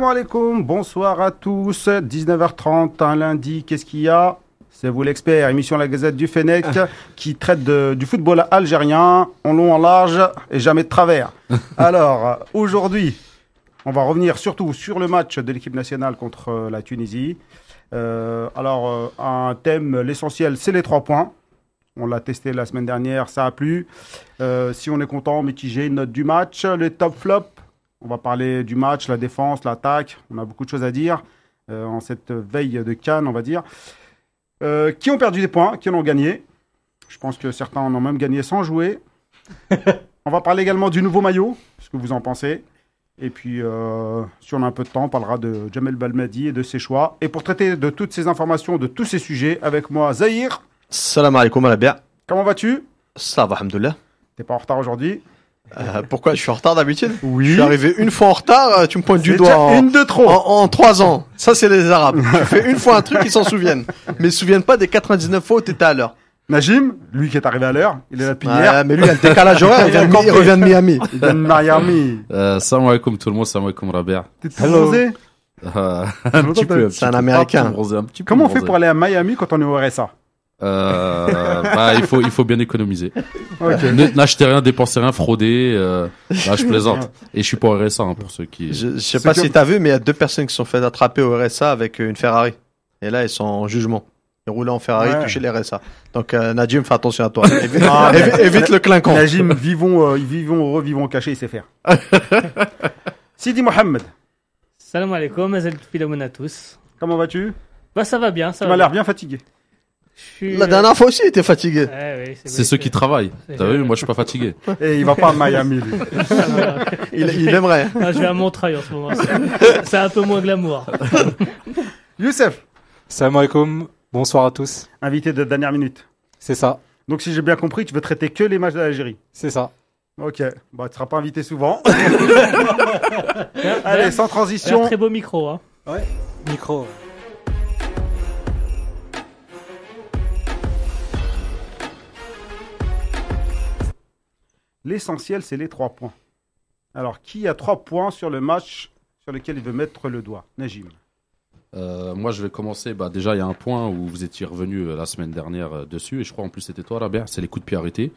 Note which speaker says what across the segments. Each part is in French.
Speaker 1: Salam alaikum, bonsoir à tous. 19h30, un lundi, qu'est-ce qu'il y a? C'est vous l'expert, émission La Gazette du Fennec qui traite de- du football algérien en long, en large et jamais de travers. Alors, aujourd'hui, on va revenir surtout sur le match de l'équipe nationale contre euh, la Tunisie. Euh, alors, euh, un thème, l'essentiel, c'est les trois points. On l'a testé la semaine dernière, ça a plu. Euh, si on est content, mitigé, une note du match, les top flops. On va parler du match, la défense, l'attaque. On a beaucoup de choses à dire euh, en cette veille de Cannes, on va dire. Euh, qui ont perdu des points, qui en ont gagné? Je pense que certains en ont même gagné sans jouer. on va parler également du nouveau maillot, ce que vous en pensez. Et puis, euh, si on a un peu de temps, on parlera de Jamel Balmadi et de ses choix. Et pour traiter de toutes ces informations, de tous ces sujets, avec moi, Zahir.
Speaker 2: Salam alaikum Alabia.
Speaker 1: Comment vas-tu?
Speaker 2: Ça va, alhamdoulilah.
Speaker 1: T'es pas en retard aujourd'hui?
Speaker 2: Euh, pourquoi? Je suis en retard d'habitude?
Speaker 1: Oui.
Speaker 2: Je suis arrivé une fois en retard, euh, tu me pointes du doigt
Speaker 1: déjà
Speaker 2: en,
Speaker 1: une de trop.
Speaker 2: en, en trois ans. Ça, c'est les Arabes. tu fais une fois un truc, ils s'en souviennent. Mais ils se souviennent pas des 99 fois où t'étais à l'heure.
Speaker 1: Najim, lui qui est arrivé à l'heure, il est là depuis
Speaker 2: Ouais,
Speaker 1: hier.
Speaker 2: mais lui, il a le décalage horaire, il, il revient de Miami.
Speaker 1: Il vient de Miami.
Speaker 3: Euh, salam alaikum tout le monde, salam alaikum Rabia.
Speaker 1: T'es tout
Speaker 2: Hello.
Speaker 1: bronzé
Speaker 3: Euh, un petit peu.
Speaker 2: C'est un Américain.
Speaker 1: Comment on fait pour aller à Miami quand on est au RSA
Speaker 3: euh, bah, il faut, il faut bien économiser.
Speaker 1: Ok.
Speaker 3: Ne- N'achetez rien, dépensez rien, fraudez. Euh, bah, je plaisante. Et je suis pas au RSA hein, pour ceux qui.
Speaker 2: Je, je sais pas
Speaker 1: comme-
Speaker 2: si t'as vu, mais il y a deux personnes qui se sont fait attraper au RSA avec une Ferrari. Et là, ils sont en jugement. Ils roulaient en Ferrari,
Speaker 1: Ouais.
Speaker 2: touchaient les RSA. Donc, euh, Nadim, fais attention à toi. Évite,
Speaker 1: Ah, mais-
Speaker 2: évite- évite le clinquant.
Speaker 1: Najim, vivons, euh, vivons heureux, vivons cachés, il sait faire. Sidi Mohamed,
Speaker 4: Salam alaikum, Filamoun à tous.
Speaker 1: comment vas-tu?
Speaker 4: Bah ça va bien, ça
Speaker 1: Tu
Speaker 4: va
Speaker 1: m'as l'air bien fatigué.
Speaker 2: La dernière fois aussi, il était fatigué.
Speaker 4: ouais, ouais,
Speaker 3: C'est ceux qui travaillent. T'as vu, moi je suis pas fatigué.
Speaker 1: Et il va pas à Miami, lui.
Speaker 2: Il, il aimerait. hein.
Speaker 4: Ah, je vais à Montreuil en ce moment. C'est un peu moins glamour.
Speaker 1: Youssef,
Speaker 5: Salam alaikum, bonsoir à tous.
Speaker 1: invité de dernière minute.
Speaker 5: C'est ça,
Speaker 1: Donc si j'ai bien compris, tu veux traiter que les matchs de l'Algérie.
Speaker 5: c'est ça.
Speaker 1: Ok, bah tu seras pas invité souvent. Allez, sans
Speaker 4: C'est un
Speaker 1: transition.
Speaker 4: très beau micro. Hein.
Speaker 5: Micro.
Speaker 1: L'essentiel, c'est les trois points. Alors, qui a trois points sur le match sur lequel il veut mettre le doigt? Najim.
Speaker 3: Euh, moi je vais commencer. Bah, déjà, il y a un point où vous étiez revenu euh, la semaine dernière euh, dessus. Et je crois en plus c'était toi, Rabia. C'est les coups de pied arrêtés.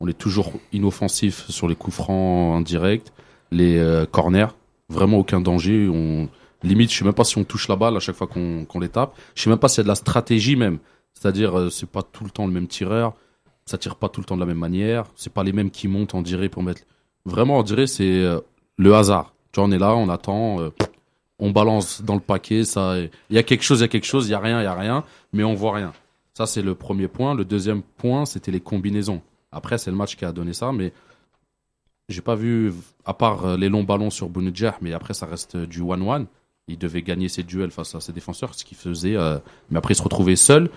Speaker 3: On est toujours inoffensif sur les coups francs en direct. Les corners. Vraiment aucun danger. On... Limite, je sais même pas si on touche la balle à chaque fois qu'on qu'on les tape. Je sais même pas s'il y a de la stratégie même. C'est-à-dire, euh, c'est pas tout le temps le même tireur. Ça tire pas tout le temps de la même manière. C'est pas les mêmes qui montent en dirait pour mettre. Vraiment, on dirait c'est euh, le hasard. Tu vois, on est là, on attend, euh, on balance dans le paquet. Ça, il y a quelque chose, il y a quelque chose. Il y a rien, il y a rien, mais on voit rien. Ça, c'est le premier point. Le deuxième point, c'était les combinaisons. Après, c'est le match qui a donné ça, mais j'ai pas vu, à part euh, les longs ballons sur Bounedjah, mais après, ça reste du 1-1. Il devait gagner ses duels face à ses défenseurs, ce qu'il faisait. mais après, il se retrouvait seul.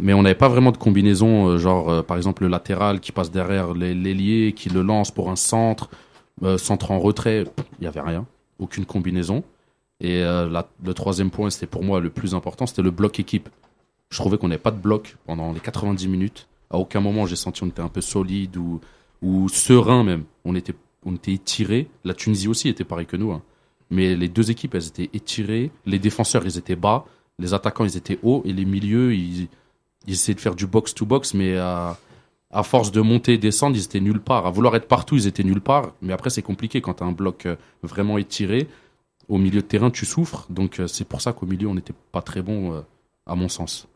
Speaker 3: Mais on n'avait pas vraiment de combinaison, euh, genre euh, par exemple le latéral qui passe derrière l'ailier, qui le lance pour un centre, euh, centre en retrait. Il n'y avait rien, aucune combinaison. Et le troisième point, c'était pour moi le plus important, c'était le bloc équipe. Je trouvais qu'on n'avait pas de bloc pendant les 90 minutes. À aucun moment j'ai senti qu'on était un peu solide ou, ou serein même. On était, on était étirés. La Tunisie aussi était pareil que nous. hein. Mais les deux équipes, elles étaient étirées. Les défenseurs, ils étaient bas. Les attaquants, ils étaient hauts. Et les milieux, ils, ils essayaient de faire du box-to-box. Mais à, à force de monter et descendre, ils étaient nulle part. À vouloir être partout, ils étaient nulle part. Mais après, c'est compliqué quand tu as un bloc euh, vraiment étiré. Au milieu de terrain, tu souffres. Donc, euh, c'est pour ça qu'au milieu, on n'était pas très bon, euh, à mon sens.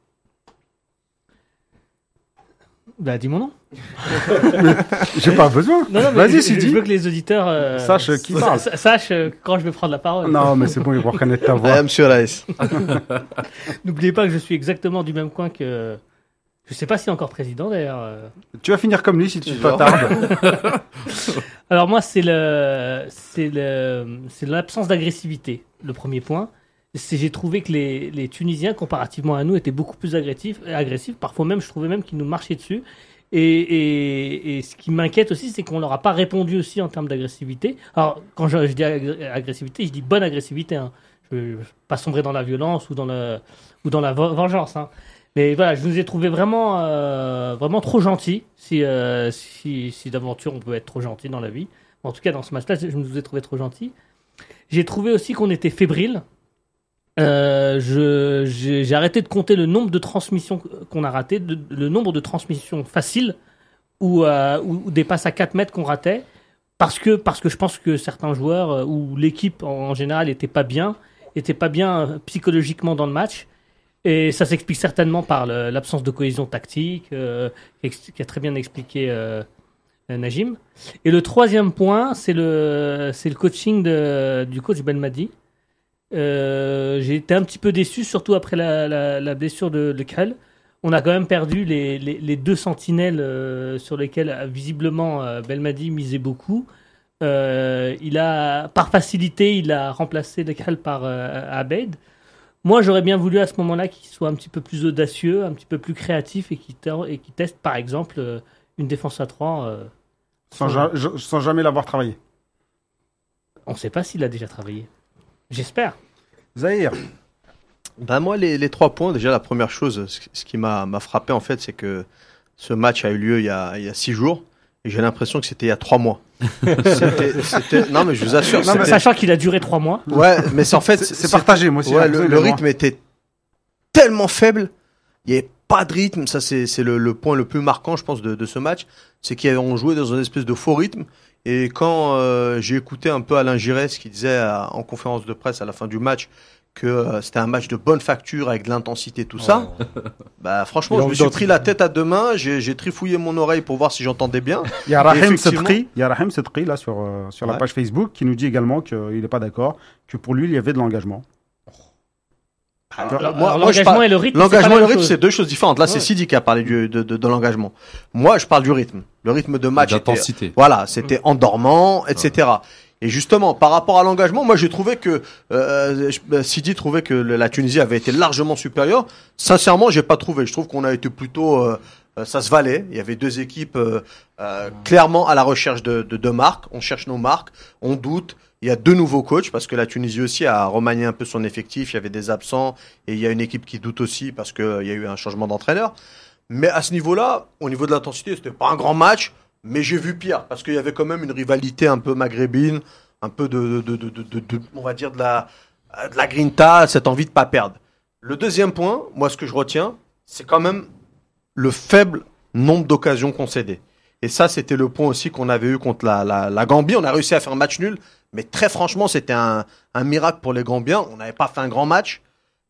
Speaker 4: Bah dis mon nom.
Speaker 1: J'ai pas besoin.
Speaker 4: Non, non, mais
Speaker 1: Vas-y,
Speaker 4: je,
Speaker 1: Sidi.
Speaker 4: je veux que les auditeurs euh,
Speaker 1: Sache qui
Speaker 4: sa-
Speaker 1: parle.
Speaker 4: sa- sachent euh, quand je vais prendre la parole.
Speaker 1: Non, mais c'est bon, ils vont reconnaître ta
Speaker 2: Ouais,
Speaker 1: voix.
Speaker 2: monsieur Raïs.
Speaker 4: N'oubliez pas que je suis exactement du même coin que. Je sais pas s'il est encore président d'ailleurs. euh.
Speaker 1: Tu vas finir comme lui si tu
Speaker 2: Genre.
Speaker 1: t'attardes.
Speaker 4: Alors moi c'est le c'est le c'est l'absence d'agressivité le premier point. J'ai trouvé que les, les Tunisiens comparativement à nous étaient beaucoup plus agressifs agressifs. Parfois même je trouvais même qu'ils nous marchaient dessus. Et, et, ce qui m'inquiète aussi, c'est qu'on leur a pas répondu aussi en termes d'agressivité. Alors, quand je, dis agressivité, je dis bonne agressivité. Hein. Je veux pas sombrer dans la violence ou dans, le, ou dans la vengeance. Hein. Mais voilà, je nous ai trouvé vraiment, euh, vraiment trop gentils. Si, euh, si, si d'aventure on peut être trop gentil dans la vie. En tout cas, dans ce match-là, je nous ai trouvé trop gentils. J'ai trouvé aussi qu'on était fébrile. Euh, J'ai arrêté de compter le nombre de transmissions qu'on a ratées, le nombre de transmissions faciles ou, euh, ou, des passes à 4 mètres qu'on ratait. Parce que, parce que je pense que certains joueurs euh, ou l'équipe en, général n'était pas bien, pas bien euh, psychologiquement dans le match. Et ça s'explique certainement par l'absence de cohésion tactique, euh, qui a très bien expliqué Najim. Et le troisième point, c'est le, le coaching du coach Belmadi. Euh, J'ai été un petit peu déçu, surtout après la, la, la blessure de, de Krell. On a quand même perdu les, les, les deux sentinelles euh, sur lesquelles euh, visiblement euh, Belmadi misait beaucoup. Il a, par facilité, il a remplacé Krell par Abed. Moi, j'aurais bien voulu à ce moment-là qu'il soit un petit peu plus audacieux, un petit peu plus créatif et qu'il teste, par exemple, une défense à 3. euh,
Speaker 1: Sans, ja- je- sans jamais l'avoir travaillé.
Speaker 4: On ne sait pas s'il a déjà travaillé. J'espère.
Speaker 1: Zahir,
Speaker 2: Ben moi, les, les trois points, déjà la première chose, ce, ce qui m'a m'a frappé en fait, c'est que ce match a eu lieu il y a, il y a six jours. Et j'ai l'impression que c'était il y a trois mois. C'était- non mais je vous assure.
Speaker 1: Non, mais
Speaker 4: Sachant qu'il a duré trois mois.
Speaker 2: Ouais, mais c'est en fait,
Speaker 1: c'est partagé, moi aussi.
Speaker 2: Ouais,
Speaker 1: j'ai
Speaker 2: le, rythme était tellement faible. Il n'y avait pas de rythme. Ça, c'est c'est le, le point le plus marquant, je pense, de, de ce match. C'est qu'on jouait dans une espèce de faux rythme. Et quand euh, j'ai écouté un peu Alain Giresse qui disait à- en conférence de presse à la fin du match que euh, c'était un match de bonne facture avec de l'intensité, tout ça, bah franchement, je me suis pris la tête à deux mains. J'ai trifouillé mon oreille pour voir si j'entendais bien.
Speaker 1: Il y a Rahim
Speaker 2: effectivement-
Speaker 1: Sedri là sur, euh, sur la page Facebook qui nous dit également qu'il n'est pas d'accord, que pour lui il y avait de l'engagement.
Speaker 2: Alors, moi- je
Speaker 4: L'engagement et le rythme.
Speaker 2: L'engagement et le rythme, c'est deux choses différentes. Là, c'est. Sidi qui a parlé du, de, de, de l'engagement. Moi, je parle du rythme. Le rythme de match était,
Speaker 3: D'intensité.
Speaker 2: voilà, c'était endormant, etc. Et justement, par rapport à l'engagement, moi, j'ai trouvé que euh, euh, Sidi trouvait que la Tunisie avait été largement supérieure. Sincèrement, j'ai pas trouvé. Je trouve qu'on a été plutôt, euh, euh, ça se valait. Il y avait deux équipes euh, euh, clairement à la recherche de, de, de marques. On cherche nos marques, on doute. Il y a deux nouveaux coachs parce que la Tunisie aussi a remanié un peu son effectif. Il y avait des absents et il y a une équipe qui doute aussi parce qu'il y a eu un changement d'entraîneur. Mais à ce niveau-là, au niveau de l'intensité, c'était pas un grand match, mais j'ai vu pire parce qu'il y avait quand même une rivalité un peu maghrébine, un peu de, de, de, on va dire de la, de la grinta, cette envie de pas perdre. Le deuxième point, moi, ce que je retiens, c'est quand même le faible nombre d'occasions concédées. Et ça, c'était le point aussi qu'on avait eu contre la, la, la Gambie. On a réussi à faire un match nul, mais très franchement, c'était un, miracle pour les Gambiens. On n'avait pas fait un grand match,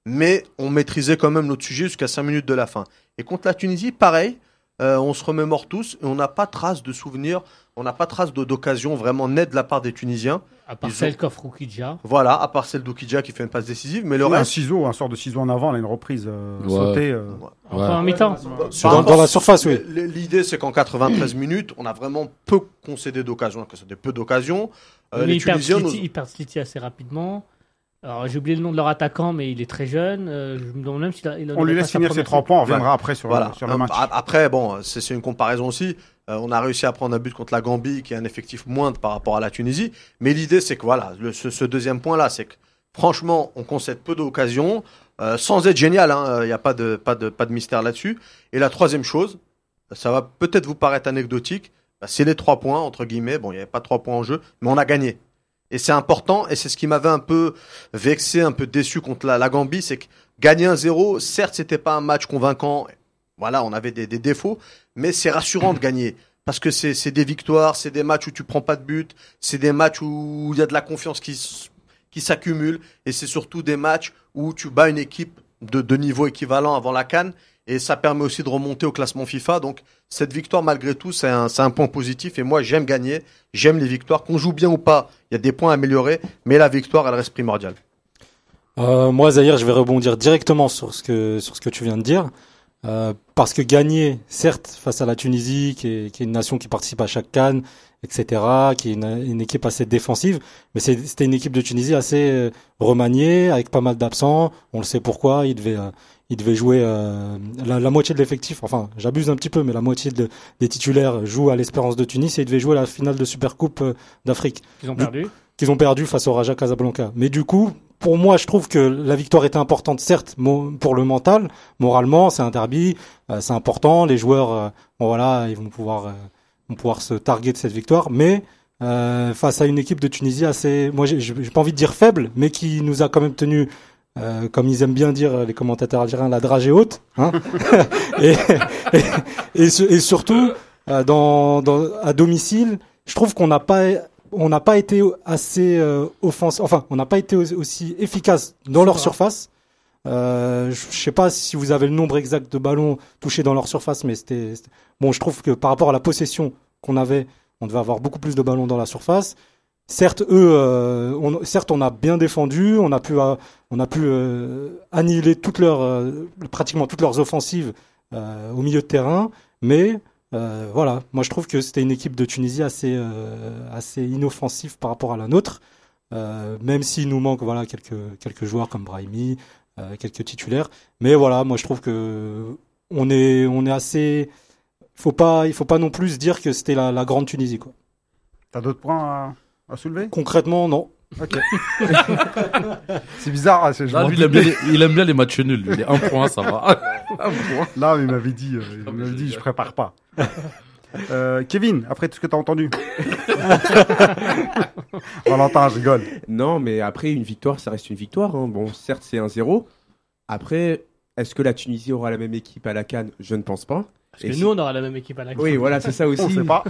Speaker 2: mais on maîtrisait quand même notre sujet jusqu'à 5 minutes de la fin. Et contre la Tunisie, pareil, euh, on se remémore tous et on n'a pas trace de souvenirs, on n'a pas trace de- d'occasion vraiment nette de la part des Tunisiens.
Speaker 4: À part
Speaker 2: Ils ont-
Speaker 4: Roukidja.
Speaker 2: Voilà, à part celle d'Oukidja qui fait une passe décisive, mais le
Speaker 1: un
Speaker 2: reste.
Speaker 1: ciseau, un sort de ciseau en avant, là, une reprise euh,
Speaker 3: Ouais.
Speaker 1: sautée. euh.
Speaker 4: En
Speaker 3: Ouais.
Speaker 4: première mi-temps.
Speaker 2: Par
Speaker 5: Dans,
Speaker 2: rapport-
Speaker 5: dans la surface, oui.
Speaker 2: L- L'idée, c'est qu'en 93 minutes, on a vraiment peu concédé d'occasions, que c'était peu d'occasions. Euh,
Speaker 4: Mais
Speaker 2: les
Speaker 4: ils perdent
Speaker 2: Tunisiens,
Speaker 4: Sliti-
Speaker 2: nous-
Speaker 4: ils perdent Sliti assez rapidement. Alors, j'ai oublié le nom de leur attaquant, mais il est très jeune. Euh, je me demande même s'il a, il a-
Speaker 1: On lui laisse finir ses trois points, on reviendra après sur,
Speaker 2: Voilà.
Speaker 1: sur le
Speaker 2: Euh,
Speaker 1: match.
Speaker 2: a- Après, bon, c'est une comparaison aussi. Euh, on a réussi à prendre un but contre la Gambie, qui a un effectif moindre par rapport à la Tunisie. Mais l'idée, c'est que voilà, le- ce, ce deuxième point-là, c'est que franchement, on concède peu d'occasions, euh, sans être génial. Il n'y a pas de, pas de, pas de mystère là-dessus. Et la troisième chose, ça va peut-être vous paraître anecdotique, bah, c'est les trois points entre guillemets. Bon, il n'y avait pas trois points en jeu, mais on a gagné. Et c'est important, et c'est ce qui m'avait un peu vexé, un peu déçu contre la, Gambie, c'est que gagner un 0, certes, c'était pas un match convaincant. Voilà, on avait des, défauts, mais c'est rassurant de gagner. Parce que c'est des victoires, c'est des matchs où tu prends pas de but, c'est des matchs où il y a de la confiance qui, s'accumule, et c'est surtout des matchs où tu bats une équipe de, de niveau équivalent avant la Cannes, et ça permet aussi de remonter au classement FIFA. Donc cette victoire, malgré tout, c'est un, un point positif, et moi j'aime gagner, j'aime les victoires. Qu'on joue bien ou pas, il y a des points à améliorer, mais la victoire, elle reste primordiale.
Speaker 5: Euh, moi, Zahir, je vais rebondir directement sur ce que sur ce que tu viens de dire, Euh, parce que gagner, certes, face à la Tunisie, qui est, qui est une nation qui participe à chaque Cannes, etc., qui est une, une équipe assez défensive, mais c'était une équipe de Tunisie assez euh, remaniée, avec pas mal d'absents. On le sait pourquoi. Il devait euh, il devait jouer euh, la, la moitié de l'effectif. Enfin, j'abuse un petit peu, mais la moitié de- des titulaires jouent à l'Espérance de Tunis et il devait jouer la finale de Supercoupe euh, d'Afrique
Speaker 4: Ils ont perdu.
Speaker 5: qu'ils ont perdu face au Raja Casablanca. Mais du coup, pour moi, je trouve que la victoire était importante, certes, pour le mental, moralement, c'est un derby, euh, c'est important. Les joueurs, euh, bon voilà, ils vont pouvoir, euh, vont pouvoir se targuer de cette victoire. Mais euh, face à une équipe de Tunisie assez, moi j'ai j'ai pas envie de dire faible, mais qui nous a quand même tenu, euh, comme ils aiment bien dire les commentateurs algériens, la dragée haute. Hein et, et, et, su- et surtout, euh, dans, dans, à domicile, je trouve qu'on n'a pas on n'a pas été assez euh, offensif, enfin, on n'a pas été aussi- efficace dans leur surface. Euh, je sais pas si vous avez le nombre exact de ballons touchés dans leur surface, mais c'était- bon. Je trouve que par rapport à la possession qu'on avait, on devait avoir beaucoup plus de ballons dans la surface. Certes, eux, euh, on, certes, on a bien défendu, on a pu, euh, on a pu euh, annihiler toutes leurs, pratiquement toutes leurs offensives au milieu de terrain, mais voilà, moi je trouve que c'était une équipe de Tunisie assez, assez inoffensive par rapport à la nôtre, même s'il nous manque voilà quelques quelques joueurs comme Brahimi, quelques titulaires, mais voilà, moi je trouve que on est on est assez, faut pas il faut pas non plus dire que c'était la, la grande Tunisie quoi.
Speaker 1: T'as d'autres points à, à soulever?
Speaker 5: Concrètement, non.
Speaker 1: Ok. c'est bizarre. hein, c'est- je
Speaker 3: Là,
Speaker 1: m'en
Speaker 3: lui, il aime, bien les, il aime bien les matchs nuls. lui. Un point, ça va. Un point.
Speaker 1: Là, il m'avait dit, euh, il m'avait dit, je prépare pas. Euh, Kevin, après tout ce que t'as entendu. Valentin, je rigole.
Speaker 6: Non, mais après, une victoire, ça reste une victoire. hein. Bon, certes, c'est un 0 Après, est-ce que la Tunisie aura la même équipe à la Cannes? Je ne pense pas.
Speaker 4: Parce
Speaker 6: Et
Speaker 4: que
Speaker 6: si-
Speaker 4: nous, on aura la même équipe à la
Speaker 6: Oui, voilà, c'est ça aussi.
Speaker 1: On sait pas.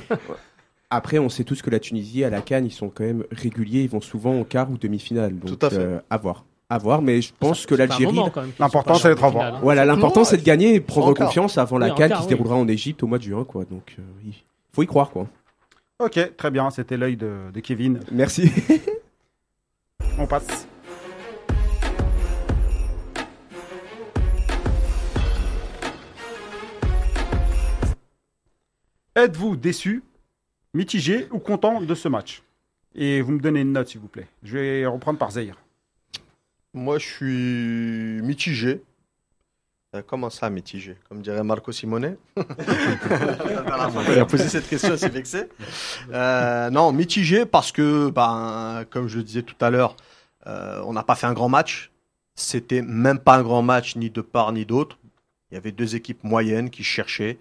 Speaker 6: Après, on sait tous que la Tunisie, à la Cannes, ils sont quand même réguliers. Ils vont souvent en quart ou demi-finale. Donc,
Speaker 2: Tout à fait.
Speaker 6: euh, à voir. À voir, mais je pense
Speaker 4: Ça-
Speaker 6: que l'Algérie.
Speaker 1: L'important, c'est d'être
Speaker 4: en hein.
Speaker 6: Voilà, l'important, c'est de gagner et prendre
Speaker 2: en
Speaker 6: confiance avant la
Speaker 4: Oui,
Speaker 6: Cannes
Speaker 4: quart,
Speaker 6: qui se
Speaker 4: oui.
Speaker 6: déroulera en Égypte au mois de juin, quoi. Donc, euh, il faut y croire, quoi.
Speaker 1: Ok, très bien. C'était l'œil de, de Kevin.
Speaker 6: Merci.
Speaker 1: On passe. Êtes-vous déçu, mitigé ou content de ce match Et vous me donnez une note, s'il vous plaît. Je vais reprendre par Zahir.
Speaker 2: Moi, je suis mitigé. Euh, Comment ça, mitigé? Comme dirait Marco Simone? Il a posé cette question, il s'est vexé. Euh, non, mitigé parce que, ben, comme je le disais tout à l'heure, euh, on n'a pas fait un grand match. C'était même pas un grand match, ni de part ni d'autre. Il y avait deux équipes moyennes qui cherchaient.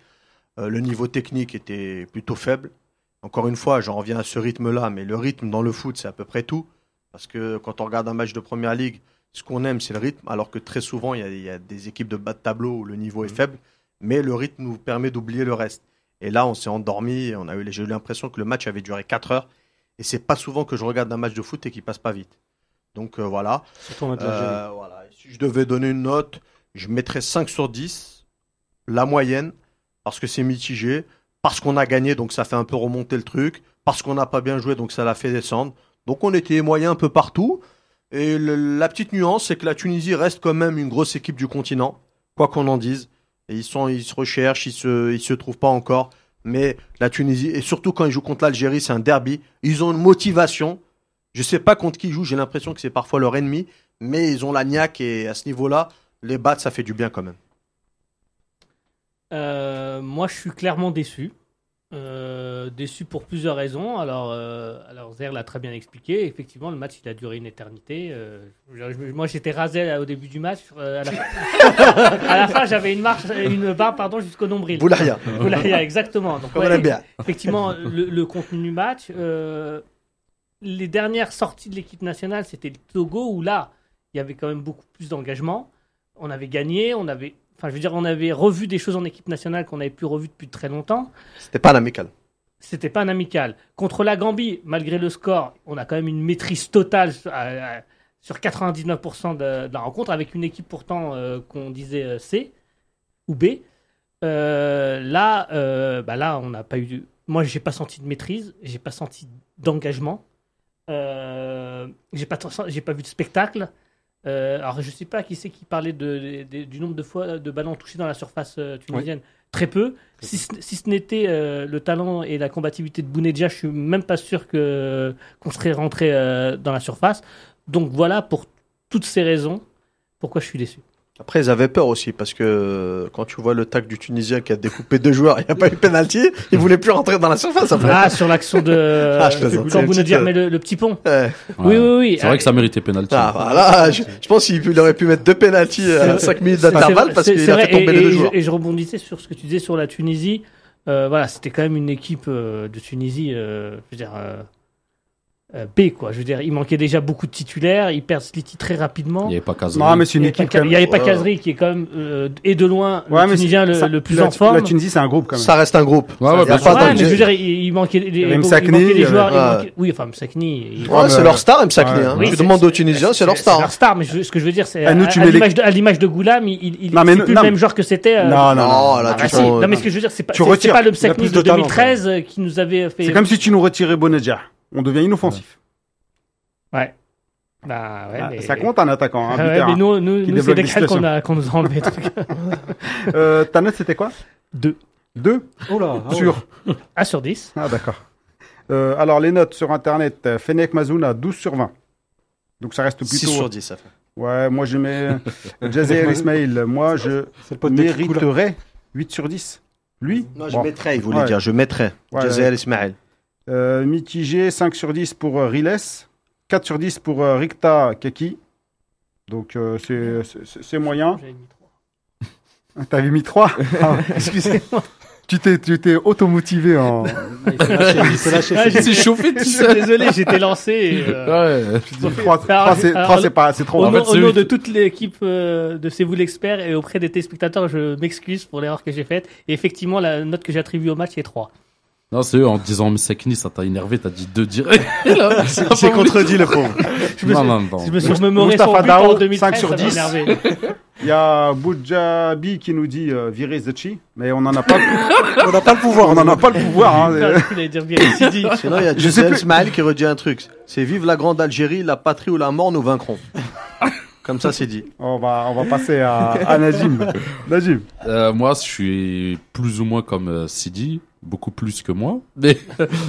Speaker 2: Le niveau technique était plutôt faible. Encore une fois, j'en reviens à ce rythme-là, mais le rythme dans le foot, c'est à peu près tout. Parce que quand on regarde un match de première ligue, ce qu'on aime, c'est le rythme, alors que très souvent, il y, a, il y a des équipes de bas de tableau où le niveau est faible, mais le rythme nous permet d'oublier le reste. Et là, on s'est endormi, on a eu, j'ai eu l'impression que le match avait duré 4 heures, et c'est pas souvent que je regarde un match de foot et qu'il passe pas vite. Donc euh, voilà. Euh, voilà. Si je devais donner une note, je mettrais 5 sur 10, la moyenne, parce que c'est mitigé, parce qu'on a gagné, donc ça fait un peu remonter le truc, parce qu'on n'a pas bien joué, donc ça l'a fait descendre. Donc on était moyen un peu partout. Et la petite nuance, c'est que la Tunisie reste quand même une grosse équipe du continent, quoi qu'on en dise. Ils, sont, ils se recherchent, ils se, se trouvent pas encore. Mais la Tunisie, et surtout quand ils jouent contre l'Algérie, c'est un derby. Ils ont une motivation. Je sais pas contre qui ils jouent, j'ai l'impression que c'est parfois leur ennemi. Mais ils ont la niaque et à ce niveau-là, les battre, ça fait du bien quand même.
Speaker 4: Euh, moi, je suis clairement déçu. Euh, déçu pour plusieurs raisons. Alors, euh, alors Zer l'a très bien expliqué. Effectivement, le match, il a duré une éternité. Euh, je- je- moi, j'étais rasé là, au début du match. À la fin, j'avais une marche, une barre, pardon, jusqu'au nombril.
Speaker 2: Boularia,
Speaker 4: Boularia, exactement. Donc, ouais,
Speaker 2: bien.
Speaker 4: effectivement, le, le contenu du match, les dernières sorties de l'équipe nationale, c'était le Togo où là, il y avait quand même beaucoup plus d'engagement. On avait gagné, on avait, enfin, je veux dire, on avait revu des choses en équipe nationale qu'on n'avait plus revues depuis très longtemps.
Speaker 2: C'était pas un amical.
Speaker 4: C'était pas un amical. Contre la Gambie, malgré le score, on a quand même une maîtrise totale à- à- sur 99% de, de la rencontre, avec une équipe pourtant euh, qu'on disait euh, C ou B. Euh, là, euh, bah là, on n'a pas eu. Moi, j'ai pas senti de maîtrise, j'ai pas senti d'engagement, euh, j'ai pas, j'ai pas vu de spectacle. Euh, alors, je sais pas qui c'est qui parlait de, de- du nombre de fois de ballons touchés dans la surface euh, tunisienne. Très peu. Si, ce- si ce n'était euh, le talent et la combativité de Bounedjah, je suis même pas sûr que qu'on serait rentré euh, dans la surface. Donc voilà pour toutes ces raisons pourquoi je suis déçu.
Speaker 2: Après, ils avaient peur aussi, parce que euh, quand tu vois le tac du Tunisien qui a découpé deux joueurs, il n'y a pas eu penalty, il voulait plus rentrer dans la surface après.
Speaker 4: Ah, sur l'action de
Speaker 2: Ah, je
Speaker 4: quand Bounedjah
Speaker 2: une
Speaker 4: met
Speaker 2: petite,
Speaker 4: le, le petit pont.
Speaker 2: Ouais.
Speaker 4: Oui, oui, oui.
Speaker 3: C'est vrai que ça méritait pénalty.
Speaker 2: Ah, voilà, je, je pense qu'il aurait pu mettre deux penalties à
Speaker 4: C'est-
Speaker 2: 5 minutes d'intervalle parce qu'il a
Speaker 4: vrai,
Speaker 2: fait tomber
Speaker 4: et,
Speaker 2: les deux
Speaker 4: et je-
Speaker 2: joueurs.
Speaker 4: et je rebondissais sur ce que tu disais sur la Tunisie. euh, voilà, c'était quand même une équipe euh, de Tunisie, euh, je veux dire, euh, euh, B, quoi. Je veux dire, il manquait déjà beaucoup de titulaires, ils perdent Sliti très rapidement.
Speaker 3: Il n'y avait pas Kazri.
Speaker 1: Non, mais c'est une
Speaker 4: n'y
Speaker 1: équipe
Speaker 4: il y
Speaker 1: même.
Speaker 4: avait pas. Kazri qui est quand même, euh, et de loin,
Speaker 1: Ouais,
Speaker 4: le
Speaker 1: mais
Speaker 4: Tunisien le,
Speaker 1: ça-
Speaker 4: le plus
Speaker 1: la,
Speaker 4: en forme.
Speaker 1: La Tunisie, c'est un groupe quand même.
Speaker 2: Ça reste un groupe.
Speaker 3: Ouais, ouais,
Speaker 2: pas
Speaker 3: sûr.
Speaker 4: Ouais, mais je veux dire, il, il manquait,
Speaker 1: avait
Speaker 4: il
Speaker 1: avait-
Speaker 4: joueurs. il
Speaker 2: Ouais.
Speaker 4: manquait- oui, enfin, Msakni.
Speaker 2: Ouais, c'est leur star, Msakni.
Speaker 1: Ouais.
Speaker 2: hein.
Speaker 4: Oui,
Speaker 2: tu demandes aux Tunisiens, c'est leur star.
Speaker 4: C'est leur star, mais ce que je veux dire, c'est à,
Speaker 1: les-
Speaker 4: l'image de, Goulam, il,
Speaker 1: nous-
Speaker 4: plus le même joueur que c'était. euh,
Speaker 1: Non, non,
Speaker 2: Non,
Speaker 4: ah,
Speaker 2: tu
Speaker 4: bah, Non, mais ce que je veux dire, c'est pas, le Msakni de
Speaker 5: de talent,
Speaker 4: 2013 euh, qui nous avait fait.
Speaker 1: C'est comme si tu nous retirais Bonadja. On devient inoffensif.
Speaker 4: Ouais. Bah ouais.
Speaker 1: Ah,
Speaker 4: mais...
Speaker 1: Ça compte un attaquant,
Speaker 4: ouais,
Speaker 1: buteur.
Speaker 4: mais nous, nous, nous c'est
Speaker 1: des
Speaker 4: qu'on qu'on nous a enlevé. donc.
Speaker 1: Euh, ta note, c'était quoi?
Speaker 4: Deux.
Speaker 1: Deux?
Speaker 5: Oh là, ouais.
Speaker 1: Sur.
Speaker 4: 1 sur 10.
Speaker 1: Ah, d'accord. Euh, alors, les notes sur Internet, euh, Fennec Mazouna, 12 sur 20. Donc, ça reste plutôt.
Speaker 2: 6 sur 10, ça fait.
Speaker 1: Ouais, moi, je mets Jazer Ismail. Moi, je mériterais 8 sur 10. Lui?
Speaker 2: Non, je
Speaker 1: Bon.
Speaker 2: mettrais, il voulait
Speaker 1: Ouais.
Speaker 2: dire. Je mettrais.
Speaker 1: Ouais, ouais.
Speaker 2: Ismail.
Speaker 1: Euh, mitigé, 5 sur 10 pour euh, Riles, 4 sur 10 pour euh, Rikta Keki. Donc euh, c'est- c'est c'est moyen.
Speaker 4: J'avais mis trois.
Speaker 1: T'avais mis 3
Speaker 4: Excusez-moi.
Speaker 1: Tu t'es tu t'es automotivé en.
Speaker 5: Ah.
Speaker 4: Ah, j'étais-
Speaker 3: chauffé tout
Speaker 4: Je suis
Speaker 3: seul.
Speaker 4: désolé, j'étais lancé. et, euh,
Speaker 3: Ouais.
Speaker 1: 3
Speaker 4: Alors,
Speaker 1: c'est
Speaker 4: alors,
Speaker 1: trois, c'est pas c'est trop.
Speaker 4: Au,
Speaker 3: En
Speaker 4: nom,
Speaker 3: fait,
Speaker 4: au nom de toute l'équipe euh, de C'est vous l'expert et auprès des téléspectateurs, je m'excuse pour l'erreur que j'ai faite. Et effectivement, la note que j'attribue au match est 3.
Speaker 3: Non, c'est eux, en disant Msekni, ça t'a énervé, t'as dit deux directs. Voulu-
Speaker 2: contredit le pauvre.
Speaker 4: Je me
Speaker 3: Non,
Speaker 4: suis,
Speaker 3: non, non.
Speaker 4: je me suis remémoré
Speaker 1: Mustafa
Speaker 4: son but en 2013,
Speaker 1: 5 sur
Speaker 4: ça m'a
Speaker 1: 10.
Speaker 4: énervé.
Speaker 1: Il y a Boudjabi qui nous dit euh, virer Zetchi, mais on n'en a pas
Speaker 5: On n'a pas le pouvoir.
Speaker 1: on n'en a pas le pouvoir. hein.
Speaker 2: Sinon, il y a
Speaker 1: Je sais
Speaker 2: Jazair
Speaker 1: plus.
Speaker 2: Ismail qui redit un truc. C'est vive la grande Algérie, la patrie ou la mort, nous vaincrons. Comme ça, c'est dit.
Speaker 1: On va on va passer à, à Najim. Najim.
Speaker 3: Euh, moi, je suis plus ou moins comme euh, Sidi, beaucoup plus que moi.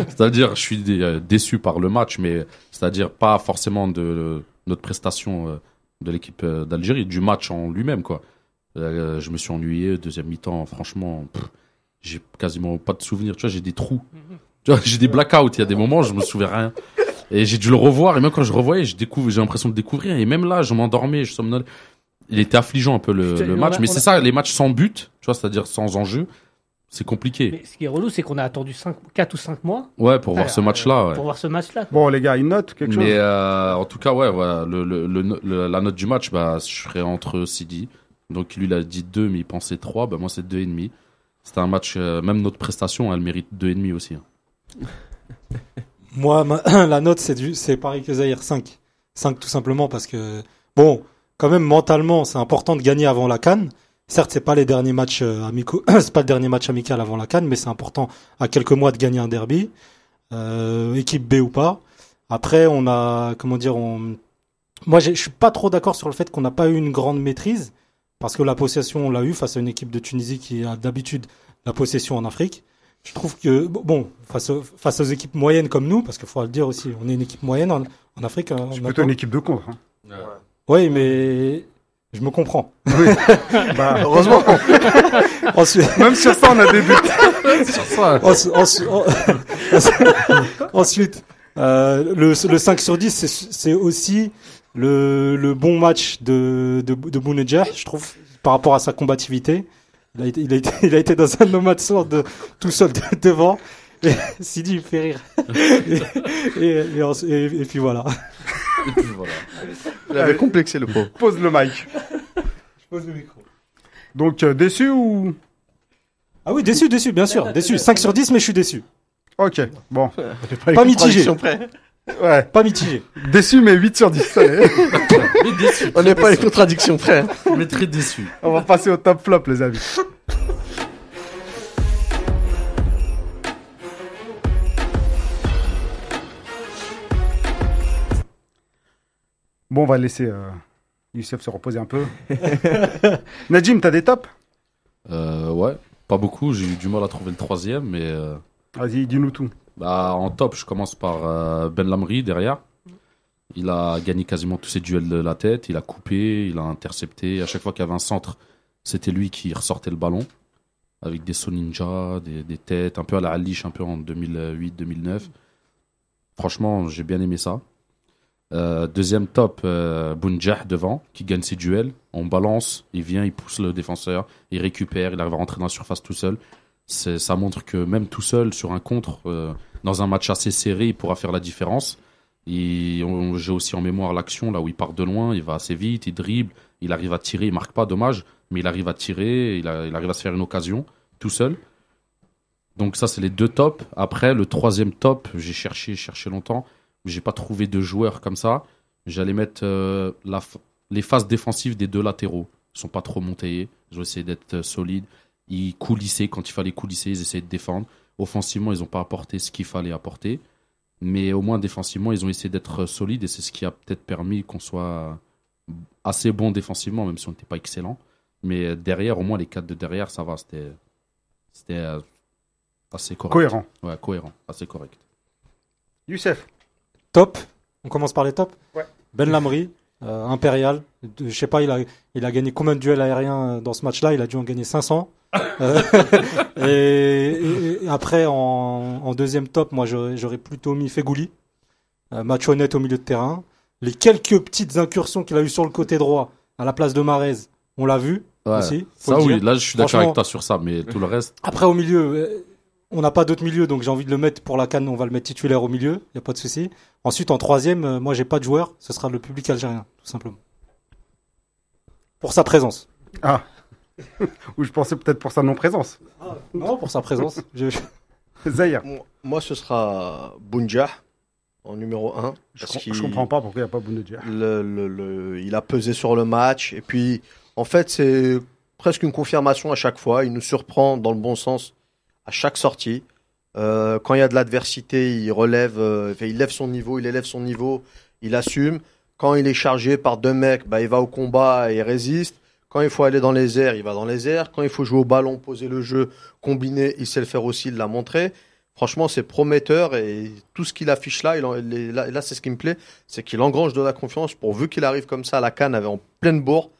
Speaker 3: C'est-à-dire, je suis dé- euh, déçu par le match, mais c'est-à-dire pas forcément de euh, notre prestation euh, de l'équipe d'Algérie, du match en lui-même, quoi. Euh, je me suis ennuyé, deuxième mi-temps, franchement, j'ai quasiment pas de souvenirs. Tu vois, j'ai des trous. Tu vois, j'ai des blackouts. Il y a des moments, je me souviens rien. Et j'ai dû le revoir. Et même quand je revoyais, je découvre, j'ai l'impression de découvrir. Et même là, je m'endormais, je somnolais. Il était affligeant un peu le,
Speaker 4: Putain,
Speaker 3: le
Speaker 4: on
Speaker 3: match.
Speaker 4: a-
Speaker 3: mais c'est
Speaker 4: a-
Speaker 3: ça, les matchs sans but, tu vois, c'est-à-dire sans enjeu, c'est compliqué.
Speaker 4: Mais ce qui est relou, c'est qu'on a attendu 5, 4 ou 5 mois
Speaker 3: Ouais, pour voir ce match-là. ouais.
Speaker 4: pour voir ce match-là.
Speaker 1: Bon les gars, une note quelque chose.
Speaker 3: Mais euh, en tout cas, ouais, voilà, le, le, le- le- la note du match, bah, je serais entre Sidi. Donc lui, il a dit 2, mais il pensait 3. Bah, moi, c'est 2,5. C'était un match, euh, même notre prestation, elle mérite 2,5 aussi. hein.
Speaker 5: Moi, ma- la note, c'est du, c'est pareil que Zahir, 5. 5 tout simplement parce que, bon, quand même, mentalement, c'est important de gagner avant la Cannes. Certes, c'est pas les derniers matchs euh, amicaux, c'est pas le dernier match amical avant la Cannes, mais c'est important à quelques mois de gagner un derby, euh, équipe B ou pas. Après, on a, comment dire, on, moi, je suis pas trop d'accord sur le fait qu'on n'a pas eu une grande maîtrise parce que la possession, on l'a eu face à une équipe de Tunisie qui a d'habitude la possession en Afrique. Je trouve que, bon, face, aux- face aux équipes moyennes comme nous, parce qu'il faut le dire aussi, on est une équipe moyenne en, en Afrique. hein,
Speaker 1: C'est
Speaker 5: on
Speaker 1: plutôt une équipe de contre. hein.
Speaker 5: Oui, mais je me comprends.
Speaker 1: Bah,
Speaker 2: Heureusement.
Speaker 5: Ensuite,
Speaker 1: même sur ça, on a des buts.
Speaker 3: Sur ça,
Speaker 5: ensu- ensu- en- ensuite euh, le, le 5 sur 10, c'est- c'est aussi le, le bon match de, de, de Bounedjah, je trouve, par rapport à sa combativité. Il a été, il a été, il a été dans un no man's land de, tout seul de- devant. Sidi, il fait rire. Et, et, et, en- et- et puis voilà.
Speaker 3: voilà.
Speaker 2: Il avait complexé le pauvre.
Speaker 1: Pose le mic. Donc euh, déçu ou?
Speaker 5: Ah oui, déçu, déçu, bien sûr. Déçu. 5 sur 10, mais je suis déçu.
Speaker 1: Ok, bon.
Speaker 5: Pas mitigé.
Speaker 1: Ouais,
Speaker 5: Pas mitigé.
Speaker 1: déçu mais 8 sur 10. Allez.
Speaker 3: Mais déçu.
Speaker 2: On n'est pas les contradictions près.
Speaker 3: Mais très déçu.
Speaker 1: on va passer au top flop les amis. Bon, on va laisser euh, Youssef se reposer un peu. Najim, t'as des tops?
Speaker 3: Euh, ouais, pas beaucoup. J'ai eu du mal à trouver le troisième, mais euh,
Speaker 1: Vas-y, dis-nous tout.
Speaker 3: bah, en top, je commence par euh, Ben Lamri derrière. Il a gagné quasiment tous ses duels de la tête. Il a coupé, il a intercepté. À chaque fois qu'il y avait un centre, c'était lui qui ressortait le ballon. Avec des des, des têtes, un peu à la Alish, un peu en 2008-2009. Franchement, j'ai bien aimé ça. Euh, deuxième top, euh, devant, qui gagne ses duels. On balance, il vient, il pousse le défenseur, il récupère, il arrive à rentrer dans la surface tout seul. ça montre que même tout seul sur un contre, euh, dans un match assez serré, il pourra faire la différence. J'ai aussi en mémoire l'action là où il part de loin, il va assez vite, il dribble, il arrive à tirer, il marque pas, dommage, mais il arrive à tirer, il, il arrive à se faire une occasion tout seul. Donc ça c'est les deux tops. Après le troisième top, j'ai cherché, cherché longtemps, j'ai pas trouvé de joueur comme ça. J'allais mettre euh, la, les phases défensives des deux latéraux. Ils sont pas trop montés. Ils ont essayé d'être euh, solides. Ils coulissaient quand il fallait coulisser. Ils essayaient de défendre. Offensivement, ils n'ont pas apporté ce qu'il fallait apporter. Mais au moins défensivement, ils ont essayé d'être euh, solides et c'est ce qui a peut-être permis qu'on soit assez bon défensivement, même si on n'était pas excellent. Mais derrière, au moins les quatre de derrière, ça va. C'était c'était assez correct.
Speaker 1: Cohérent.
Speaker 3: Ouais, cohérent. Assez correct.
Speaker 1: Youssef.
Speaker 5: Top. On commence par les tops.
Speaker 1: Ouais.
Speaker 5: Ben Lamry, euh, impérial. De- Je sais pas, il a, il a gagné combien de duels aériens euh, dans ce match-là? Il a dû en gagner 500. Euh, et, et- et après, en, en deuxième top, moi, j'aurais plutôt mis Fegouli. Euh, match honnête au milieu de terrain. Les quelques petites incursions qu'il a eu sur le côté droit, à la place de Marez, on l'a vu
Speaker 3: Ouais.
Speaker 5: aussi.
Speaker 3: Ça oui, là je suis d'accord avec toi sur ça, mais tout le reste.
Speaker 5: Après, au milieu, euh, on n'a pas d'autre milieu, donc j'ai envie de le mettre pour la canne. On va le mettre titulaire au milieu, il n'y a pas de souci. Ensuite, en troisième, euh, moi, j'ai pas de joueur. Ce sera le public algérien, tout simplement. Pour sa présence.
Speaker 1: Ah. Ou je pensais peut-être pour sa non-présence.
Speaker 5: Non, pour sa présence. Je-
Speaker 1: Zahir.
Speaker 2: Moi- Moi, ce sera Bounjah en numéro 1.
Speaker 1: Je, com- je comprends pas pourquoi il n'y a pas Bounedjah.
Speaker 2: le, le- le- il a pesé sur le match. Et puis, en fait, c'est presque une confirmation à chaque fois. Il nous surprend dans le bon sens à chaque sortie. Euh, quand il y a de l'adversité, il relève, euh, il lève son niveau, il élève son niveau, il assume. Quand il est chargé par deux mecs, bah, il va au combat et il résiste. Quand il faut aller dans les airs, il va dans les airs. Quand il faut jouer au ballon, poser le jeu, combiner, il sait le faire aussi, il l'a montré. Franchement, c'est prometteur et tout ce qu'il affiche là, il en- là, c'est ce qui me plaît, c'est qu'il engrange de la confiance pourvu qu'il arrive comme ça à la canne avec en pleine bourre,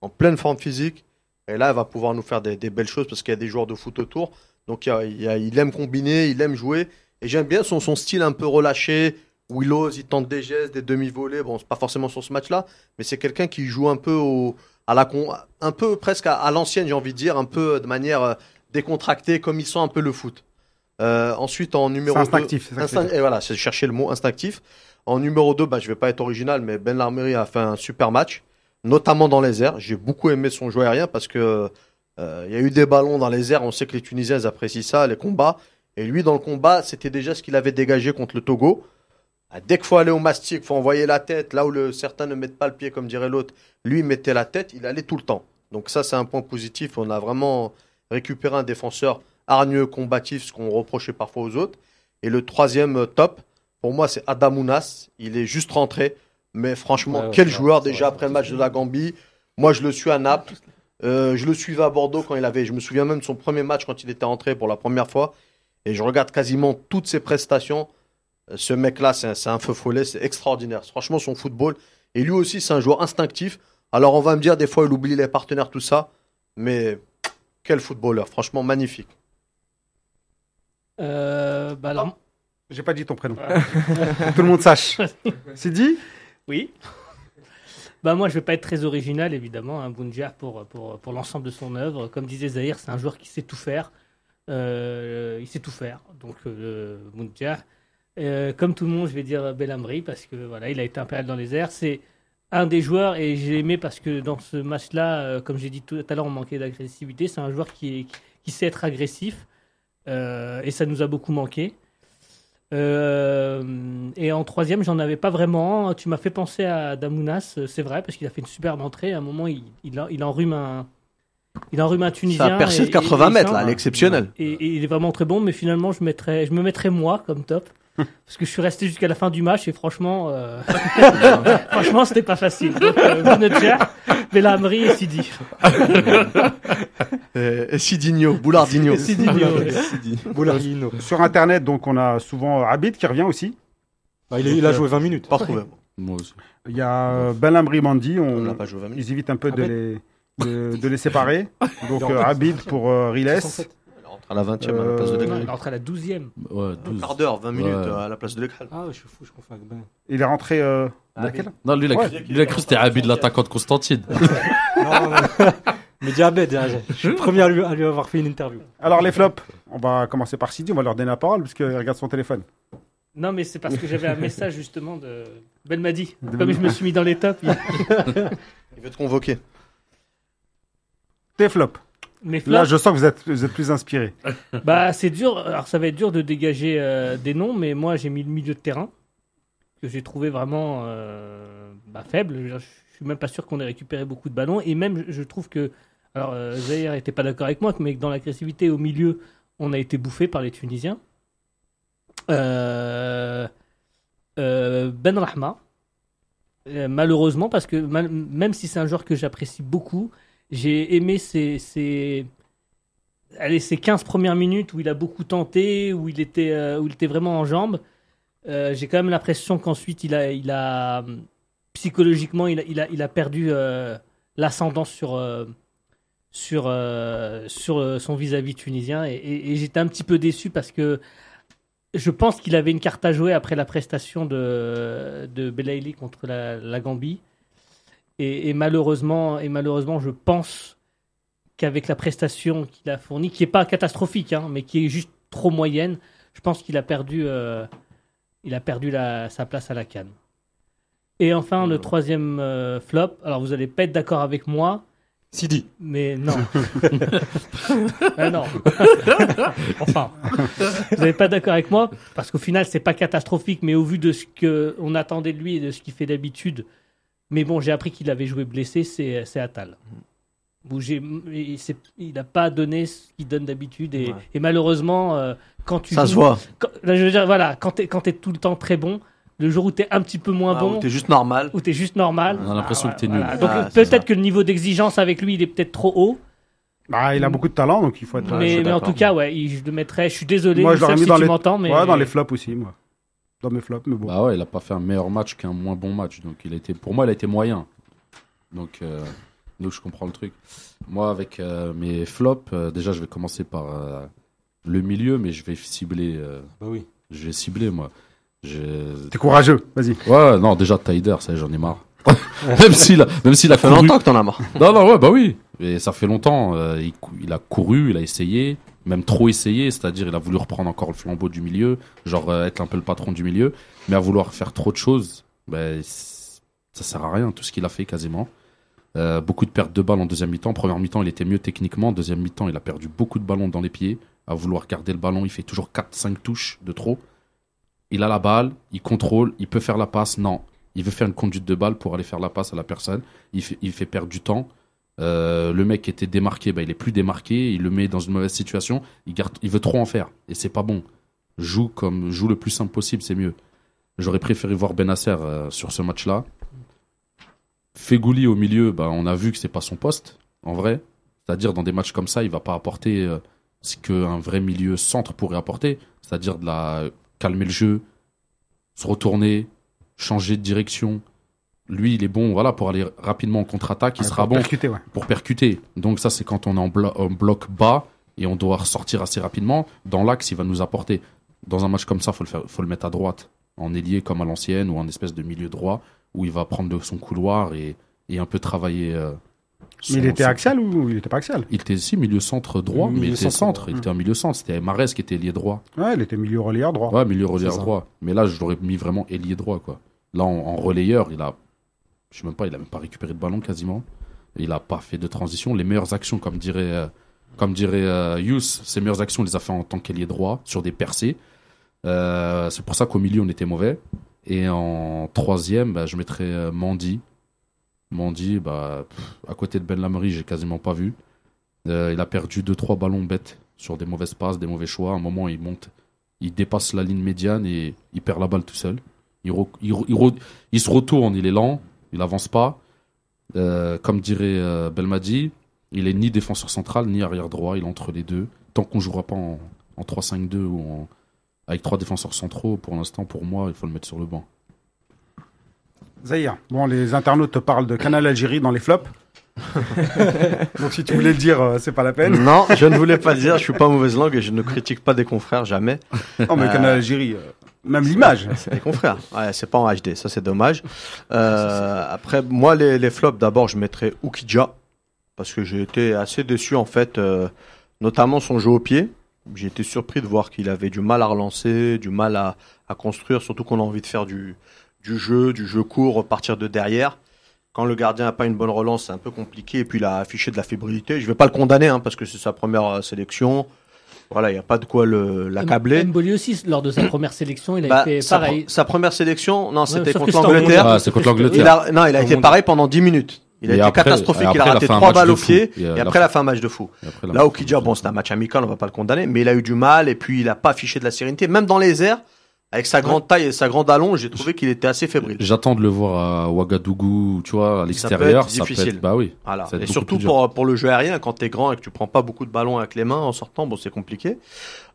Speaker 2: en pleine forme physique. Et là, il va pouvoir nous faire des belles choses parce qu'il y a des joueurs de foot autour. Donc, il, y a- il y a- il aime combiner, il aime jouer. Et j'aime bien son, son style un peu relâché, où il ose, il tente des gestes, des demi-volées. Bon, c'est pas forcément sur ce match-là, mais c'est quelqu'un qui joue un peu au, à la con, un peu presque à, à l'ancienne, j'ai envie de dire, un peu de manière euh, décontractée, comme il sent un peu le foot. Euh, ensuite, en numéro
Speaker 1: C'est
Speaker 2: deux-
Speaker 1: instinctif.
Speaker 2: Instinct-
Speaker 1: dire.
Speaker 2: et voilà, c'est chercher le mot instinctif. En numéro 2, bah, je vais pas être original, mais Ben Larmery a fait un super match, notamment dans les airs. J'ai beaucoup aimé son jeu aérien parce que il y a eu des ballons dans les airs. On sait que les Tunisiens apprécient ça, les combats. Et lui, dans le combat, c'était déjà ce qu'il avait dégagé contre le Togo. Ah, Dès qu'il faut aller au mastic, faut envoyer la tête, là où le, certains ne mettent pas le pied, comme dirait l'autre, lui il mettait la tête, il allait tout le temps. Donc ça, c'est un point positif. On a vraiment récupéré un défenseur hargneux, combatif, ce qu'on reprochait parfois aux autres. Et le troisième euh, top, pour moi, c'est Adamounas. Il est juste rentré. Mais franchement,
Speaker 5: Ouais, ouais,
Speaker 2: quel joueur déjà après le match de la Gambie. Moi, je le suis à Naples. Euh, je le suivais à Bordeaux quand il avait. Je me souviens même de son premier match quand il était entré pour la première fois. Et je regarde quasiment toutes ses prestations. Euh, Ce mec-là, c'est un, feu follet. C'est extraordinaire. Franchement, son football. Et lui aussi, c'est un joueur instinctif. Alors, on va me dire, des fois, il oublie les partenaires, tout ça. Mais quel footballeur. Franchement, magnifique.
Speaker 4: Euh, bah alors,
Speaker 1: J'ai pas dit ton prénom. Que tout le monde sache. C'est dit
Speaker 4: oui. Bah moi, je vais pas être très original, évidemment. Un Bounjar pour, pour, pour l'ensemble de son œuvre. Comme disait Zahir, c'est un joueur qui sait tout faire. Euh, il sait tout faire. Donc, euh. Euh, comme tout le monde, je vais dire Belhamri parce que voilà, il a été impérial dans les airs. C'est un des joueurs et j'ai aimé parce que dans ce match-là, euh, comme j'ai dit tout à l'heure, on manquait d'agressivité. C'est un joueur qui, qui sait être agressif et ça nous a beaucoup manqué. Euh, et en troisième, j'en avais pas vraiment. Tu m'as fait penser à Damounas, euh, c'est vrai, parce qu'il a fait une superbe entrée. À un moment, il, il, il enrume un, il enrume un Tunisien.
Speaker 2: Ça a percé de 80
Speaker 4: et- et
Speaker 2: mètres, là, l'exceptionnel.
Speaker 4: et, et il est vraiment très bon, mais finalement, je, mettrais, je me mettrais moi comme top. Parce que je suis resté jusqu'à la fin du match et franchement, euh, franchement, c'était pas facile. Donc, euh, Bounedjah, Belhamri et Sidi.
Speaker 2: Et, et Sidinho, Boulardinho.
Speaker 4: Sidinho.
Speaker 1: Sur Internet, donc, on a souvent euh, Abid qui revient aussi.
Speaker 5: Bah, il, a joué 20 minutes.
Speaker 2: Pas retrouvé.
Speaker 3: Moi aussi.
Speaker 1: Il y a euh, Benlamri Mandi.
Speaker 2: On
Speaker 1: On,
Speaker 2: l'a pas joué 20 minutes.
Speaker 1: ils évitent un peu de les, de, de les séparer. Donc, euh. Abid pour euh, Riles.
Speaker 5: 67.
Speaker 2: Il rentre à la 20 e à la place de
Speaker 1: Euh,
Speaker 2: Degrelle.
Speaker 4: il est rentré à la 12e.
Speaker 3: Ouais,
Speaker 2: Un
Speaker 3: 12.
Speaker 2: quart d'heure, 20 minutes
Speaker 3: Ouais.
Speaker 2: euh, à la place de Degrelle.
Speaker 5: Ah, je suis fou, je confonds avec Ben.
Speaker 1: Il est rentré. Euh,
Speaker 2: Abid.
Speaker 1: laquelle
Speaker 3: Non, lui, il a,
Speaker 1: Ouais.
Speaker 3: cru- lui, il a cru que c'était Abid, l'attaquant de Constantine.
Speaker 5: Non, non, Mais diabète, déjà, je suis le premier à lui, à lui avoir fait une interview.
Speaker 1: Alors, les flops, on va commencer par Sidi, on va leur donner la parole, parce qu'il regarde son téléphone.
Speaker 4: Non, mais c'est parce que j'avais un message justement de Ben Madi.
Speaker 1: De
Speaker 4: Comme je me suis mis dans les tops, il-
Speaker 2: Il veut te convoquer.
Speaker 1: Tes flops.
Speaker 4: Flops,
Speaker 1: Là, je sens que vous êtes, vous êtes plus inspiré.
Speaker 4: bah c'est dur. Alors ça va être dur de dégager euh, des noms, mais moi j'ai mis le milieu de terrain que j'ai trouvé vraiment euh, bah, faible. Je, je suis même pas sûr qu'on ait récupéré beaucoup de ballons et même je, trouve que alors euh, Zahir était pas d'accord avec moi, mais que dans l'agressivité au milieu, on a été bouffé par les Tunisiens. Euh, ben Rahma, malheureusement, parce que mal- même si c'est un joueur que j'apprécie beaucoup, j'ai aimé ses, ses, allez, ces 15 premières minutes où il a beaucoup tenté, où il était, euh, où il était vraiment en jambes. Euh, j'ai quand même l'impression qu'ensuite, il a, il a, psychologiquement, il a, il a, il a perdu euh, l'ascendant sur, euh, sur, sur son vis-à-vis tunisien. Et, j'étais un petit peu déçu parce que je pense qu'il avait une carte à jouer après la prestation de, de Belaïli contre la Gambie. Et, et malheureusement, et malheureusement, je pense qu'avec la prestation qu'il a fournie, qui n'est pas catastrophique, hein, mais qui est juste trop moyenne, je pense qu'il a perdu, euh, il a perdu la- sa place à la canne. Et enfin, le troisième euh, flop, alors vous n'allez pas être d'accord avec moi,
Speaker 5: Sidi.
Speaker 4: mais non. Ah non. enfin, vous n'êtes pas d'accord avec moi parce qu'au final, c'est pas catastrophique, mais au vu de ce que on attendait de lui et de ce qu'il fait d'habitude. Mais bon, j'ai appris qu'il avait joué blessé, c'est. Où j'ai- il n'a pas donné ce qu'il donne d'habitude et,
Speaker 2: Ouais.
Speaker 4: et malheureusement, euh, quand tu
Speaker 2: Ça
Speaker 4: joues-
Speaker 2: se voit.
Speaker 4: quand- là, je veux dire, voilà, quand t'es quand es tout le temps très bon, le jour où t'es un petit peu moins
Speaker 2: Ah,
Speaker 4: bon,
Speaker 2: ou T'es juste normal.
Speaker 4: où t'es juste normal,
Speaker 3: On a l'impression
Speaker 4: ah,
Speaker 3: que t'es
Speaker 4: voilà.
Speaker 3: nul.
Speaker 4: Donc
Speaker 2: Ah,
Speaker 4: peut-être que le niveau d'exigence avec lui, il est peut-être trop haut.
Speaker 1: Bah, il a beaucoup de talent, donc il faut être.
Speaker 4: Mais, mais en tout cas, ouais, il- je le mettrais. Je suis désolé,
Speaker 1: Moi, je l'aurais mis
Speaker 4: si
Speaker 1: dans
Speaker 4: tu
Speaker 1: les-
Speaker 4: m'entends, mais
Speaker 1: Ouais, dans les flops aussi, moi. Dans mes flops, mais bon.
Speaker 3: Bah ouais, il a pas fait un meilleur match qu'un moins bon match. Donc il a été, pour moi, il a été moyen. Donc, euh, donc je comprends le truc. Moi, avec euh, mes flops, euh, déjà, je vais commencer par euh, le milieu, mais je vais cibler. euh,
Speaker 5: Bah oui.
Speaker 3: je vais cibler moi. Je-
Speaker 1: T'es courageux, vas-y.
Speaker 3: Ouais, non, déjà Tyder, ça, y est, j'en ai marre. même s'il a, même s'il a
Speaker 2: Ça fait
Speaker 3: couru.
Speaker 2: longtemps que t'en as marre.
Speaker 3: Non, non, ouais, bah oui. Et ça fait longtemps. euh, il a couru, il a essayé, même trop essayé. C'est-à-dire, il a voulu reprendre encore le flambeau du milieu, genre euh, être un peu le patron du milieu. Mais à vouloir faire trop de choses, ben, ça sert à rien. Tout ce qu'il a fait quasiment. Euh, beaucoup de pertes de balles en deuxième mi-temps. Première mi-temps, il était mieux techniquement. Deuxième mi-temps, il a perdu beaucoup de ballons dans les pieds. À vouloir garder le ballon, il fait toujours 4-5 touches de trop. Il a la balle, il contrôle, il peut faire la passe. Non, il veut faire une conduite de balle pour aller faire la passe à la personne. Il fait perdre du temps. Euh, le mec était démarqué, bah, il est plus démarqué. Il le met dans une mauvaise situation. Il, garde, il veut trop en faire et c'est pas bon. Joue comme joue le plus simple possible, c'est mieux. J'aurais préféré voir Benasser euh, sur ce match-là. Fegouli au milieu, bah, on a vu que c'est pas son poste, en vrai. C'est-à-dire dans des matchs comme ça, il va pas apporter euh, ce qu'un vrai milieu centre pourrait apporter, c'est-à-dire de calmer le jeu, se retourner, changer de direction. Lui, il est bon, voilà, pour aller rapidement en contre-attaque, il
Speaker 1: Ouais,
Speaker 3: sera
Speaker 1: pour
Speaker 3: bon
Speaker 1: percuter, ouais.
Speaker 3: pour percuter. Donc ça, c'est quand on est en, blo- en bloc bas et on doit ressortir assez rapidement. Dans l'axe, il va nous apporter. Dans un match comme ça, faut le faire, faut le mettre à droite, en ailier comme à l'ancienne ou en espèce de milieu droit où il va prendre de son couloir et, et un peu travailler. euh, son-
Speaker 1: Mais il était axial ou il était pas axial?
Speaker 3: Il était aussi milieu centre droit,
Speaker 5: Milieu
Speaker 3: mais il était
Speaker 5: centre.
Speaker 3: Il était un milieu centre. C'était Marès qui était ailier droit.
Speaker 1: Ouais, il était milieu relayeur droit.
Speaker 3: Ouais, milieu relayeur droit. Mais là, je l'aurais mis vraiment ailier droit, quoi. Là, en, en relayeur, il a, je sais même pas, il a même pas récupéré de ballon quasiment. Il a pas fait de transition. Les meilleures actions, comme dirait, euh, comme dirait euh, ses meilleures actions, il les a fait en tant qu'ailier droit sur des percées. Euh, c'est pour ça qu'au milieu, on était mauvais. Et en troisième, bah, je mettrais euh, Mandy. Mandy, bah, à côté de Ben Lamry, j'ai quasiment pas vu. Il a perdu 2-3 ballons bêtes sur des mauvaises passes, des mauvais choix. À un moment, il monte, il dépasse la ligne médiane et il perd la balle tout seul. Il, il se retourne, il est lent, il avance pas. Euh, comme dirait euh, Belmadi, il est ni défenseur central ni arrière droit, il est entre les deux. Tant qu'on jouera pas en, en 3-5-2 ou en- avec trois défenseurs centraux, pour l'instant, pour moi, il faut le mettre sur le banc.
Speaker 1: Zahir. Bon, les internautes te parlent de Canal Algérie dans les flops. Donc si tu voulais le dire, euh, c'est pas la peine.
Speaker 2: Non, je ne voulais pas le dire. Je suis pas mauvaise langue et je ne critique pas des confrères jamais.
Speaker 1: Non, mais
Speaker 2: Euh,
Speaker 1: Canal Algérie, euh, même l'image.
Speaker 2: C'est des confrères. Ouais, c'est pas en HD, ça c'est dommage. Euh, après, moi les, les flops, d'abord je mettrais Oukidja. parce que j'ai été assez déçu en fait, euh, notamment son jeu au pied. J'ai été surpris de voir qu'il avait du mal à relancer, du mal à, à construire, surtout qu'on a envie de faire du, du jeu, du jeu court, repartir de derrière. Quand le gardien n'a pas une bonne relance, c'est un peu compliqué. Et puis il a affiché de la fébrilité. Je vais pas le condamner hein, parce que c'est sa première euh, sélection. Voilà, il n'y a pas de quoi le- l'accabler.
Speaker 4: Mboli aussi, lors de sa première sélection, il a
Speaker 2: Bah,
Speaker 4: fait
Speaker 2: sa,
Speaker 4: pareil.
Speaker 2: sa première sélection, non, c'était contre l'Angleterre.
Speaker 3: Ah, c'est contre
Speaker 2: Il
Speaker 3: l'Angleterre.
Speaker 2: a, non, il a été pareil pendant 10 minutes. Il a
Speaker 3: Et
Speaker 2: été
Speaker 3: après-
Speaker 2: catastrophique.
Speaker 3: et
Speaker 2: Il a
Speaker 3: après, il a
Speaker 2: raté trois balles au pied. Et
Speaker 3: a
Speaker 2: après, il
Speaker 3: fait-
Speaker 2: a fait un match de fou.
Speaker 3: Et la-
Speaker 2: Là, Okidja, bon, c'était un match amical, on va pas le condamner, mais il a eu du mal et puis il a pas affiché de la sérénité. Même dans les airs, avec sa grande taille et sa grande allonge, j'ai trouvé qu'il était assez fébrile.
Speaker 3: J'attends de le voir à Ouagadougou, tu vois, à
Speaker 2: Ça peut
Speaker 3: l'extérieur.
Speaker 2: être
Speaker 3: Ça peut
Speaker 2: difficile.
Speaker 3: être, bah oui.
Speaker 2: Voilà. Et surtout pour, pour le jeu aérien, quand t'es grand et que tu prends pas beaucoup de ballons avec les mains en sortant, bon, c'est compliqué.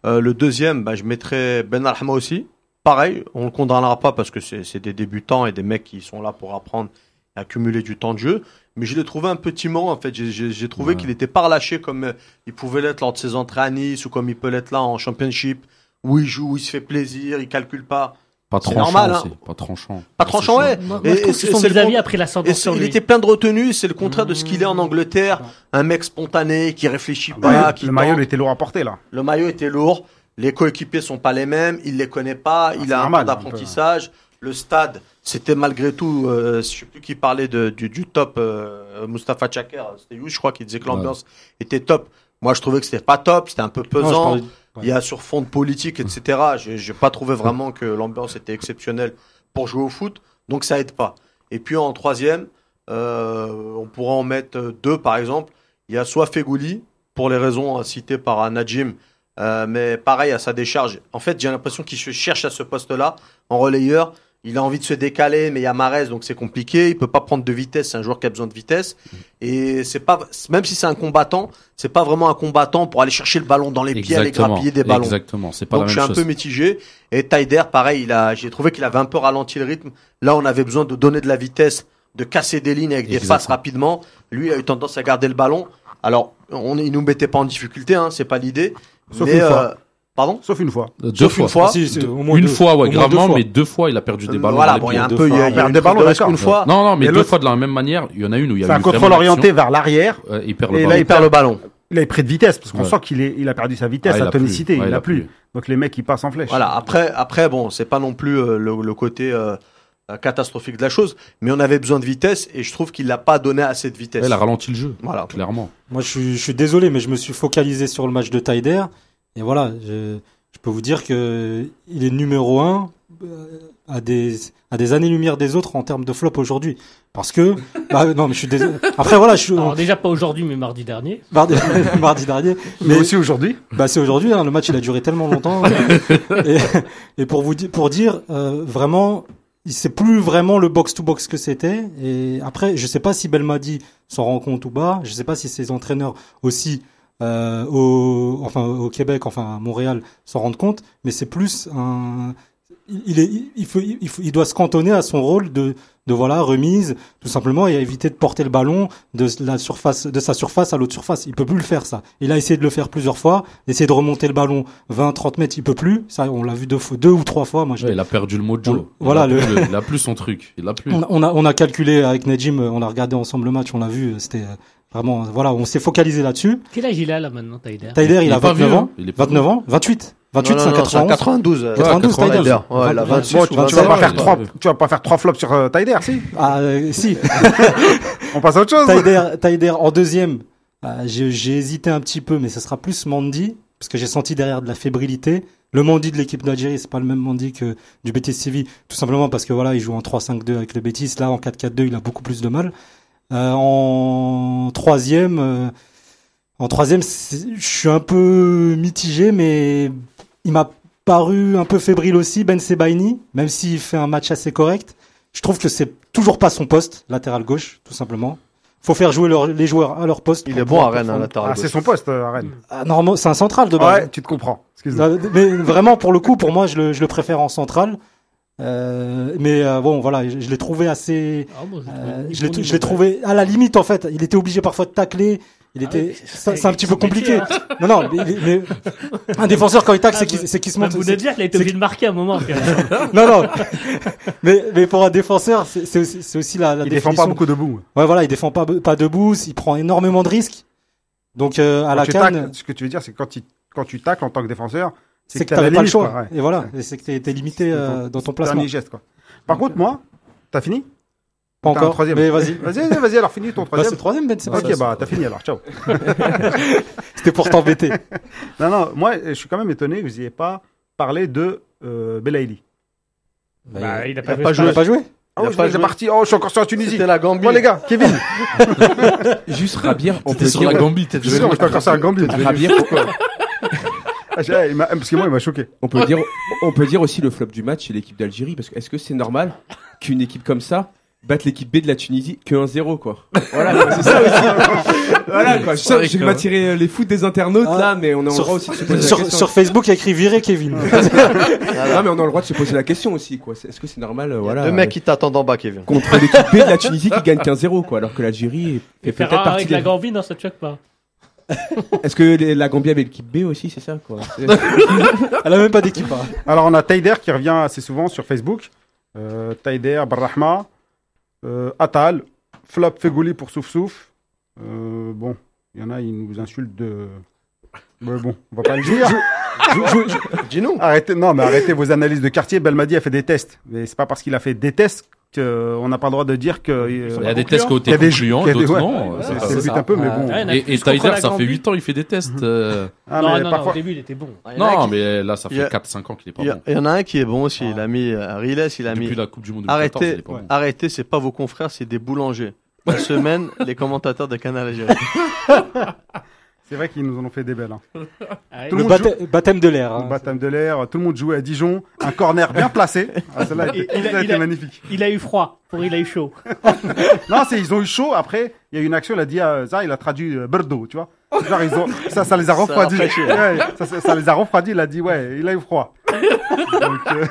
Speaker 2: Euh, le deuxième, bah, je mettrais Ben Alhama aussi. Pareil, on le condamnera pas parce que c'est des débutants et des mecs qui sont là pour apprendre et accumuler du temps de jeu. Mais je l'ai trouvé un peu timoré, en fait. J'ai- trouvé
Speaker 3: Ouais.
Speaker 2: qu'il était pas relâché comme euh, il pouvait l'être lors de ses entrées à Nice ou comme il peut l'être là en championship où il joue, où il se fait plaisir, il calcule pas.
Speaker 3: Pas tranchant
Speaker 2: normal, hein.
Speaker 3: Pas tranchant.
Speaker 2: Pas tranchant, ouais.
Speaker 4: Moi, je trouve
Speaker 2: et
Speaker 4: que
Speaker 2: c'est-
Speaker 4: son vis-à-vis a pris l'ascendant
Speaker 2: Et
Speaker 4: sur
Speaker 2: c'est- il
Speaker 4: lui.
Speaker 2: était plein de retenue, c'est le contraire de ce qu'il est en Angleterre. Un mec spontané, qui réfléchit
Speaker 1: Le
Speaker 2: pas,
Speaker 1: maillot-
Speaker 2: qui
Speaker 1: le maillot,
Speaker 2: tente.
Speaker 1: il était lourd à porter, là.
Speaker 2: Le maillot était lourd. Les coéquipiers sont pas les mêmes. Il les connaît pas. il
Speaker 1: c'est
Speaker 2: a un
Speaker 1: normal,
Speaker 2: temps
Speaker 1: un peu.
Speaker 2: d'apprentissage. Le stade, c'était malgré tout. Euh, je sais plus qui parlait de, du, du top. Euh, Mustapha Chaker, c'était lui, je crois, qui disait que l'ambiance était top. Moi, je trouvais que c'était pas top. C'était un peu pesant. Il y a sur fond de politique, etc. J'ai pas trouvé vraiment que l'ambiance était exceptionnelle pour jouer au foot, donc ça aide pas. Et puis en troisième, euh, on pourra en mettre deux par exemple. Il y a soit Fegouli, pour les raisons citées par Najim, euh, mais pareil à sa décharge. En fait, j'ai l'impression qu'il cherche à ce poste-là en relayeur. Il a envie de se décaler, mais il y a Marès, donc c'est compliqué. Il peut pas prendre de vitesse. C'est un joueur qui a besoin de vitesse. Et c'est pas, même si c'est un combattant, c'est pas vraiment un combattant pour aller chercher le ballon dans les pieds, aller grappiller des ballons.
Speaker 3: Exactement. C'est pas
Speaker 2: Donc
Speaker 3: la
Speaker 2: je suis un peu mitigé. Et Taider, pareil, il a, j'ai trouvé qu'il avait un peu ralenti le rythme. Là, on avait besoin de donner de la vitesse, de casser des lignes avec des
Speaker 3: Exactement.
Speaker 2: passes rapidement. Lui, il a eu tendance à garder le ballon. Alors, on, il nous mettait pas en difficulté, hein, c'est pas l'idée.
Speaker 1: Sauf
Speaker 2: Mais,
Speaker 1: une fois.
Speaker 2: euh, pardon.
Speaker 1: Sauf une fois.
Speaker 3: Deux
Speaker 2: Sauf
Speaker 3: fois.
Speaker 2: une fois.
Speaker 5: Si, au moins
Speaker 3: une
Speaker 5: deux.
Speaker 3: fois,
Speaker 5: Au
Speaker 3: ouais,
Speaker 5: deux
Speaker 3: gravement,
Speaker 5: fois.
Speaker 3: mais deux fois, il a perdu des
Speaker 2: Euh,
Speaker 3: ballons.
Speaker 2: voilà, bon, il y a un peu, il y a, y a
Speaker 1: des ballons,
Speaker 2: une fois.
Speaker 3: Non, non, mais deux fois de la même manière. Il y en a une où il y a
Speaker 1: C'est
Speaker 3: eu
Speaker 1: un contrôle orienté vers l'arrière.
Speaker 3: Ouais, il perd le
Speaker 1: Et là,
Speaker 2: Il perd le ballon.
Speaker 1: Il a pris de vitesse, parce qu'on
Speaker 3: Ouais.
Speaker 1: sent qu'il est, il a perdu sa vitesse,
Speaker 3: Ah, il
Speaker 1: sa
Speaker 3: plus.
Speaker 1: tonicité.
Speaker 3: Ouais,
Speaker 1: il
Speaker 3: il
Speaker 1: a
Speaker 3: a
Speaker 1: plus.
Speaker 3: plus.
Speaker 1: Donc les mecs, ils passent en flèche.
Speaker 2: Voilà. Après, après, bon, c'est pas non plus euh, le, le côté euh, euh, catastrophique de la chose, mais on avait besoin de vitesse et je trouve qu'il n'a pas donné assez de vitesse.
Speaker 3: Ouais, Il a ralenti le jeu.
Speaker 2: Voilà.
Speaker 3: Clairement.
Speaker 5: Moi, je suis, je suis désolé, mais je me suis focalisé sur le match de Taider. Et voilà, je, je peux vous dire que il est numéro un euh, à des, à des années-lumière des autres en termes de flop aujourd'hui. Parce que, bah, non, mais je suis désolé. Après, voilà, je suis,
Speaker 4: Alors déjà pas aujourd'hui, mais mardi dernier.
Speaker 5: mardi, mardi dernier.
Speaker 1: Mais
Speaker 5: Mais
Speaker 1: aussi aujourd'hui.
Speaker 5: bah, c'est aujourd'hui, hein, le match il a duré tellement longtemps. et, et pour vous dire, pour dire, euh, vraiment, c'est plus vraiment le box-to-box que c'était. Et après, je sais pas si Belmadi s'en rend compte ou pas. Je sais pas si ses entraîneurs aussi, euh, au, enfin, au Québec, enfin, à Montréal, s'en rendent compte. Mais c'est plus un, il- il est, il faut, il faut, il doit se cantonner à son rôle de, de voilà, remise, tout simplement, et éviter de porter le ballon de la surface, de sa surface à l'autre surface. Il peut plus le faire, ça. Il a essayé de le faire plusieurs fois, essayer de remonter le ballon 20, 30 mètres, il peut plus. Ça, on l'a vu deux fois, deux ou trois fois. Moi,
Speaker 3: Ouais, il a perdu le mojo.
Speaker 5: On-
Speaker 3: Il
Speaker 5: voilà,
Speaker 3: a
Speaker 5: le-
Speaker 3: plus Il a plus son truc. Il a plus.
Speaker 5: on, a- on a, on a calculé avec Nejim, euh, on a regardé ensemble le match, on l'a vu, c'était euh, vraiment, voilà, on s'est focalisé là-dessus.
Speaker 4: Quel âge il a là maintenant, Taider
Speaker 5: Taider, il,
Speaker 3: est
Speaker 5: a
Speaker 3: pas
Speaker 5: 29
Speaker 3: vieux,
Speaker 5: ans.
Speaker 3: Il est pas
Speaker 5: 29 ans, 28, 28,
Speaker 2: Non,
Speaker 5: c'est
Speaker 2: non,
Speaker 5: un
Speaker 2: non, c'est un
Speaker 5: 91.
Speaker 2: 92. euh,
Speaker 5: 92, Taider.
Speaker 2: Taider. Ouais, la 26
Speaker 1: Bon, tu, tu vas
Speaker 2: 27,
Speaker 1: pas
Speaker 3: ouais,
Speaker 1: faire
Speaker 3: ouais.
Speaker 1: trois, tu vas pas faire trois flops sur euh, Taider, si
Speaker 5: Ah, euh, si.
Speaker 1: On passe à autre chose.
Speaker 5: Taider, Taider en deuxième, euh, j'ai j'ai hésité un petit peu, mais ce sera plus Mandy, parce que j'ai senti derrière de la fébrilité. Le Mandy de l'équipe d'Algérie, c'est pas le même Mandy que du Betis Séville, tout simplement parce que voilà, il joue en 3-5-2 avec le Betis. Là, en 4-4-2, il a beaucoup plus de mal. Euh, en troisième, euh, en troisième, je suis un peu mitigé, mais il m'a paru un peu fébrile aussi, Ben Sebaini, même s'il fait un match assez correct. Je trouve que c'est toujours pas son poste, latéral gauche, tout simplement. Faut faire jouer leur- les joueurs à leur poste.
Speaker 2: Il est bon à Rennes,
Speaker 5: performer.
Speaker 2: latéral
Speaker 1: Ah, c'est son poste, euh, à Rennes.
Speaker 5: Ah, normalement, c'est un central de base.
Speaker 1: Ouais, tu te comprends. Excuse-moi.
Speaker 5: Mais vraiment, pour le coup, pour moi, je le, je le préfère en central. Euh, mais euh, bon, voilà, je, je l'ai trouvé assez.
Speaker 4: Ah, bon, je
Speaker 5: euh, l'ai
Speaker 4: niveau,
Speaker 5: trouvé à la limite en fait. Il était obligé parfois de tacler. il
Speaker 4: Ah
Speaker 5: était, c'est un petit peu
Speaker 4: compliqué, hein.
Speaker 5: Non, non, mais, mais- un défenseur quand il tacle,
Speaker 4: Ah,
Speaker 5: c'est qu'il c'est qu'il se
Speaker 4: Bah,
Speaker 5: montre.
Speaker 4: vous de dire qu'il a été obligé de marquer à un moment.
Speaker 5: Non, non. mais, mais pour un défenseur, c'est aussi, c'est aussi la, la
Speaker 1: Il défend pas
Speaker 5: définition.
Speaker 1: beaucoup debout.
Speaker 5: Ouais, voilà, il défend pas, pas debout, il prend énormément de risques. Donc, euh, à
Speaker 1: Quand
Speaker 5: la canne,
Speaker 1: tacles, ce que tu veux dire, c'est quand tu, quand tu tacles en tant que défenseur,
Speaker 5: c'est que
Speaker 1: la
Speaker 5: t'avais pas le choix.
Speaker 1: quoi, ouais.
Speaker 5: Et voilà, et c'est que t'es t'es limité
Speaker 1: C'est
Speaker 5: euh,
Speaker 1: ton-
Speaker 5: dans ton
Speaker 1: c'est
Speaker 5: placement.
Speaker 1: Dernier geste, quoi. Par contre, moi, t'as fini
Speaker 5: Pas encore.
Speaker 1: troisième.
Speaker 5: Mais vas-y.
Speaker 1: Vas-y, vas-y, vas-y, alors finis ton
Speaker 5: Bah, c'est
Speaker 1: troisième.
Speaker 5: le troisième, Ben, c'est pas
Speaker 1: ok,
Speaker 5: ça.
Speaker 1: bah t'as fini alors, ciao.
Speaker 5: C'était pour t'embêter.
Speaker 1: Non, non, moi je suis quand même étonné que vous n'ayez pas parlé de euh, Belaïli.
Speaker 4: Bah, il a
Speaker 2: Il a
Speaker 4: pas,
Speaker 2: pas
Speaker 4: joué.
Speaker 5: Pas joué?
Speaker 1: Ah oui, je parti. Oh, je suis encore sur la Tunisie.
Speaker 2: C'était la Gambie.
Speaker 1: Bon, les gars, Kevin.
Speaker 6: Juste Rabir, on
Speaker 3: T'es sur la Gambie, t'es
Speaker 1: Je suis sûr, je suis encore sur la Gambie.
Speaker 6: Rabir, pourquoi
Speaker 1: Ah, j'ai- il m'a- Parce que moi, il m'a choqué.
Speaker 6: on peut dire, on peut dire aussi le flop du match, c'est l'équipe d'Algérie, parce que est-ce que c'est normal qu'une équipe comme ça batte l'équipe B de la Tunisie que 1-0 quoi? Voilà, quoi, c'est ça aussi. voilà quoi. Je sais que je vais m'attirer les foot des internautes
Speaker 5: Ah,
Speaker 6: là, mais on a le
Speaker 5: sur-
Speaker 6: droit aussi de se poser la
Speaker 5: Sur,
Speaker 6: question.
Speaker 5: sur Facebook, il y a écrit virer Kevin.
Speaker 6: Non, mais on a le droit de se poser la question aussi quoi. C'est- Est-ce que c'est normal, euh, voilà
Speaker 2: Le mec qui t'attend en bas, Kevin.
Speaker 6: contre l'équipe B de la Tunisie qui gagne 15-0 quoi, alors que l'Algérie fait peut-être
Speaker 4: un
Speaker 6: partie
Speaker 4: avec la
Speaker 6: des...
Speaker 4: Gambie, non, ça te choque pas?
Speaker 6: Est-ce que les- la Gambie avait l'équipe B aussi, c'est ça quoi C'est-
Speaker 5: Elle a même pas d'équipe. hein.
Speaker 1: Alors, on a Taider qui revient assez souvent sur Facebook. Euh, Taider, Barrahma, euh, Atal, Flop Fegouli pour Souf Souf. Euh, bon, il y en a, ils nous insultent de. Mais bon, on va pas le dire.
Speaker 2: Dis-nous.
Speaker 1: Arrêtez, non, mais arrêtez vos analyses de quartier. Belmadi a fait des tests. Mais c'est pas parce qu'il a fait des tests qu'on n'a pas le droit de dire que. euh,
Speaker 3: Il y a des tests qui ont
Speaker 1: Il y
Speaker 3: été
Speaker 1: a des-
Speaker 3: concluants, d'autres
Speaker 1: ouais.
Speaker 3: non.
Speaker 1: c'est- le but un peu, mais
Speaker 5: Ah,
Speaker 1: bon.
Speaker 4: Ouais,
Speaker 3: Et, et
Speaker 4: la
Speaker 3: ça fait
Speaker 4: Gambie.
Speaker 3: 8 ans, il fait des tests. euh,
Speaker 1: Ah,
Speaker 4: non,
Speaker 1: mais
Speaker 4: non,
Speaker 1: parfois-
Speaker 4: non, au début, il était bon.
Speaker 2: Il
Speaker 3: Non,
Speaker 2: qui-
Speaker 3: mais là, ça
Speaker 2: y a-
Speaker 3: fait 4-5 ans qu'il est pas
Speaker 2: Il y, a-
Speaker 3: bon.
Speaker 2: il y en a un qui est bon aussi. Il a mis euh, Riles, il a
Speaker 3: Depuis
Speaker 2: mis.
Speaker 3: la Coupe du Monde 2014, il
Speaker 2: Arrêtez,
Speaker 3: bon.
Speaker 2: arrêtez, c'est pas vos confrères, c'est des boulangers. La semaine, les commentateurs de Canal Algérie.
Speaker 1: C'est vrai qu'ils nous en ont fait des belles. hein.
Speaker 4: Ah,
Speaker 1: Tout
Speaker 5: Le
Speaker 1: le monde
Speaker 5: baptê- baptême de l'air. hein.
Speaker 1: Baptême de l'air, tout le monde jouait à Dijon, un corner bien placé. Ah, celle-là
Speaker 4: Il-
Speaker 1: était,
Speaker 4: il a- il a-
Speaker 1: magnifique.
Speaker 4: Il a eu froid. Pour il a eu chaud.
Speaker 1: Non, c'est ils ont eu chaud. Après, il y a eu une action. Il a dit, euh, ça, il a traduit euh, Bordeaux, tu vois. Genre ils ont, ça, ça les a refroidis.
Speaker 2: rafraîchi.
Speaker 1: Ouais, ça, ça- ça les a refroidis. Il a dit, ouais, il a eu froid. Donc euh,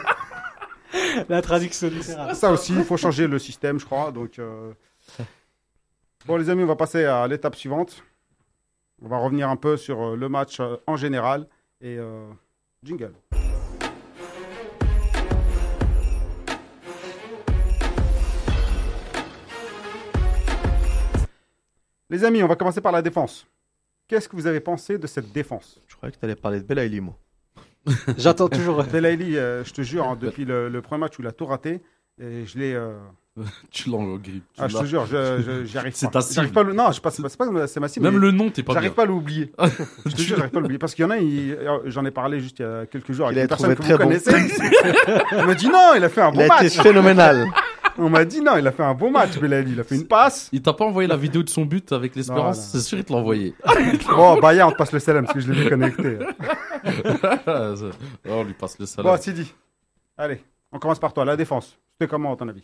Speaker 5: La traduction littérale.
Speaker 1: ça aussi, il faut changer le système, je crois. Donc euh, bon, les amis, on va passer à l'étape suivante. On va revenir un peu sur euh, le match euh, en général et euh, jingle. Les amis, on va commencer par la défense. Qu'est-ce que vous avez pensé de cette défense?
Speaker 2: Je croyais que t'allais parler de Belaïli, moi.
Speaker 5: J'attends toujours.
Speaker 1: Belaïli, euh, je te jure, hein, depuis le, le premier match où il a tout raté, et je l'ai. euh,
Speaker 3: Tu l'as en grippe. tu
Speaker 1: Ah, je
Speaker 3: l'as.
Speaker 1: te jure, je, je- j'y arrive
Speaker 3: C'est ta cible.
Speaker 1: J'arrive pas à le- Non, je passe, c'est pas c'est ma cible.
Speaker 3: Même
Speaker 1: mais
Speaker 3: le nom, t'es pas
Speaker 1: J'arrive
Speaker 3: bien.
Speaker 1: pas à l'oublier. je te jure, j'arrive pas à l'oublier. Parce qu'il y en a, il- j'en ai parlé juste il y a quelques jours avec
Speaker 2: Il a
Speaker 1: une personne que
Speaker 2: très
Speaker 1: vous
Speaker 2: bon.
Speaker 1: connaissez. Il m'a dit non, il a fait un
Speaker 2: Il
Speaker 1: bon
Speaker 2: a été
Speaker 1: match.
Speaker 2: phénoménal.
Speaker 1: On m'a dit non, il a fait un bon match. Il a fait une passe.
Speaker 3: Il t'a pas envoyé la vidéo de son but avec l'espérance
Speaker 1: non.
Speaker 3: C'est sûr, il te l'a envoyé.
Speaker 1: Bon, Baya, on te passe le salam parce que je l'ai vu connecté.
Speaker 3: Oh, on lui passe le
Speaker 1: Bon,
Speaker 3: salaire.
Speaker 1: Sidi. Allez, on commence par toi. La défense. C'était comment, à ton avis?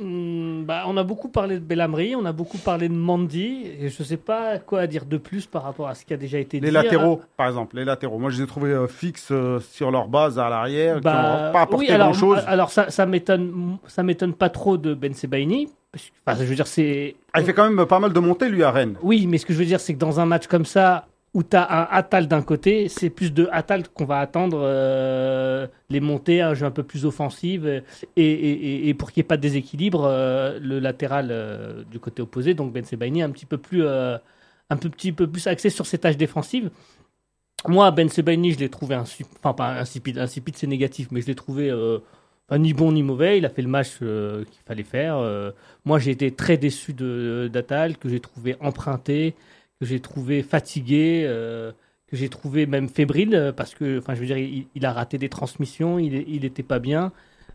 Speaker 4: Hmm, bah, on a beaucoup parlé de Belhamri, on a beaucoup parlé de Mandy, et je sais pas quoi dire de plus par rapport à ce qui a déjà été
Speaker 1: Les
Speaker 4: dit.
Speaker 1: latéraux, par exemple. Les latéraux. Moi, je les ai trouvés euh, fixes euh, sur leur base à l'arrière, qui
Speaker 4: Bah,
Speaker 1: n'ont pas apporté
Speaker 4: oui, alors,
Speaker 1: grand-chose.
Speaker 4: alors ça, ça m'étonne, ça m'étonne pas trop de Ben Sebaini. parce que- Enfin, je veux dire, c'est.
Speaker 1: Ah, il fait quand même pas mal de montées, lui, à Rennes.
Speaker 4: Oui, mais ce que je veux dire, c'est que dans un match comme ça, où tu as un Atal d'un côté, c'est plus de Atal qu'on va attendre euh, les montées, un jeu un peu plus offensif, euh, et, pour qu'il n'y ait pas de déséquilibre, euh, le latéral du côté opposé, donc Ben Sebaini, un petit peu plus, un peu, petit peu plus axé sur ses tâches défensives. Moi, Ben Sebaini, je l'ai trouvé insipide, enfin pas insipide, insipide c'est négatif, mais je l'ai trouvé ni bon ni mauvais. Il a fait le match qu'il fallait faire. Moi, j'ai été très déçu d'Atal, que j'ai trouvé emprunté, que j'ai trouvé fatigué, euh, que j'ai trouvé même fébrile, euh, parce que, enfin, je veux dire, il, a raté des transmissions, il, il était pas bien.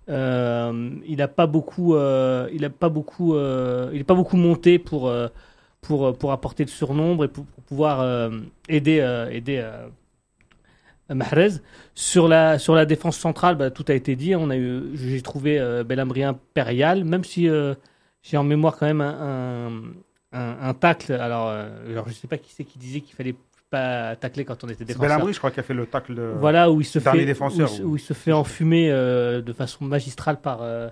Speaker 4: Il a pas beaucoup, il a pas beaucoup, euh, il est pas beaucoup monté pour pour pour apporter de surnombre et pour, pouvoir aider aider Mahrez. Sur la, sur la défense centrale, bah, tout a été dit. On a eu, j'ai trouvé Belhamri impérial, même si j'ai en mémoire quand même un, un, tacle. Alors, euh, alors, je sais pas qui c'est qui disait qu'il fallait pas tacler quand on était
Speaker 1: C'est
Speaker 4: défenseur.
Speaker 1: Belhamri, je crois, qui a fait le tacle. de-
Speaker 4: Voilà où il se fait
Speaker 1: défenseur,
Speaker 4: où, il se-
Speaker 1: ou-
Speaker 4: où il se fait enfumer euh, de façon magistrale par euh,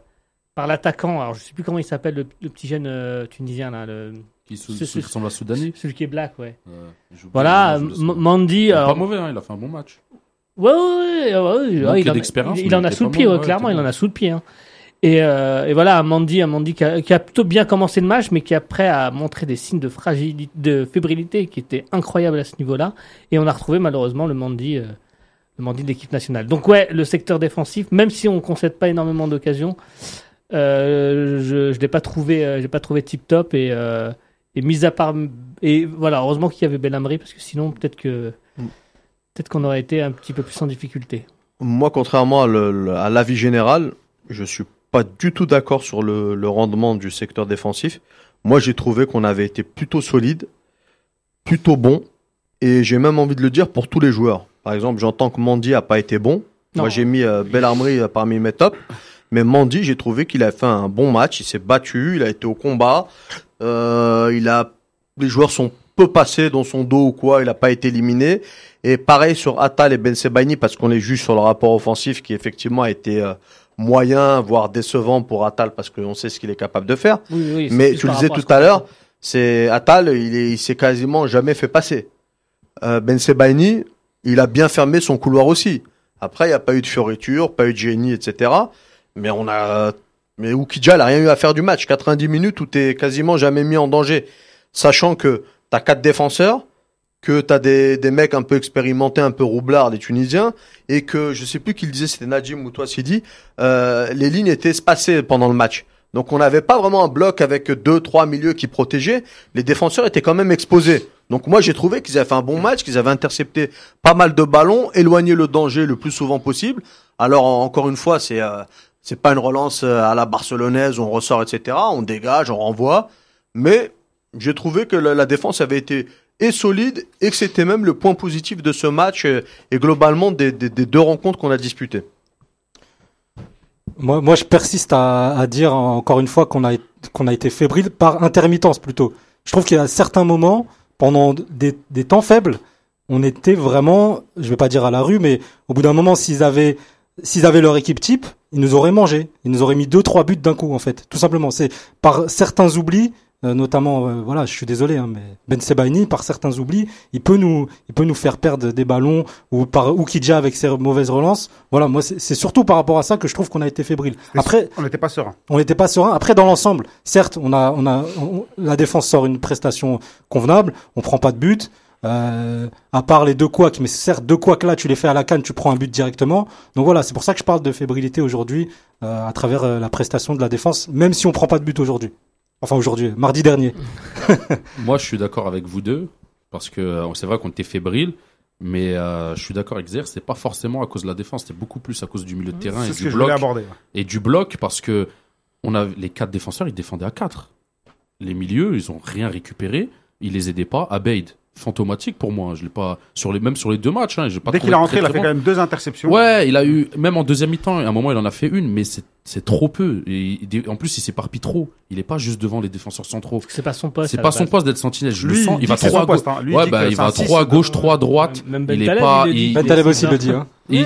Speaker 4: par l'attaquant. Alors je sais plus comment il s'appelle le, le petit jeune euh, tunisien là. Le...
Speaker 3: Qui sou- ressemble à Soudani.
Speaker 4: Celui qui est black, ouais. Voilà. Mandy. Alors-
Speaker 3: pas mauvais, hein, il a fait un bon match.
Speaker 4: Ouais, ouais, ouais, ouais, ouais,
Speaker 3: Il
Speaker 4: ouais,
Speaker 3: manquait
Speaker 4: il, en a,
Speaker 3: d'expérience,
Speaker 4: il- en a sous le pied, clairement,
Speaker 3: il
Speaker 4: en a sous le pied. hein. Et, euh, et voilà, Mandy, Mandy qui a, qui a plutôt bien commencé le match, mais qui après a montré des signes de fragilité, de fébrilité qui étaient incroyables à ce niveau-là. Et on a retrouvé malheureusement le Mandy, euh, le Mandy de l'équipe nationale. Donc ouais, le secteur défensif, même si on concède pas énormément d'occasions, euh, je, je l'ai pas trouvé, euh, j'ai pas trouvé tip top et, euh, et mis à part et voilà, heureusement qu'il y avait Belhamri parce que sinon peut-être que
Speaker 2: Mm.
Speaker 4: peut-être qu'on aurait été un petit peu plus en difficulté.
Speaker 2: Moi, contrairement à l'avis général, je suis pas du tout d'accord sur le, le rendement du secteur défensif. Moi, j'ai trouvé qu'on avait été plutôt solide, plutôt bon, et j'ai même envie de le dire pour tous les joueurs. Par exemple, j'entends que Mandy a pas été bon.
Speaker 4: Non.
Speaker 2: Moi, j'ai mis euh, Bellarmerie euh, parmi mes tops. Mais Mandy, j'ai trouvé qu'il a fait un bon match. Il s'est battu, il a été au combat. Euh, il a, les joueurs sont peu passés dans son dos ou quoi. Il n'a pas été éliminé. Et pareil sur Atal et Ben Sebaini parce qu'on les juge sur le rapport offensif qui effectivement a été euh, moyen, voire décevant pour Atal parce qu'on sait ce qu'il est capable de faire.
Speaker 4: Oui, oui, c'est
Speaker 2: Mais tu le disais tout à l'heure, c'est Atal, il est, il s'est quasiment jamais fait passer. Euh, ben Sebaini, il a bien fermé son couloir aussi. Après, il n'y a pas eu de fioriture, pas eu de génie, etc. Mais on a, mais Oukidja, il a rien eu à faire du match. 90 minutes où t'es quasiment jamais mis en danger. Sachant que t'as quatre défenseurs, que t'as des, des mecs un peu expérimentés, un peu roublards, les Tunisiens, et que je sais plus qui le disait, c'était Najim ou toi Sidi, euh, les lignes étaient espacées pendant le match. Donc on n'avait pas vraiment un bloc avec deux, trois milieux qui protégeaient. Les défenseurs étaient quand même exposés. Donc moi j'ai trouvé qu'ils avaient fait un bon match, qu'ils avaient intercepté pas mal de ballons, éloigné le danger le plus souvent possible. Alors en- encore une fois, c'est euh, c'est pas une relance euh, à la barcelonaise, on ressort, etc. On dégage, on renvoie. Mais j'ai trouvé que la défense avait été et solide et que c'était même le point positif de ce match euh, et globalement des, deux rencontres qu'on a disputées.
Speaker 5: Moi, je persiste à, dire encore une fois qu'on a, été fébrile par intermittence plutôt. Je trouve qu'il y a certains moments, pendant des, temps faibles, on était vraiment, je vais pas dire à la rue, mais au bout d'un moment, s'ils avaient, s'ils avaient leur équipe type, ils nous auraient mangé. Ils nous auraient mis deux, trois buts d'un coup, en fait. Tout simplement. C'est par certains oublis, notamment, euh, voilà, je suis désolé, hein, mais Ben Sebaini, par certains oublis, il peut nous, il peut nous faire perdre des ballons ou par Oukidja avec ses mauvaises relances. Voilà, moi, c'est c'est surtout par rapport à ça que je trouve qu'on a été fébrile. Après,
Speaker 1: On n'était pas serein.
Speaker 5: on n'était pas serein. Après, dans l'ensemble, certes, on a, on a, on- la défense sort une prestation convenable. On prend pas de but. Euh, à part les deux couacs, mais certes, deux couacs là, tu les fais à la canne, tu prends un but directement. Donc voilà, c'est pour ça que je parle de fébrilité aujourd'hui, euh, à travers euh, la prestation de la défense, même si on prend pas de but aujourd'hui. Enfin aujourd'hui, mardi dernier.
Speaker 3: Moi, je suis d'accord avec vous deux, parce que euh, c'est vrai qu'on était fébrile, mais euh, je suis d'accord avec Zer, c'est pas forcément à cause de la défense, c'était beaucoup plus à cause du milieu de terrain et
Speaker 1: C'est ce
Speaker 3: du bloc.
Speaker 1: aborder.
Speaker 3: Et du bloc, parce que on a les quatre défenseurs, ils défendaient à quatre. Les milieux, ils ont rien récupéré, ils les aidaient pas. Abeid, fantomatique pour moi. Je l'ai pas sur les même sur les deux matchs. Hein, j'ai pas
Speaker 1: Dès qu'il est rentré,
Speaker 3: très,
Speaker 1: il a fait
Speaker 3: bon.
Speaker 1: quand même deux interceptions.
Speaker 3: Ouais, il a eu, même en deuxième mi-temps, à un moment, il en a fait une, mais c'est c'est trop peu. Et il- en plus, il s'éparpille trop. Il est pas juste devant les défenseurs centraux.
Speaker 4: C'est pas son poste.
Speaker 3: C'est
Speaker 4: à
Speaker 3: pas son poste d'être sentinelle. Je
Speaker 1: Lui,
Speaker 3: le sens. Il va à
Speaker 1: poste, hein. Lui, il
Speaker 3: Ouais, bah, il va
Speaker 1: un six.
Speaker 3: trop à gauche, trop à droite.
Speaker 4: Même
Speaker 3: il est
Speaker 4: Ben
Speaker 3: pas,
Speaker 4: il
Speaker 5: Ben Taleb aussi le dit. Hein.
Speaker 3: il,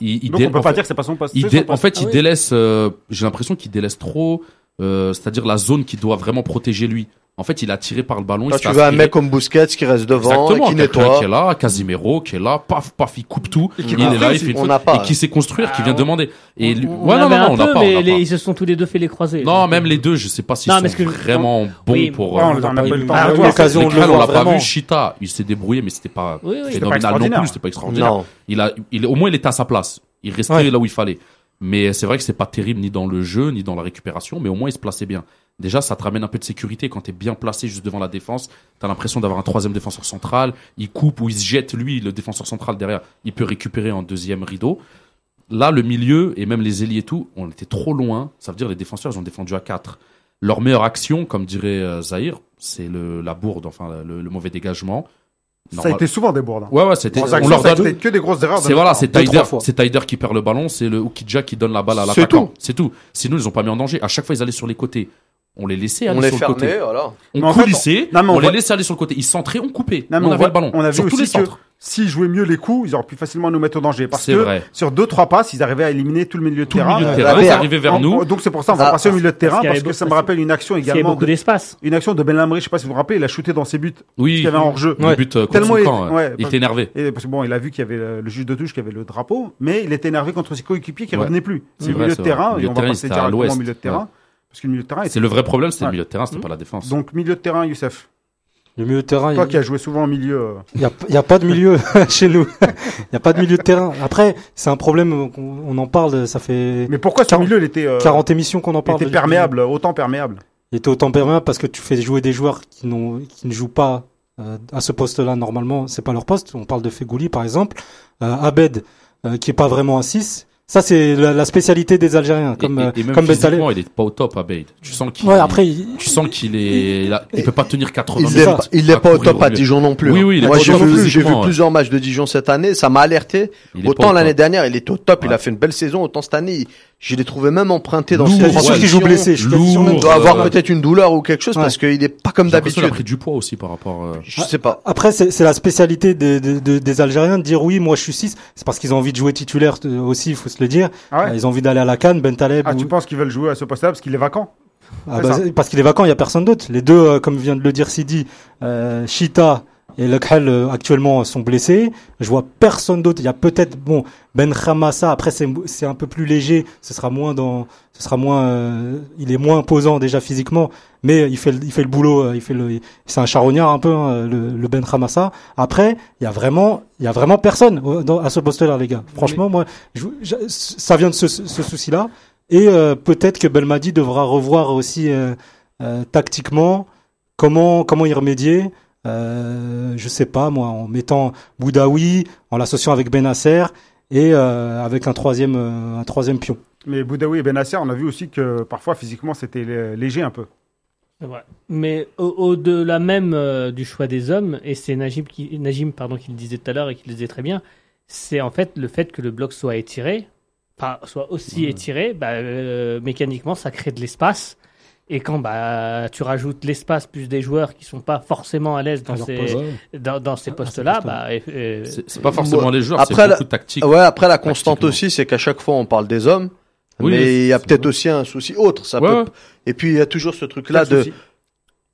Speaker 3: il,
Speaker 1: Donc on peut
Speaker 3: en
Speaker 1: pas
Speaker 3: fait-
Speaker 1: dire que c'est pas son poste.
Speaker 3: en fait,
Speaker 4: Ah
Speaker 3: il
Speaker 4: oui.
Speaker 3: délaisse. euh, J'ai l'impression qu'il délaisse trop. euh, C'est-à-dire la zone qui doit vraiment protéger lui. En fait, il est attiré par le ballon.
Speaker 2: Toi,
Speaker 3: il se
Speaker 2: tu veux un mec comme Busquets qui reste devant
Speaker 3: Exactement,
Speaker 2: et qui nettoie.
Speaker 3: qui est là, Casimiro qui est là, paf, paf, il coupe tout.
Speaker 1: Et qui
Speaker 3: il est là, il fait une
Speaker 2: On
Speaker 3: faute,
Speaker 2: n'a pas.
Speaker 3: et qui sait construire, qui
Speaker 4: Ah,
Speaker 3: vient
Speaker 4: on-
Speaker 3: demander. Et lui-
Speaker 4: On
Speaker 3: ouais, non,
Speaker 4: avait
Speaker 3: non, non,
Speaker 4: un
Speaker 3: on n'a
Speaker 4: peu,
Speaker 3: pas, on
Speaker 4: mais
Speaker 3: n'a
Speaker 4: les- ils se sont tous les deux fait les croisés.
Speaker 3: Non, même
Speaker 4: euh,
Speaker 3: les deux, je sais pas s'ils
Speaker 4: Non,
Speaker 3: sont
Speaker 4: que
Speaker 3: vraiment bons
Speaker 4: Oui,
Speaker 3: pour.
Speaker 1: Ouais,
Speaker 3: euh,
Speaker 1: on les en a pas eu le temps
Speaker 4: Ah,
Speaker 1: de
Speaker 5: l'occasion de le
Speaker 3: on l'a pas vu. Chita, il s'est débrouillé, mais c'était pas phénoménal non plus, c'était pas extraordinaire.
Speaker 2: Non.
Speaker 3: Il a, il, au moins, il était à sa place. Il restait
Speaker 5: Ouais.
Speaker 3: là où il fallait. Mais c'est vrai que c'est pas terrible ni dans le jeu, ni dans la récupération, mais au moins il se plaçait bien. Déjà, ça te ramène un peu de sécurité quand t'es bien placé juste devant la défense. T'as l'impression d'avoir un troisième défenseur central. Il coupe ou il se jette, lui, le défenseur central derrière. Il peut récupérer en deuxième rideau. Là, le milieu et même les ailiers et tout, on était trop loin. Ça veut dire les défenseurs, ils ont défendu à 4. Leur meilleure action, comme dirait euh, Zahir, c'est le, la bourde, enfin le, le mauvais dégagement.
Speaker 1: Ça a été souvent des bourdes. hein.
Speaker 3: Ouais, ouais, c'était. On leur donne.
Speaker 1: que des grosses erreurs.
Speaker 3: C'est voilà, c'est
Speaker 5: fois.
Speaker 3: c'est Taider qui perd le ballon, c'est le Ukidja qui donne la balle à
Speaker 2: C'est
Speaker 3: l'attaquant. C'est tout. Sinon, ils ont pas mis en danger. À chaque fois, ils allaient sur les côtés. On les laissait aller
Speaker 2: On les
Speaker 3: sur le côté.
Speaker 2: voilà.
Speaker 3: On
Speaker 1: Mais en fait,
Speaker 3: coulissait,
Speaker 1: on- non, mais
Speaker 3: on,
Speaker 1: on
Speaker 3: les laissait aller sur le côté. Ils centraient, on coupait.
Speaker 1: Non, mais
Speaker 3: on
Speaker 1: on
Speaker 3: avait
Speaker 1: voit-
Speaker 3: le ballon.
Speaker 1: on a vu
Speaker 3: sur tous
Speaker 1: aussi
Speaker 3: les
Speaker 1: que
Speaker 3: centres.
Speaker 1: s'ils jouaient mieux les coups, ils auraient pu facilement nous mettre au danger. Parce que
Speaker 3: vrai.
Speaker 1: sur deux trois passes, ils arrivaient à éliminer tout le milieu de
Speaker 3: Tout le
Speaker 1: terrain.
Speaker 3: milieu de
Speaker 2: Euh,
Speaker 3: terrain,
Speaker 2: la
Speaker 3: c'est
Speaker 2: BR.
Speaker 3: arrivé vers
Speaker 1: En-
Speaker 3: nous.
Speaker 1: en- Donc c'est pour ça on va
Speaker 2: Ah,
Speaker 1: passer au milieu de terrain parce que ça me
Speaker 4: beaucoup-
Speaker 1: rappelle une action
Speaker 4: y
Speaker 1: également.
Speaker 4: beaucoup
Speaker 1: de-
Speaker 4: d'espace.
Speaker 1: Une action de Ben Lamry, je sais pas si vous vous rappelez, il a shooté dans ses buts.
Speaker 3: Oui,
Speaker 1: qu'il y avait un hors-jeu.
Speaker 3: Le
Speaker 5: Ouais.
Speaker 3: but contre
Speaker 1: Tellement
Speaker 3: son
Speaker 1: il-
Speaker 3: camp, ouais, il était énervé.
Speaker 1: Et parce que bon, il a vu qu'il y avait le, le juge de touche qui avait le drapeau, mais il était énervé contre ses coéquipiers qui
Speaker 3: Ouais.
Speaker 1: revenaient plus.
Speaker 3: C'est
Speaker 1: le milieu de terrain.
Speaker 3: Le
Speaker 1: et on va
Speaker 3: terrain,
Speaker 1: passer directement au milieu de terrain. Parce que le milieu de terrain,
Speaker 3: C'est le vrai problème,
Speaker 1: Ouais.
Speaker 3: le milieu de terrain, c'était pas la défense.
Speaker 1: donc milieu de terrain, Youssef.
Speaker 5: Le milieu de terrain,
Speaker 1: Toi
Speaker 5: il
Speaker 1: qui as joué souvent au milieu. euh,
Speaker 5: n'y a, il y a pas de milieu chez nous. Il n'y a pas de milieu de terrain. Après, c'est un problème, on, on en parle, ça fait
Speaker 1: Mais pourquoi ce
Speaker 5: Quarante-
Speaker 1: milieu il était, euh,
Speaker 5: 40 émissions qu'on en
Speaker 1: il
Speaker 5: parle.
Speaker 1: était
Speaker 5: depuis-
Speaker 1: perméable, autant perméable?
Speaker 5: Il était autant perméable parce que tu fais jouer des joueurs qui, n'ont, qui ne jouent pas euh, à ce poste-là normalement, c'est pas leur poste. On parle de Fegouli par exemple, euh, Abed euh, qui est pas vraiment un 6. Ça c'est la, la spécialité des Algériens, comme
Speaker 3: et,
Speaker 5: euh,
Speaker 3: et même
Speaker 5: comme
Speaker 3: physiquement, il est pas au top, Abeid. Tu sens qu'il,
Speaker 5: Ouais, après il-
Speaker 3: tu sens qu'il est, là, il peut pas tenir 80
Speaker 2: Il
Speaker 3: minutes.
Speaker 2: n'est pas, il est
Speaker 3: À
Speaker 2: pas au top à. Dijon non plus.
Speaker 3: Oui,
Speaker 2: hein.
Speaker 3: oui, il est
Speaker 2: Moi,
Speaker 3: pas au
Speaker 2: j'ai
Speaker 3: top
Speaker 2: vu, j'ai vu plusieurs matchs de Dijon cette année. Ça m'a alerté. Autant
Speaker 3: au
Speaker 2: l'année
Speaker 3: top.
Speaker 2: dernière, il était au top. Il a fait une belle saison. Autant cette année, il- je l'ai trouvé même emprunté dans ses
Speaker 5: je suis joue blessé. Je.
Speaker 2: Il doit avoir
Speaker 3: Euh,
Speaker 2: peut-être une douleur ou quelque chose
Speaker 5: Ouais.
Speaker 2: parce qu'il est pas comme
Speaker 3: l'impression qu'il a
Speaker 2: d'habitude.
Speaker 3: pris du poids aussi par rapport. euh,
Speaker 2: Je sais pas.
Speaker 5: Après, c'est la spécialité des, des, des- des Algériens de dire oui, moi je suis 6. C'est parce qu'ils ont envie de jouer titulaire euh, aussi, il faut se le dire.
Speaker 1: Ah ouais
Speaker 5: Euh, Ils ont envie d'aller à la Cannes, Ben Taleb.
Speaker 1: Ah,
Speaker 5: ou-
Speaker 1: tu penses qu'ils veulent jouer à ce poste-là parce qu'il est vacant?
Speaker 5: Ah bah, parce qu'il est vacant, il y a personne d'autre. Les deux, euh, comme vient de le dire Sidi, euh, Chita et Lekhel euh, actuellement sont blessés. Je vois personne d'autre. Il y a peut-être bon Ben Khamassa. Après c'est c'est un peu plus léger. Ce sera moins dans, ce sera moins. euh, il est moins imposant déjà physiquement, mais il fait le- il fait le boulot. euh, Il fait le. C'est un charognard un peu hein, le, le Ben Khamassa. Après il y a vraiment il y a vraiment personne au- dans- à ce poste-là les gars. Franchement moi je- je- ça vient de ce, ce souci-là. Et euh, peut-être que Belmadi devra revoir aussi euh, euh, tactiquement comment comment y remédier. Euh, je sais pas moi, en mettant Boudaoui, en l'associant avec Benasser et euh, avec un troisième euh, un troisième pion.
Speaker 1: Mais Boudaoui et Benasser, on a vu aussi que parfois physiquement c'était lé- léger un peu.
Speaker 4: Mais au- au-delà même euh, du choix des hommes, et c'est Najim, qui, Najim pardon, qui le disait tout à l'heure et qui le disait très bien, c'est en fait le fait que le bloc soit étiré, soit aussi étiré, bah, euh, mécaniquement ça crée de l'espace. Et quand bah, tu rajoutes l'espace plus des joueurs qui sont pas forcément à l'aise dans, ces, dans, dans ces postes-là,
Speaker 5: ces postes-là.
Speaker 4: bah,
Speaker 3: C'est pas forcément les joueurs,
Speaker 2: Après,
Speaker 3: c'est
Speaker 2: la-
Speaker 3: beaucoup de tactique.
Speaker 2: Ouais, après la constante aussi, c'est qu'à chaque fois on parle des hommes,
Speaker 3: Oui,
Speaker 2: mais il y a peut-être aussi un souci autre. Ça
Speaker 3: Ouais,
Speaker 2: peut... Et puis il y a toujours ce truc-là de,
Speaker 1: souci,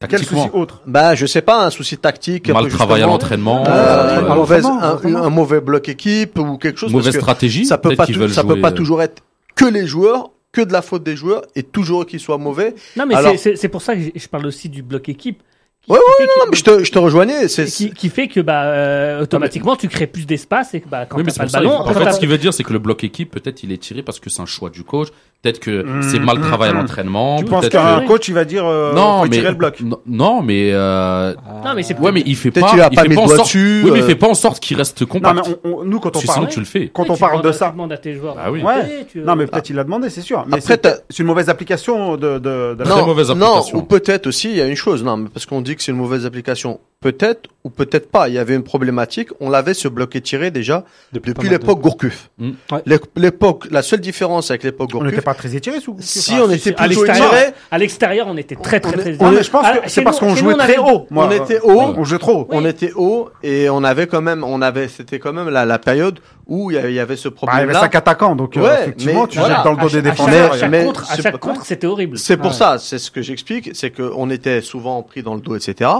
Speaker 1: quel souci
Speaker 3: Tactiquement.
Speaker 1: autre
Speaker 2: bah je sais pas, un souci tactique, un
Speaker 3: Mal
Speaker 2: peu
Speaker 3: travailler à l'entraînement,
Speaker 2: euh,
Speaker 3: euh,
Speaker 2: un, mauvais,
Speaker 5: l'entraînement, à
Speaker 2: un,
Speaker 5: l'entraînement.
Speaker 2: un mauvais bloc équipe ou quelque chose.
Speaker 3: mauvaise
Speaker 2: parce que
Speaker 3: stratégie.
Speaker 2: ça peut pas, ça peut pas
Speaker 3: euh,
Speaker 2: toujours être que les joueurs, que de la faute des joueurs et toujours qu'ils soient mauvais.
Speaker 4: Non, mais
Speaker 2: Alors-
Speaker 4: c'est- c'est c'est pour ça que je- parle aussi du bloc équipe. fait que-
Speaker 2: Non, mais je te, je te rejoignais. C'est,
Speaker 4: qui, qui fait que bah, euh, automatiquement tu crées plus d'espace et que bah, quand
Speaker 3: Oui, mais
Speaker 4: pas le
Speaker 3: ça.
Speaker 4: ballon,
Speaker 3: En fait, ce qu'il veut dire, c'est que le bloc équipe, peut-être, il est tiré parce que c'est un choix du coach. Peut-être que
Speaker 1: Mmh,
Speaker 3: c'est mal
Speaker 1: mmh,
Speaker 3: travaillé à
Speaker 1: mmh.
Speaker 3: l'entraînement.
Speaker 1: Tu penses qu'un
Speaker 3: que-
Speaker 1: coach il va dire euh,
Speaker 3: non,
Speaker 1: faut
Speaker 3: mais
Speaker 1: tirer le bloc
Speaker 3: non, non, mais euh,
Speaker 4: Non, mais c'est
Speaker 3: ouais, mais il fait pas.
Speaker 2: a
Speaker 3: il
Speaker 2: pas
Speaker 3: fait
Speaker 2: le
Speaker 3: en sorte-
Speaker 2: dessus,
Speaker 3: Oui, mais il
Speaker 2: euh.
Speaker 3: fait pas en sorte qu'il reste
Speaker 1: Non,
Speaker 3: compact.
Speaker 1: mais on- on- nous quand on
Speaker 3: Tu
Speaker 1: parle,
Speaker 3: tu le fais.
Speaker 1: quand
Speaker 4: Oui,
Speaker 1: on parle de
Speaker 4: tu
Speaker 1: ça,
Speaker 4: demandes à tes joueurs.
Speaker 3: Bah oui.
Speaker 1: Ouais. non mais peut-être il l'a demandé, c'est sûr. Mais
Speaker 2: Après,
Speaker 1: c'est une mauvaise application de, de, de la-
Speaker 3: Très mauvaise
Speaker 2: non,
Speaker 3: application.
Speaker 2: ou peut-être aussi, il y a une chose, non, mais parce qu'on dit que c'est une mauvaise application. Peut-être, ou peut-être pas. Il y avait une problématique. On l'avait ce bloc étiré déjà depuis
Speaker 5: mal de-
Speaker 2: l'époque Gourcuff.
Speaker 3: Mm.
Speaker 5: Ouais.
Speaker 2: L'époque, la seule différence avec l'époque
Speaker 1: On n'était
Speaker 2: Gourcuff,
Speaker 1: pas très étiré sous.
Speaker 2: si
Speaker 1: Ah,
Speaker 2: on
Speaker 4: Si,
Speaker 2: était plutôt
Speaker 4: l'extérieur,
Speaker 2: étiré,
Speaker 4: à l'extérieur, on était très très très.
Speaker 1: Mais je pense
Speaker 4: Ah,
Speaker 1: que
Speaker 4: chez
Speaker 1: c'est parce qu'on jouait
Speaker 4: nous,
Speaker 1: très haut. Moi,
Speaker 2: on était haut.
Speaker 1: On jouait trop haut.
Speaker 2: on était haut et on avait quand même, on avait, c'était quand même la, la période où il y avait- il y avait ce
Speaker 1: Bah, il y avait cinq attaquants, donc euh,
Speaker 2: Ouais,
Speaker 1: effectivement,
Speaker 2: mais
Speaker 1: tu
Speaker 2: voilà.
Speaker 1: jettes dans le dos des
Speaker 4: chaque- à chaque-
Speaker 1: défenseurs.
Speaker 4: à
Speaker 1: et-
Speaker 4: chaque
Speaker 2: mais
Speaker 4: contre, à chaque contre, c'était horrible.
Speaker 2: C'est pour
Speaker 5: Ouais.
Speaker 2: ça, c'est ce que j'explique, c'est qu'on était souvent pris dans le dos, etc.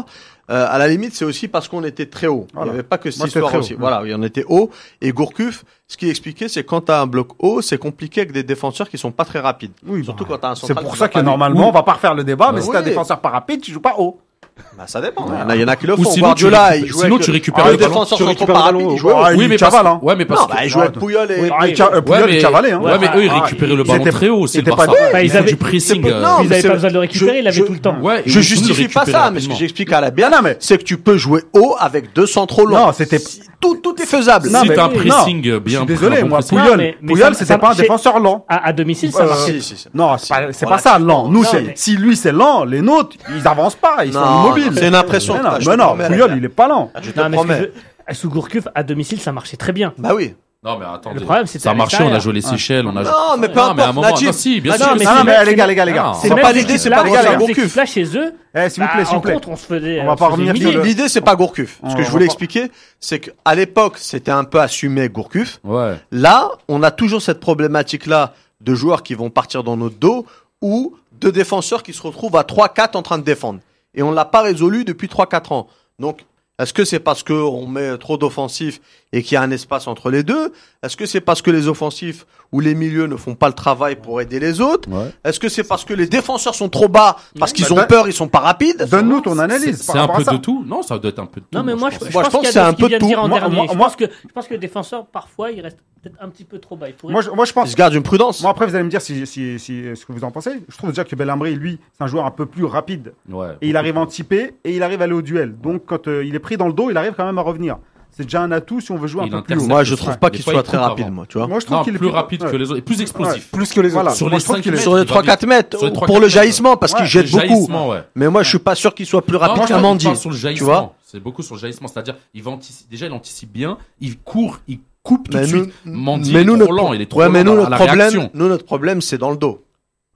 Speaker 2: Euh, à la limite, c'est aussi parce qu'on était très haut.
Speaker 1: Voilà.
Speaker 2: Il n'y avait pas que cette
Speaker 1: Moi,
Speaker 2: histoire aussi.
Speaker 1: haut.
Speaker 2: Voilà, en était haut. Et Gourcuff, ce qui expliquait, c'est quand tu as un bloc haut, c'est compliqué avec des défenseurs qui sont pas très rapides.
Speaker 1: Oui,
Speaker 2: Surtout
Speaker 1: bah,
Speaker 2: quand tu as un
Speaker 1: C'est
Speaker 2: central.
Speaker 1: pour
Speaker 2: qui
Speaker 1: ça que normalement, on va pas refaire le débat, mais
Speaker 2: Bah
Speaker 1: si t'as un défenseur pas rapide, tu joues pas haut.
Speaker 2: Bah, ça dépend. Il y en a, il y en a qui le
Speaker 3: Ou
Speaker 2: font.
Speaker 3: sinon, tu
Speaker 2: Guardiola,
Speaker 3: récupères-
Speaker 2: il jouait
Speaker 3: sinon,
Speaker 2: avec
Speaker 3: tu récupères le
Speaker 2: pas
Speaker 5: le ballon
Speaker 2: rapides. Il jouait.
Speaker 1: Ah,
Speaker 3: Oui, mais
Speaker 1: cavale, hein.
Speaker 3: ouais, mais parce
Speaker 2: Non,
Speaker 3: que
Speaker 2: bah, il jouait avec Pouyol et.
Speaker 4: Oui,
Speaker 1: Ah, Puyol, hein.
Speaker 3: Ouais, mais eux, ils
Speaker 4: Ah,
Speaker 3: récupéraient le
Speaker 1: ils
Speaker 3: ballon très haut.
Speaker 1: Ils
Speaker 3: le
Speaker 1: pas.
Speaker 4: Enfin, ils
Speaker 3: Ils
Speaker 4: avaient-
Speaker 3: du pressing. euh,
Speaker 2: non,
Speaker 4: Ils avaient pas besoin de le récupérer, il l'avait
Speaker 2: je-
Speaker 4: tout le temps.
Speaker 3: Ouais, ils
Speaker 2: Je justifie
Speaker 3: le
Speaker 2: pas ça, mais ce que j'explique à la bien,
Speaker 1: mais-
Speaker 2: c'est que tu peux jouer haut avec deux centraux longs.
Speaker 1: Non, c'était-
Speaker 2: Tout, tout est faisable.
Speaker 1: Non,
Speaker 3: Si
Speaker 1: mais-
Speaker 3: t'as un pressing bien
Speaker 1: désolé, moi, Puyol, Puyol, c'était pas un défenseur lent.
Speaker 4: À, à domicile, ça
Speaker 1: Euh,
Speaker 4: marchait.
Speaker 2: Si, si, si.
Speaker 1: Non, c'est pas, ça, lent. Nous,
Speaker 4: Non,
Speaker 1: c'est,
Speaker 4: mais-
Speaker 1: si lui c'est lent, les nôtres, ils avancent pas, ils sont
Speaker 2: Non,
Speaker 1: immobiles.
Speaker 2: c'est une impression
Speaker 1: Mais
Speaker 2: que
Speaker 1: non, mais Puyol, il est pas lent.
Speaker 2: Je te promets.
Speaker 4: Sous Gourcuff, à domicile, ça marchait très bien.
Speaker 2: Bah oui.
Speaker 3: Non, mais attendez.
Speaker 4: Le problème, c'était
Speaker 3: ça a marché, on a joué les Seychelles, on a
Speaker 2: Non, mais peu
Speaker 3: Non, mais à un moment, non, si, bien
Speaker 2: Najib,
Speaker 3: sûr.
Speaker 1: Non,
Speaker 4: c'est
Speaker 1: mais les gars, les gars, les gars.
Speaker 4: C'est
Speaker 2: C'est pas l'idée, c'est pas Gourcuff.
Speaker 4: équipes-là chez eux.
Speaker 1: Eh, s'il vous
Speaker 4: bah,
Speaker 1: plaît, s'il vous plaît.
Speaker 4: contre, on se faisait.
Speaker 1: On va
Speaker 4: on
Speaker 1: pas revenir sur
Speaker 2: L'idée, c'est pas Gourcuff. Ce que je voulais
Speaker 1: pas-
Speaker 2: expliquer, c'est qu'à l'époque, c'était un peu assumé Gourcuff.
Speaker 3: Ouais.
Speaker 2: Là, on a toujours cette problématique-là de joueurs qui vont partir dans notre dos ou de défenseurs qui se retrouvent à 3-4 en train de défendre. Et on l'a pas résolu depuis 3-4 ans. Donc, est-ce que c'est parce qu'on met trop d'offensifs et qu'il y a un espace entre les deux? Est-ce que c'est parce que les offensifs ou les milieux ne font pas le travail pour aider les autres?
Speaker 3: Ouais.
Speaker 2: Est-ce que c'est parce que les défenseurs sont trop bas parce qu'ils
Speaker 1: Bah,
Speaker 2: ont
Speaker 1: donne-
Speaker 2: peur, ils sont pas rapides?
Speaker 1: Donne-nous ton analyse.
Speaker 3: c'est un peu de tout. Non, ça doit être un peu de tout.
Speaker 4: Non, mais moi, je,
Speaker 3: pense.
Speaker 4: je
Speaker 2: Moi, je
Speaker 4: pense
Speaker 2: pense
Speaker 4: qu'il
Speaker 2: que c'est
Speaker 4: y a
Speaker 2: un
Speaker 4: de ce
Speaker 2: peu
Speaker 4: de
Speaker 2: tout.
Speaker 4: dire en
Speaker 1: Moi-
Speaker 4: dernier.
Speaker 1: moi-
Speaker 4: Je
Speaker 1: moi-
Speaker 4: pense que je pense que le défenseur, parfois, il reste peut-être un petit peu trop bas. Il pourrait-
Speaker 1: Moi, je, moi, je pense.
Speaker 2: Gardent une prudence.
Speaker 1: Moi, après, vous allez me dire si, si, si, ce que vous en pensez. Je trouve déjà que Belhamri, lui, c'est un joueur un peu plus rapide.
Speaker 3: Ouais.
Speaker 1: Et il arrive à anticiper et il arrive à aller au duel. Donc, quand euh, il est pris dans le dos, il arrive quand même à revenir. C'est déjà un atout si on veut jouer un
Speaker 3: Il
Speaker 1: peu plus haut.
Speaker 2: Moi, je trouve pas qu'il soit très rapide,
Speaker 3: avant.
Speaker 2: moi, tu vois.
Speaker 1: Moi, je trouve qu'il est
Speaker 3: plus rapide
Speaker 1: ouais.
Speaker 3: que les autres et plus explosif.
Speaker 5: Plus que les
Speaker 1: Voilà.
Speaker 5: autres.
Speaker 3: Sur les
Speaker 1: je trouve
Speaker 3: 5
Speaker 1: qu'il est-
Speaker 3: mètres,
Speaker 2: Sur les
Speaker 3: il va
Speaker 2: 3-4 mètres,
Speaker 3: Sur les
Speaker 2: pour
Speaker 3: 3-4
Speaker 2: le jaillissement, parce
Speaker 1: Ouais,
Speaker 2: qu'il jette beaucoup. Mais moi, je suis pas sûr qu'il soit plus rapide qu'un Mandy.
Speaker 3: parle sur le
Speaker 2: Tu vois
Speaker 3: jaillissement. C'est beaucoup sur le jaillissement. C'est-à-dire, il va anticiper. Déjà, il anticipe bien. Il court, il coupe tout de
Speaker 2: Mais
Speaker 3: suite.
Speaker 2: nous,
Speaker 3: Mandy,
Speaker 2: mais
Speaker 3: il est
Speaker 2: nous,
Speaker 3: trop
Speaker 2: notre,
Speaker 3: lent. Il est trop
Speaker 2: ouais,
Speaker 3: lent
Speaker 2: mais nous,
Speaker 3: à
Speaker 2: notre
Speaker 3: la
Speaker 2: problème,
Speaker 3: réaction.
Speaker 2: nous, notre problème, c'est dans le dos.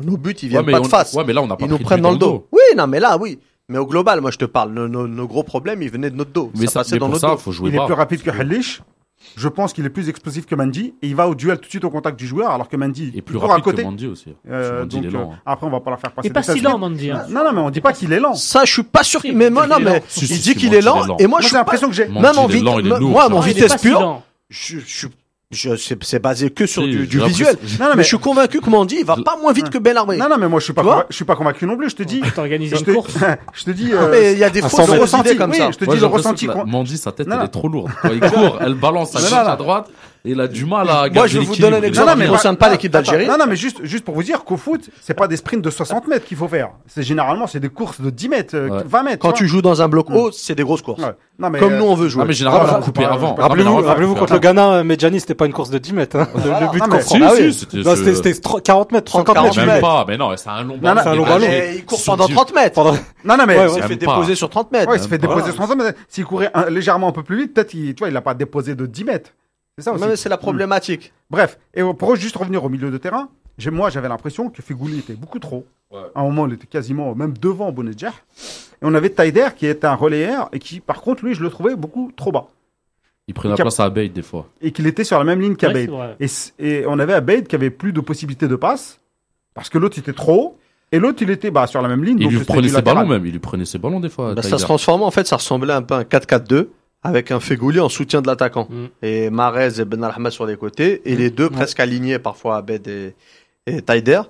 Speaker 2: Nos buts, ils viennent
Speaker 3: Ouais,
Speaker 2: pas
Speaker 3: on-
Speaker 2: de face.
Speaker 3: Ouais, mais là, on n'a pas
Speaker 2: Ils nous prennent
Speaker 3: but
Speaker 2: dans le dos. Oui, non, mais là, oui. Mais au global, moi, je te parle. Nos, nos- nos gros problèmes, ils venaient de notre dos.
Speaker 3: Mais
Speaker 2: ça
Speaker 3: ça, mais
Speaker 2: dans
Speaker 3: pour
Speaker 2: notre
Speaker 3: ça,
Speaker 2: dos.
Speaker 3: faut jouer
Speaker 1: Il est plus rapide que Halish. Je pense qu'il est plus explosif que Mandy. Et il va au duel tout de suite au contact du joueur, alors que Mandy
Speaker 3: Et plus
Speaker 1: il court à
Speaker 3: rapide
Speaker 1: côté.
Speaker 3: que Mandy aussi.
Speaker 1: Euh,
Speaker 3: Mandy, il
Speaker 1: donc,
Speaker 3: est
Speaker 1: euh,
Speaker 3: lent. hein.
Speaker 1: après, on va pas la faire
Speaker 4: Il
Speaker 1: passer.
Speaker 4: est pas si lent, Mandy. hein.
Speaker 1: Non, non, mais on dit pas qu'il est lent.
Speaker 2: Ça, je suis pas sûr. Mais moi,
Speaker 4: il
Speaker 2: non,
Speaker 4: est
Speaker 2: mais il dit qu'il
Speaker 3: Mandy,
Speaker 2: est lent.
Speaker 3: il est.
Speaker 2: Et moi, pas-
Speaker 1: l'impression que j'ai.
Speaker 3: Mandy,
Speaker 2: Même en
Speaker 3: il est il est
Speaker 2: vitesse-
Speaker 4: il est
Speaker 2: pure. Je, je, je- c'est c'est basé que sur
Speaker 3: Si,
Speaker 2: du, visuel.
Speaker 1: Non, non,
Speaker 2: mais,
Speaker 1: mais
Speaker 2: je suis convaincu que Mandy, il va pas moins vite que Ben Armé.
Speaker 1: Non, non, mais moi, je suis pas, je suis pas convaincu non plus. Je te dis.
Speaker 4: T'organiser
Speaker 1: Je
Speaker 4: une
Speaker 1: te,
Speaker 4: course.
Speaker 1: je te dis. Euh,
Speaker 2: mais il y a des fausses
Speaker 5: mètres.
Speaker 2: idées comme
Speaker 1: oui,
Speaker 2: ça.
Speaker 1: je te
Speaker 3: Moi,
Speaker 1: dis le ressenti.
Speaker 3: Mandy, sa tête,
Speaker 1: Non,
Speaker 3: elle est trop lourde. Quand il court, elle balance à gauche, à droite. Il a du mal à
Speaker 2: Moi,
Speaker 3: garder
Speaker 2: je vais vous donner un exemple
Speaker 1: Non, non, mais
Speaker 2: concerne pas l'équipe d'Algérie.
Speaker 1: Non, non, mais juste, juste pour vous dire qu'au foot, c'est pas des sprints de 60 mètres qu'il faut faire. C'est généralement, c'est des courses de 10 mètres, euh,
Speaker 3: Ouais.
Speaker 1: 20 mètres.
Speaker 2: Quand tu joues dans un bloc
Speaker 1: Hmm.
Speaker 2: haut, c'est des grosses courses.
Speaker 1: Ouais. Non, mais,
Speaker 2: Comme
Speaker 1: euh,
Speaker 2: nous, on veut jouer.
Speaker 3: Ah, mais généralement,
Speaker 1: Ah,
Speaker 3: on coupait avant.
Speaker 1: rappelez-vous-
Speaker 5: Rappelez-vous,
Speaker 3: Non,
Speaker 5: contre le Ghana, Medjani, c'était pas une course de 10 mètres. Hein. Le, le but
Speaker 1: Non,
Speaker 5: comprend.
Speaker 3: Si,
Speaker 5: Ah
Speaker 3: si,
Speaker 5: oui.
Speaker 3: c'était
Speaker 5: Non,
Speaker 3: ce-
Speaker 5: c'était c'était tro- 40 mètres, 50
Speaker 2: 40
Speaker 5: mètres.
Speaker 3: Même pas, mais non, c'est un long
Speaker 1: Non,
Speaker 3: ballon.
Speaker 1: non,
Speaker 5: c'est un long ballon.
Speaker 2: Il court pendant
Speaker 3: du-
Speaker 2: 30 mètres.
Speaker 1: Non, non, mais.
Speaker 2: Il s'est fait déposer sur 30 mètres.
Speaker 1: Ouais, il se fait déposer sur 100 mètres. S'il courait légèrement un peu plus vite, peut-être, il, tu vois, il a pas déposé de 10 mètres. C'est ça aussi.
Speaker 2: Mais c'est la problématique.
Speaker 1: Bref, et pour juste revenir au milieu de terrain, j'ai- moi j'avais l'impression que Figouli était beaucoup trop.
Speaker 3: Ouais.
Speaker 1: À un moment, il était quasiment même devant Bounedjah. Et on avait Taider qui était un relayeur et qui, par contre, lui, je le trouvais beaucoup trop bas.
Speaker 3: Il prenait la place à Abeid des fois.
Speaker 1: Et qu'il était sur la même ligne qu'Abeid. et, on avait Abeid qui avait plus de possibilités de passe parce que l'autre était trop haut et l'autre il était bah, sur la même ligne.
Speaker 3: Il
Speaker 1: donc
Speaker 3: lui prenait ses ballons même. Il lui prenait ses ballons des fois.
Speaker 2: Bah, ça se transformait, en fait, ça ressemblait un peu à un 4-4-2 avec un Fegouli en soutien de l'attaquant.
Speaker 4: Mm.
Speaker 2: Et Marez et Ben Ahmed sur les côtés. Et les deux presque alignés parfois, Abed et, et Taider.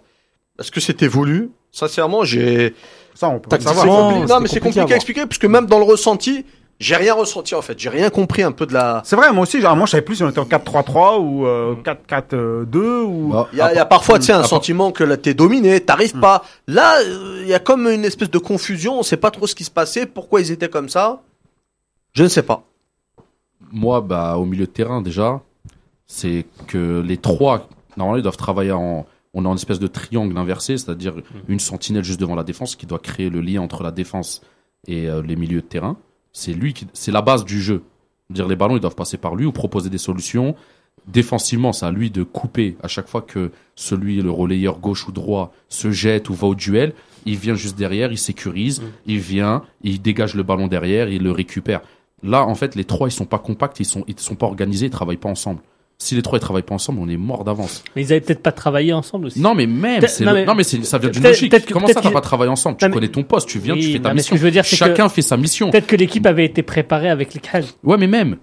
Speaker 2: Est-ce que c'était voulu Sincèrement, j'ai.
Speaker 1: Ça, on peut savoir.
Speaker 5: Non,
Speaker 2: Non, mais c'est
Speaker 5: compliqué
Speaker 2: compliqué
Speaker 5: à
Speaker 2: expliquer, puisque même dans le ressenti, j'ai rien ressenti en fait. J'ai rien compris un peu de la.
Speaker 1: C'est vrai, moi aussi, genre, moi je savais plus si on était en 4-3-3 ou euh, 4-4-2 ou.
Speaker 3: Bah,
Speaker 2: Il y a, il y a parfois, tu sais, un sentiment que là, t'es dominé, t'arrives pas. Là, euh, il y a comme une espèce de confusion, on sait pas trop ce qui se passait, pourquoi ils étaient comme ça. Je ne sais pas.
Speaker 3: Moi, bah, au milieu de terrain, déjà, c'est que les trois, normalement, ils doivent travailler en. On a une espèce de triangle inversé, c'est-à-dire une sentinelle juste devant la défense qui doit créer le lien entre la défense et euh, les milieux de terrain. C'est lui qui, c'est la base du jeu. Dire les ballons, ils doivent passer par lui ou proposer des solutions. Défensivement, c'est à lui de couper à chaque fois que celui, le relayeur gauche ou droit, se jette ou va au duel. Il vient juste derrière, il sécurise, il vient, il dégage le ballon derrière, il le récupère. Là, en fait, les trois, ils sont pas compacts, ils sont, ils sont pas organisés, ils travaillent pas ensemble. Si les trois, ils travaillent pas ensemble, on est mort d'avance.
Speaker 4: Mais ils avaient peut-être pas travaillé ensemble aussi.
Speaker 3: Non, mais même, c'est
Speaker 4: non,
Speaker 3: le-
Speaker 4: mais-
Speaker 3: non, ça vient d'une logique.
Speaker 4: que-
Speaker 3: Comment ça, t'as pas travaillé ensemble? Tu
Speaker 4: Non,
Speaker 3: connais ton poste, tu viens,
Speaker 4: Oui,
Speaker 3: tu fais
Speaker 4: non,
Speaker 3: ta
Speaker 4: mais ce
Speaker 3: mission.
Speaker 4: que je veux dire, c'est que-
Speaker 3: Chacun fait sa mission.
Speaker 4: Peut-être que l'équipe avait été préparée avec les Khal.
Speaker 3: Ouais, mais même.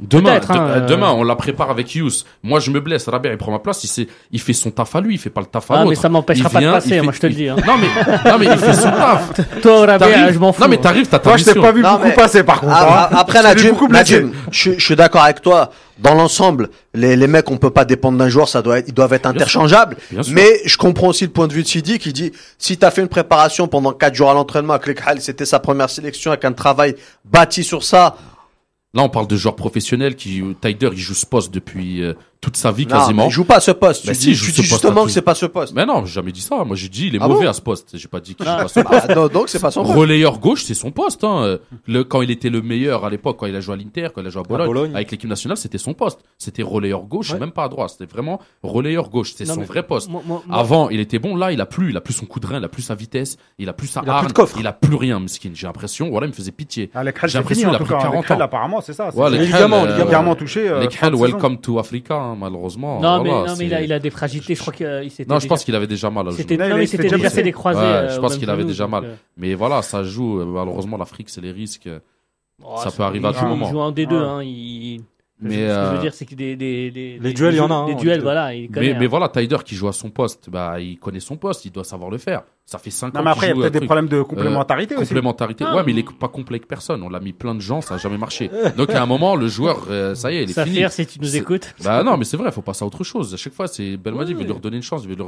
Speaker 3: Demain,
Speaker 4: hein,
Speaker 3: de-
Speaker 4: euh,
Speaker 3: demain, on la prépare avec Yous. Moi, je me blesse. Rabia, il prend ma place. Il, sait- il fait son taf à lui. Il fait pas le taf à
Speaker 4: Ah,
Speaker 3: l'autre.
Speaker 4: mais ça m'empêchera pas de passer,
Speaker 3: fait-
Speaker 4: moi je te le dis. hein.
Speaker 3: Non, mais, non, mais il fait son taf.
Speaker 4: Toi, Rabia, je m'en fous.
Speaker 3: Non, mais t'arrives, t'as ta
Speaker 1: Toi, je t'ai pas vu
Speaker 2: Non,
Speaker 1: beaucoup
Speaker 2: mais-
Speaker 1: passer par contre.
Speaker 2: Ah,
Speaker 1: hein.
Speaker 2: Après,
Speaker 1: beaucoup blessé.
Speaker 2: Najim, je, je suis d'accord avec toi. Dans l'ensemble, les, les mecs, on peut pas dépendre d'un joueur, ça doit être, ils doivent être interchangeables.
Speaker 3: Bien sûr.
Speaker 2: Mais je comprends aussi le point de vue de Sidi qui dit, si t'as fait une préparation pendant quatre jours à l'entraînement avec les Khal, c'était sa première sélection avec un travail bâti sur ça.
Speaker 3: Là, on parle de joueurs professionnels qui, Tider, il joue ce poste depuis toute sa vie
Speaker 2: Non,
Speaker 3: quasiment.
Speaker 2: mais il joue pas à ce poste.
Speaker 3: Bah
Speaker 2: tu
Speaker 3: si,
Speaker 2: dis,
Speaker 3: joue
Speaker 2: tu
Speaker 3: ce
Speaker 2: dis
Speaker 3: poste
Speaker 2: justement que c'est pas ce poste.
Speaker 3: Mais non, j'ai jamais dit ça. Moi, j'ai dit il est
Speaker 2: Ah
Speaker 3: mauvais
Speaker 2: bon
Speaker 3: à ce poste. J'ai pas dit qu'il joue
Speaker 4: Ah.
Speaker 3: pas à ce poste.
Speaker 2: Bah, non, donc c'est pas son poste.
Speaker 3: Relayeur gauche, c'est son poste. Hein. Le, quand il était le meilleur à l'époque, quand il a joué à l'Inter, quand il a joué à Bologne,
Speaker 5: Bologne.
Speaker 3: avec l'équipe nationale, c'était son poste. C'était relayeur gauche,
Speaker 5: Ouais.
Speaker 3: même pas à droite. C'était vraiment relayeur gauche. C'est son
Speaker 4: mais
Speaker 3: vrai poste.
Speaker 4: moi- moi- moi-
Speaker 3: Avant, il était bon. Là, il a plus. Il a plus son coup de rein. Il a plus sa vitesse. Il a plus sa
Speaker 5: Il a plus
Speaker 3: hargne.
Speaker 5: de coffre.
Speaker 3: Il a plus rien, Miskin. J'ai l'impression. Voilà, il me faisait pitié.
Speaker 1: Ah,
Speaker 3: J'ai l'impression qu'il a pris
Speaker 1: cas.
Speaker 3: 40
Speaker 1: Les Krell,
Speaker 3: ans.
Speaker 1: apparemment, c'est ça.
Speaker 5: Évidemment,
Speaker 3: euh,
Speaker 1: touché. euh,
Speaker 3: welcome to Africa, hein, malheureusement.
Speaker 4: Non, mais,
Speaker 3: Voilà,
Speaker 4: non, mais il, a,
Speaker 3: c'est-
Speaker 4: il a des fragilités. Je crois qu'il s'était.
Speaker 3: Non, je
Speaker 4: déjà-
Speaker 3: pense qu'il avait déjà mal à
Speaker 4: C'était non,
Speaker 1: il
Speaker 4: mais
Speaker 1: était
Speaker 4: c'était
Speaker 1: déjà
Speaker 4: fait des croisés.
Speaker 3: Ouais,
Speaker 4: euh,
Speaker 3: je pense qu'il avait déjà mal.
Speaker 4: euh,
Speaker 3: Mais voilà, ça joue. euh, Malheureusement, l'Afrique, c'est les risques.
Speaker 4: oh,
Speaker 3: Ça peut arriver à tout moment.
Speaker 4: Il joue en D2.
Speaker 1: Ouais.
Speaker 4: hein, il-
Speaker 3: Mais,
Speaker 4: ce que je
Speaker 3: euh,
Speaker 4: veux dire, c'est que des, des, des,
Speaker 5: Les duels, il y en a,
Speaker 4: Des
Speaker 5: hein,
Speaker 4: duels,
Speaker 5: D2.
Speaker 4: voilà, il connaît.
Speaker 3: Mais, mais
Speaker 4: hein.
Speaker 3: voilà, Tyder qui joue à son poste, bah, il connaît son poste, il doit savoir le faire. Ça fait 5
Speaker 1: Non,
Speaker 3: ans
Speaker 1: mais
Speaker 3: qu'il
Speaker 1: après, il y a peut-être
Speaker 3: euh,
Speaker 1: des
Speaker 3: truc.
Speaker 1: problèmes de complémentarité aussi.
Speaker 3: Complémentarité.
Speaker 4: Ah,
Speaker 3: ouais, mais il
Speaker 4: mais-
Speaker 3: est pas complet avec personne. On l'a mis plein de gens, ça a jamais marché. Donc à un moment, le joueur, euh, ça y est, il est
Speaker 4: Ça
Speaker 3: fini.
Speaker 4: fait si tu nous écoutes.
Speaker 3: Bah non, mais c'est vrai, faut passer à autre chose. À chaque fois, c'est Belmadi
Speaker 4: Ouais.
Speaker 3: veut lui redonner une chance, il veut lui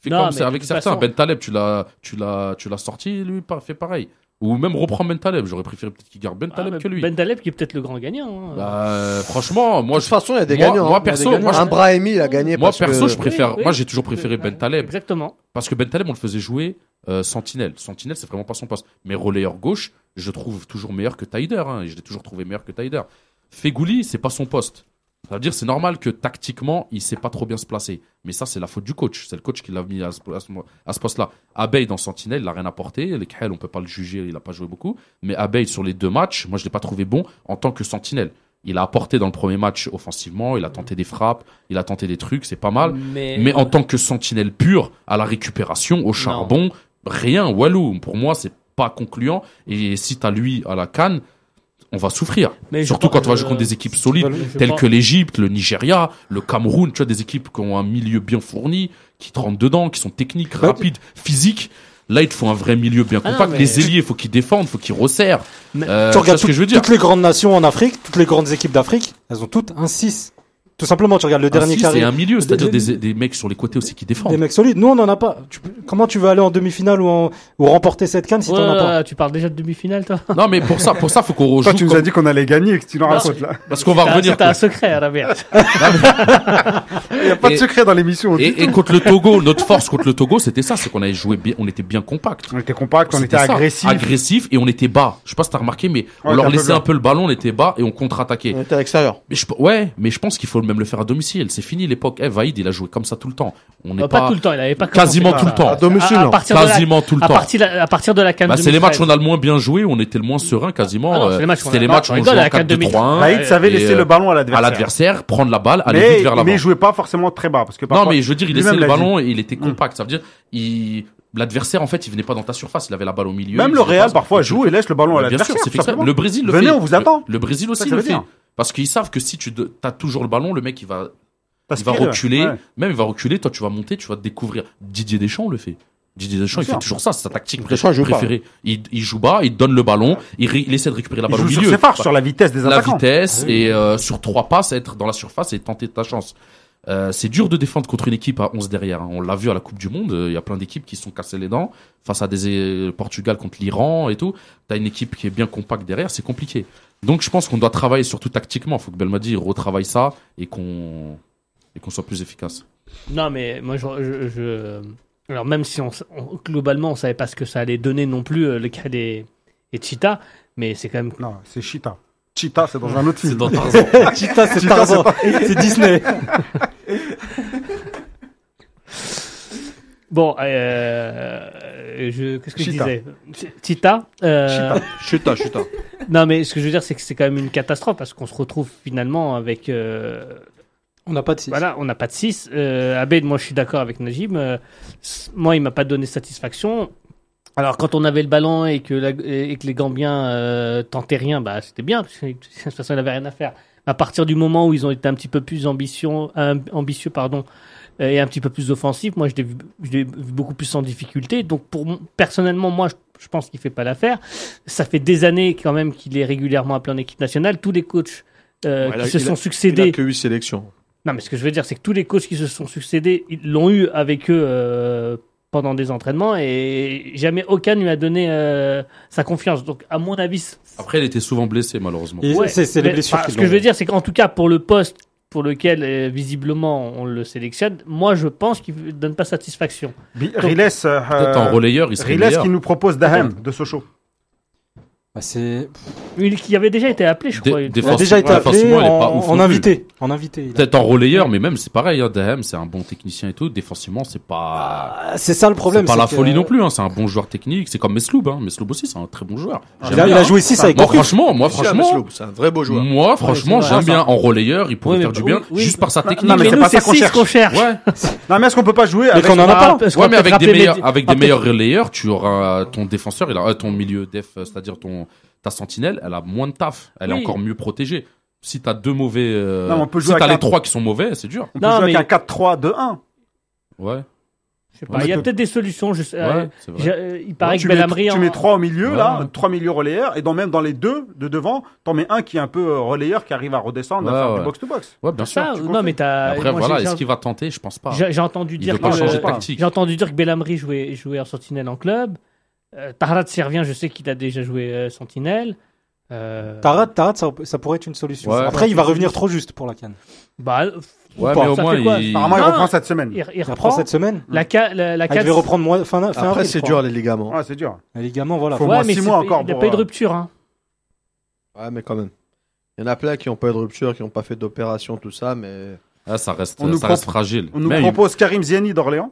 Speaker 3: Fais
Speaker 4: Non,
Speaker 3: comme
Speaker 4: mais
Speaker 3: c'est avec certains.
Speaker 4: façon-
Speaker 3: Ben Taleb, tu l'as, tu l'as, tu l'as sorti, lui, fait pareil. Ou même reprend Ben Taleb. J'aurais préféré peut-être qu'il garde Ben
Speaker 4: Ah,
Speaker 3: Taleb que lui.
Speaker 4: Ben Taleb qui est peut-être le grand gagnant. hein.
Speaker 3: Bah, euh, franchement, moi,
Speaker 2: De toute
Speaker 3: je,
Speaker 2: façon, il y a des
Speaker 3: moi-
Speaker 2: gagnants.
Speaker 3: moi,
Speaker 2: hein. Il y a des
Speaker 3: perso,
Speaker 2: gagnants.
Speaker 3: moi, je-
Speaker 2: un Brahimi, il a gagné.
Speaker 3: moi,
Speaker 2: parce
Speaker 3: perso,
Speaker 2: que-
Speaker 3: je préfère,
Speaker 4: Oui, oui.
Speaker 3: moi, j'ai toujours préféré Ben Taleb.
Speaker 4: Exactement.
Speaker 3: Parce que Ben Taleb, on le faisait jouer euh, Sentinelle. Sentinelle, c'est vraiment pas son poste. Mais relayeur gauche, je trouve toujours meilleur que Tyder. Hein, et je l'ai toujours trouvé meilleur que Tyder. Fegouli, c'est pas son poste. Ça veut dire c'est normal que tactiquement, il sait pas trop bien se placer. Mais ça, c'est la faute du coach. C'est le coach qui l'a mis à ce, à poste-là. Abeille dans Sentinelle, il a rien apporté. Les Khel, on peut pas le juger, il a pas joué beaucoup. Mais Abeille, sur les deux matchs, moi, je l'ai pas trouvé bon en tant que Sentinelle. Il a apporté dans le premier match offensivement, il a tenté des frappes, il a tenté des trucs, c'est pas mal.
Speaker 4: Mais,
Speaker 3: Mais en tant que sentinelle pure, à la récupération, au charbon, rien, Walou. Pour moi, c'est pas concluant. Et si t'as lui à la canne, on va souffrir.
Speaker 4: Mais
Speaker 3: Surtout quand on va jouer contre des équipes solides, telles que l'Égypte, le Nigeria, le Cameroun, tu vois, des équipes qui ont un milieu bien fourni, qui te rentrent dedans, qui sont techniques,
Speaker 5: Bah,
Speaker 3: rapides, physiques. Là, il te faut un vrai milieu bien
Speaker 4: Ah non,
Speaker 3: compact.
Speaker 4: mais-
Speaker 3: Les ailiers, faut qu'ils défendent, faut qu'ils resserrent.
Speaker 4: Mais-
Speaker 3: Euh,
Speaker 5: tu regardes
Speaker 3: ce que
Speaker 5: tout-
Speaker 3: je veux dire
Speaker 5: toutes les grandes nations en Afrique, toutes les grandes équipes d'Afrique, elles ont toutes un 6. Tout simplement, tu regardes le dernier
Speaker 3: Ainsi,
Speaker 5: carré.
Speaker 3: c'est un milieu, c'est-à-dire
Speaker 5: Des-
Speaker 3: des, des mecs sur les côtés aussi qui défendent.
Speaker 5: Des mecs solides. Nous, on n'en a pas. Tu Comment tu veux aller en demi-finale ou, en- ou remporter cette canne si
Speaker 4: Ouais,
Speaker 5: t'en as pas
Speaker 4: tu parles déjà de demi-finale, toi
Speaker 3: Non, mais pour ça, pour ça, faut qu'on rejoue.
Speaker 1: Toi, tu nous
Speaker 3: comme-
Speaker 1: as dit qu'on allait gagner, que tu nous racontes là.
Speaker 3: Parce qu'on va revenir.
Speaker 4: T'as un secret, Rabia.
Speaker 1: Il n'y a pas de
Speaker 3: Et-
Speaker 1: secret dans l'émission.
Speaker 3: Et, et contre le Togo, notre force contre le Togo, c'était ça, c'est qu'on avait joué bien, on était bien compact.
Speaker 1: On était compact, on était
Speaker 3: ça,
Speaker 1: agressif.
Speaker 3: agressif et on était bas. Je sais pas si t'as remarqué, mais on leur laissait un peu le ballon, on était bas et on contre-attaquait.
Speaker 2: On était à l'extérieur.
Speaker 3: Mais je, ouais, mais je pense qu'il faut même le faire à domicile. C'est fini l'époque. Eh, Vaïd, il a joué comme ça tout le temps. On n'est
Speaker 4: Euh, Pas
Speaker 3: pas,
Speaker 4: tout le temps, il avait pas
Speaker 3: quasiment tout le temps.
Speaker 2: À domicile,
Speaker 4: À, à partir la,
Speaker 3: Quasiment tout le
Speaker 4: à
Speaker 3: temps.
Speaker 4: partir, à partir de la CAN
Speaker 3: Bah, c'est les matchs où
Speaker 4: 2013.
Speaker 3: on a le moins bien joué, on était le moins serein quasiment.
Speaker 4: Ah
Speaker 3: Euh,
Speaker 4: c'est les matchs où on
Speaker 3: C'était
Speaker 4: a-
Speaker 3: les matchs où
Speaker 4: on
Speaker 3: on jouait
Speaker 4: à
Speaker 3: en
Speaker 4: la CAN
Speaker 3: 4-2-3-1.
Speaker 1: Vaïd savait laisser
Speaker 3: euh,
Speaker 1: le ballon à
Speaker 3: À
Speaker 1: l'adversaire.
Speaker 3: l'adversaire, prendre la balle, aller vite vers l'avant.
Speaker 1: mais il jouait pas forcément très bas. Parce que
Speaker 3: Non, mais je veux dire, il laissait le ballon et il était
Speaker 1: Mm.
Speaker 3: compact. Ça veut dire, il, l'adversaire, en fait, il venait pas dans ta surface. Il avait la balle au milieu.
Speaker 1: Même le Real, parfois, joue et laisse le ballon à
Speaker 3: Mais Bien sûr,
Speaker 1: l'adversaire.
Speaker 3: Le Brésil le
Speaker 1: Venez,
Speaker 3: fait.
Speaker 1: on vous
Speaker 3: Le-
Speaker 1: attend.
Speaker 3: Le, Brésil aussi
Speaker 1: ça
Speaker 3: le fait.
Speaker 1: dire.
Speaker 3: Parce qu'ils savent que si tu as toujours le ballon, le mec, il va,
Speaker 1: Parce
Speaker 3: il va reculer.
Speaker 1: ouais.
Speaker 3: Même il va reculer. Toi, tu vas monter, tu vas te découvrir. Didier Deschamps le fait. Didier Deschamps, il fait toujours ça. C'est sa tactique
Speaker 2: Deschamps, il
Speaker 3: préférée. Il, il joue bas, il donne le ballon, il, essaie de récupérer la balle au
Speaker 1: joue sur
Speaker 3: milieu.
Speaker 1: ses phares, sur la vitesse des
Speaker 3: la
Speaker 1: attaquants.
Speaker 3: vitesse
Speaker 5: Ah oui.
Speaker 3: et euh, sur trois passes, être dans la surface et tenter ta chance. Euh, c'est dur de défendre contre une équipe à 11 derrière. hein. On l'a vu à la Coupe du Monde. euh, Il y a plein d'équipes qui se sont cassées les dents face à des euh, Portugal contre l'Iran et tout. T'as une équipe qui est bien compacte derrière, c'est compliqué. Donc je pense qu'on doit travailler surtout tactiquement. Il faut que Belmadi retravaille ça et qu'on et qu'on soit plus efficace.
Speaker 4: Non, mais moi, je, je- je- alors même si on, on- globalement on savait pas ce que ça allait donner non plus euh, le cas des, des Cheetah, mais c'est quand même.
Speaker 1: Non, c'est Cheetah. Cheetah, c'est dans un autre
Speaker 3: C'est
Speaker 1: film.
Speaker 3: dans Tarzan.
Speaker 5: Cheetah, c'est Tarzan. C'est Disney.
Speaker 4: Bon, euh, je, qu'est-ce que je disais Cheetah. euh,
Speaker 2: Chuta, chuta.
Speaker 4: Non, mais ce que je veux dire, c'est que c'est quand même une catastrophe parce qu'on se retrouve finalement avec. euh,
Speaker 5: On n'a pas de 6.
Speaker 4: Voilà, on n'a pas de 6. Euh, Abed, moi je suis d'accord avec Najib. Euh, moi, il m'a pas donné satisfaction. Alors, quand on avait le ballon et que, la- et que les Gambiens euh, tentaient rien, bah, c'était bien, parce que de toute façon, il n'avait rien à faire. À partir du moment où ils ont été un petit peu plus ambition, euh, ambitieux pardon, euh, et un petit peu plus offensifs, moi je l'ai vu, beaucoup plus en difficulté. Donc, pour, personnellement, moi je, je pense qu'il fait pas l'affaire. Ça fait des années quand même qu'il est régulièrement appelé en équipe nationale. Tous les coachs euh,
Speaker 2: Ouais, il a-
Speaker 3: Bah,
Speaker 4: qui se
Speaker 2: a-
Speaker 4: sont
Speaker 2: Il
Speaker 4: succédés.
Speaker 2: a que 8 sélections.
Speaker 4: Non, mais ce que je veux dire, c'est que tous les coachs qui se sont succédés, ils l'ont eu avec eux euh, pendant des entraînements et jamais aucun lui a donné euh, sa confiance. Donc, à mon avis,
Speaker 3: Après, il était souvent blessé malheureusement.
Speaker 4: Ouais,
Speaker 5: c'est les blessures qui
Speaker 4: Ce que je veux dire, c'est qu'en tout cas, pour le poste pour lequel euh, visiblement on le sélectionne, moi je pense qu'il ne donne pas satisfaction.
Speaker 1: Bi- Riles, euh,
Speaker 3: Peut-être en relayeur, il serait
Speaker 1: Riles qui nous propose Dahem de Sochaux.
Speaker 5: Bah, c'est...
Speaker 4: Qui avait déjà été appelé, je crois.
Speaker 3: dé-
Speaker 5: Il a déjà été
Speaker 3: ouais,
Speaker 5: appelé
Speaker 3: défensivement, il est pas
Speaker 5: en, invité. En invité. il a-
Speaker 3: Peut-être en relayeur, mais même c'est pareil. Hein, c'est un bon technicien et tout. Défensivement, c'est pas.
Speaker 5: Ah, C'est ça le
Speaker 3: C'est
Speaker 5: problème.
Speaker 3: pas la folie non plus, hein. c'est un bon joueur technique, c'est comme Mesloub, hein. Mesloub aussi c'est un très bon joueur. J'aime
Speaker 5: Il a, il
Speaker 3: hein.
Speaker 5: joué 6 avec
Speaker 3: Moi franchement, moi franchement,
Speaker 2: Mesloub, c'est un vrai beau joueur.
Speaker 3: moi franchement
Speaker 4: c'est
Speaker 3: j'aime bien en relayeur, il pourrait faire du bien juste par sa technique.
Speaker 1: non, mais c'est pas
Speaker 4: c'est
Speaker 1: ça qu'on
Speaker 4: 6
Speaker 1: cherche. Non, mais est-ce qu'on peut pas jouer avec
Speaker 5: qu'on en a
Speaker 4: Ah,
Speaker 5: pas.
Speaker 4: parce qu'on
Speaker 3: ouais,
Speaker 4: va
Speaker 3: mais avec
Speaker 4: peut-être
Speaker 3: des meilleurs, avec
Speaker 4: Ah,
Speaker 3: des meilleurs relayeurs, tu auras ton défenseur, il a ton milieu def, euh, c'est-à-dire ton ta sentinelle, elle a moins de taf, elle
Speaker 4: Oui.
Speaker 3: est encore mieux protégée. Si t'as deux mauvais, euh,
Speaker 1: Non, mais on peut
Speaker 3: si t'as les trois qui sont mauvais, c'est dur.
Speaker 1: On peut
Speaker 4: Non,
Speaker 1: jouer
Speaker 4: mais-
Speaker 1: avec un 4-3-2-1.
Speaker 3: Ouais,
Speaker 4: Je sais pas, Il y a peut-être des solutions. Je sais, euh,
Speaker 3: ouais,
Speaker 4: euh, il paraît
Speaker 1: tu
Speaker 4: que Belhamri
Speaker 1: tu mets trois au milieu,
Speaker 3: Ouais.
Speaker 1: là, trois milieux relayeurs, et dans, même dans les deux de devant, t'en mets un qui est un peu euh, relayeur, qui arrive à redescendre, à
Speaker 3: Ouais,
Speaker 1: faire
Speaker 3: ouais.
Speaker 1: du box-to-box.
Speaker 3: Ouais, bien sûr.
Speaker 4: Ça, non, mais.
Speaker 3: Après
Speaker 4: moi,
Speaker 3: voilà, est-ce qu'il va tenter? Je pense pas.
Speaker 4: J'ai entendu
Speaker 3: Il
Speaker 4: dire
Speaker 3: veut pas
Speaker 4: que j'ai entendu dire que Belhamri jouait jouait en sentinelle en club. Euh, Tahrat Servien, je sais qu'il a déjà joué euh, sentinelle. Euh,
Speaker 5: Tarat, Tarat, ça, ça pourrait être une solution.
Speaker 3: Ouais.
Speaker 5: Après, il va revenir trop juste pour la canne.
Speaker 4: Bah,
Speaker 3: Ouais, mais au
Speaker 4: ça
Speaker 3: moins il.
Speaker 1: Apparemment, il reprend cette semaine.
Speaker 4: il, il
Speaker 5: Il
Speaker 4: reprend
Speaker 5: cette semaine.
Speaker 4: la ca- la, la
Speaker 5: Ah, il devait reprendre fin, fin
Speaker 2: Après, c'est dur les ligaments.
Speaker 1: Ouais, c'est dur.
Speaker 5: Les ligaments, voilà.
Speaker 1: Faut
Speaker 5: faut-
Speaker 1: moins
Speaker 4: Ouais, mais
Speaker 1: six mois encore
Speaker 4: Il n'a
Speaker 1: pour,
Speaker 4: pas eu de
Speaker 1: euh,
Speaker 4: rupture. Hein.
Speaker 2: Ouais, mais quand même. Il y en a plein qui n'ont pas eu de rupture, qui n'ont pas fait d'opération, tout ça, mais.
Speaker 3: Ah, ça reste,
Speaker 1: On nous
Speaker 3: ça reste
Speaker 1: propo-
Speaker 3: fragile.
Speaker 1: On nous
Speaker 3: Mais
Speaker 1: propose Karim Ziani d'Orléans.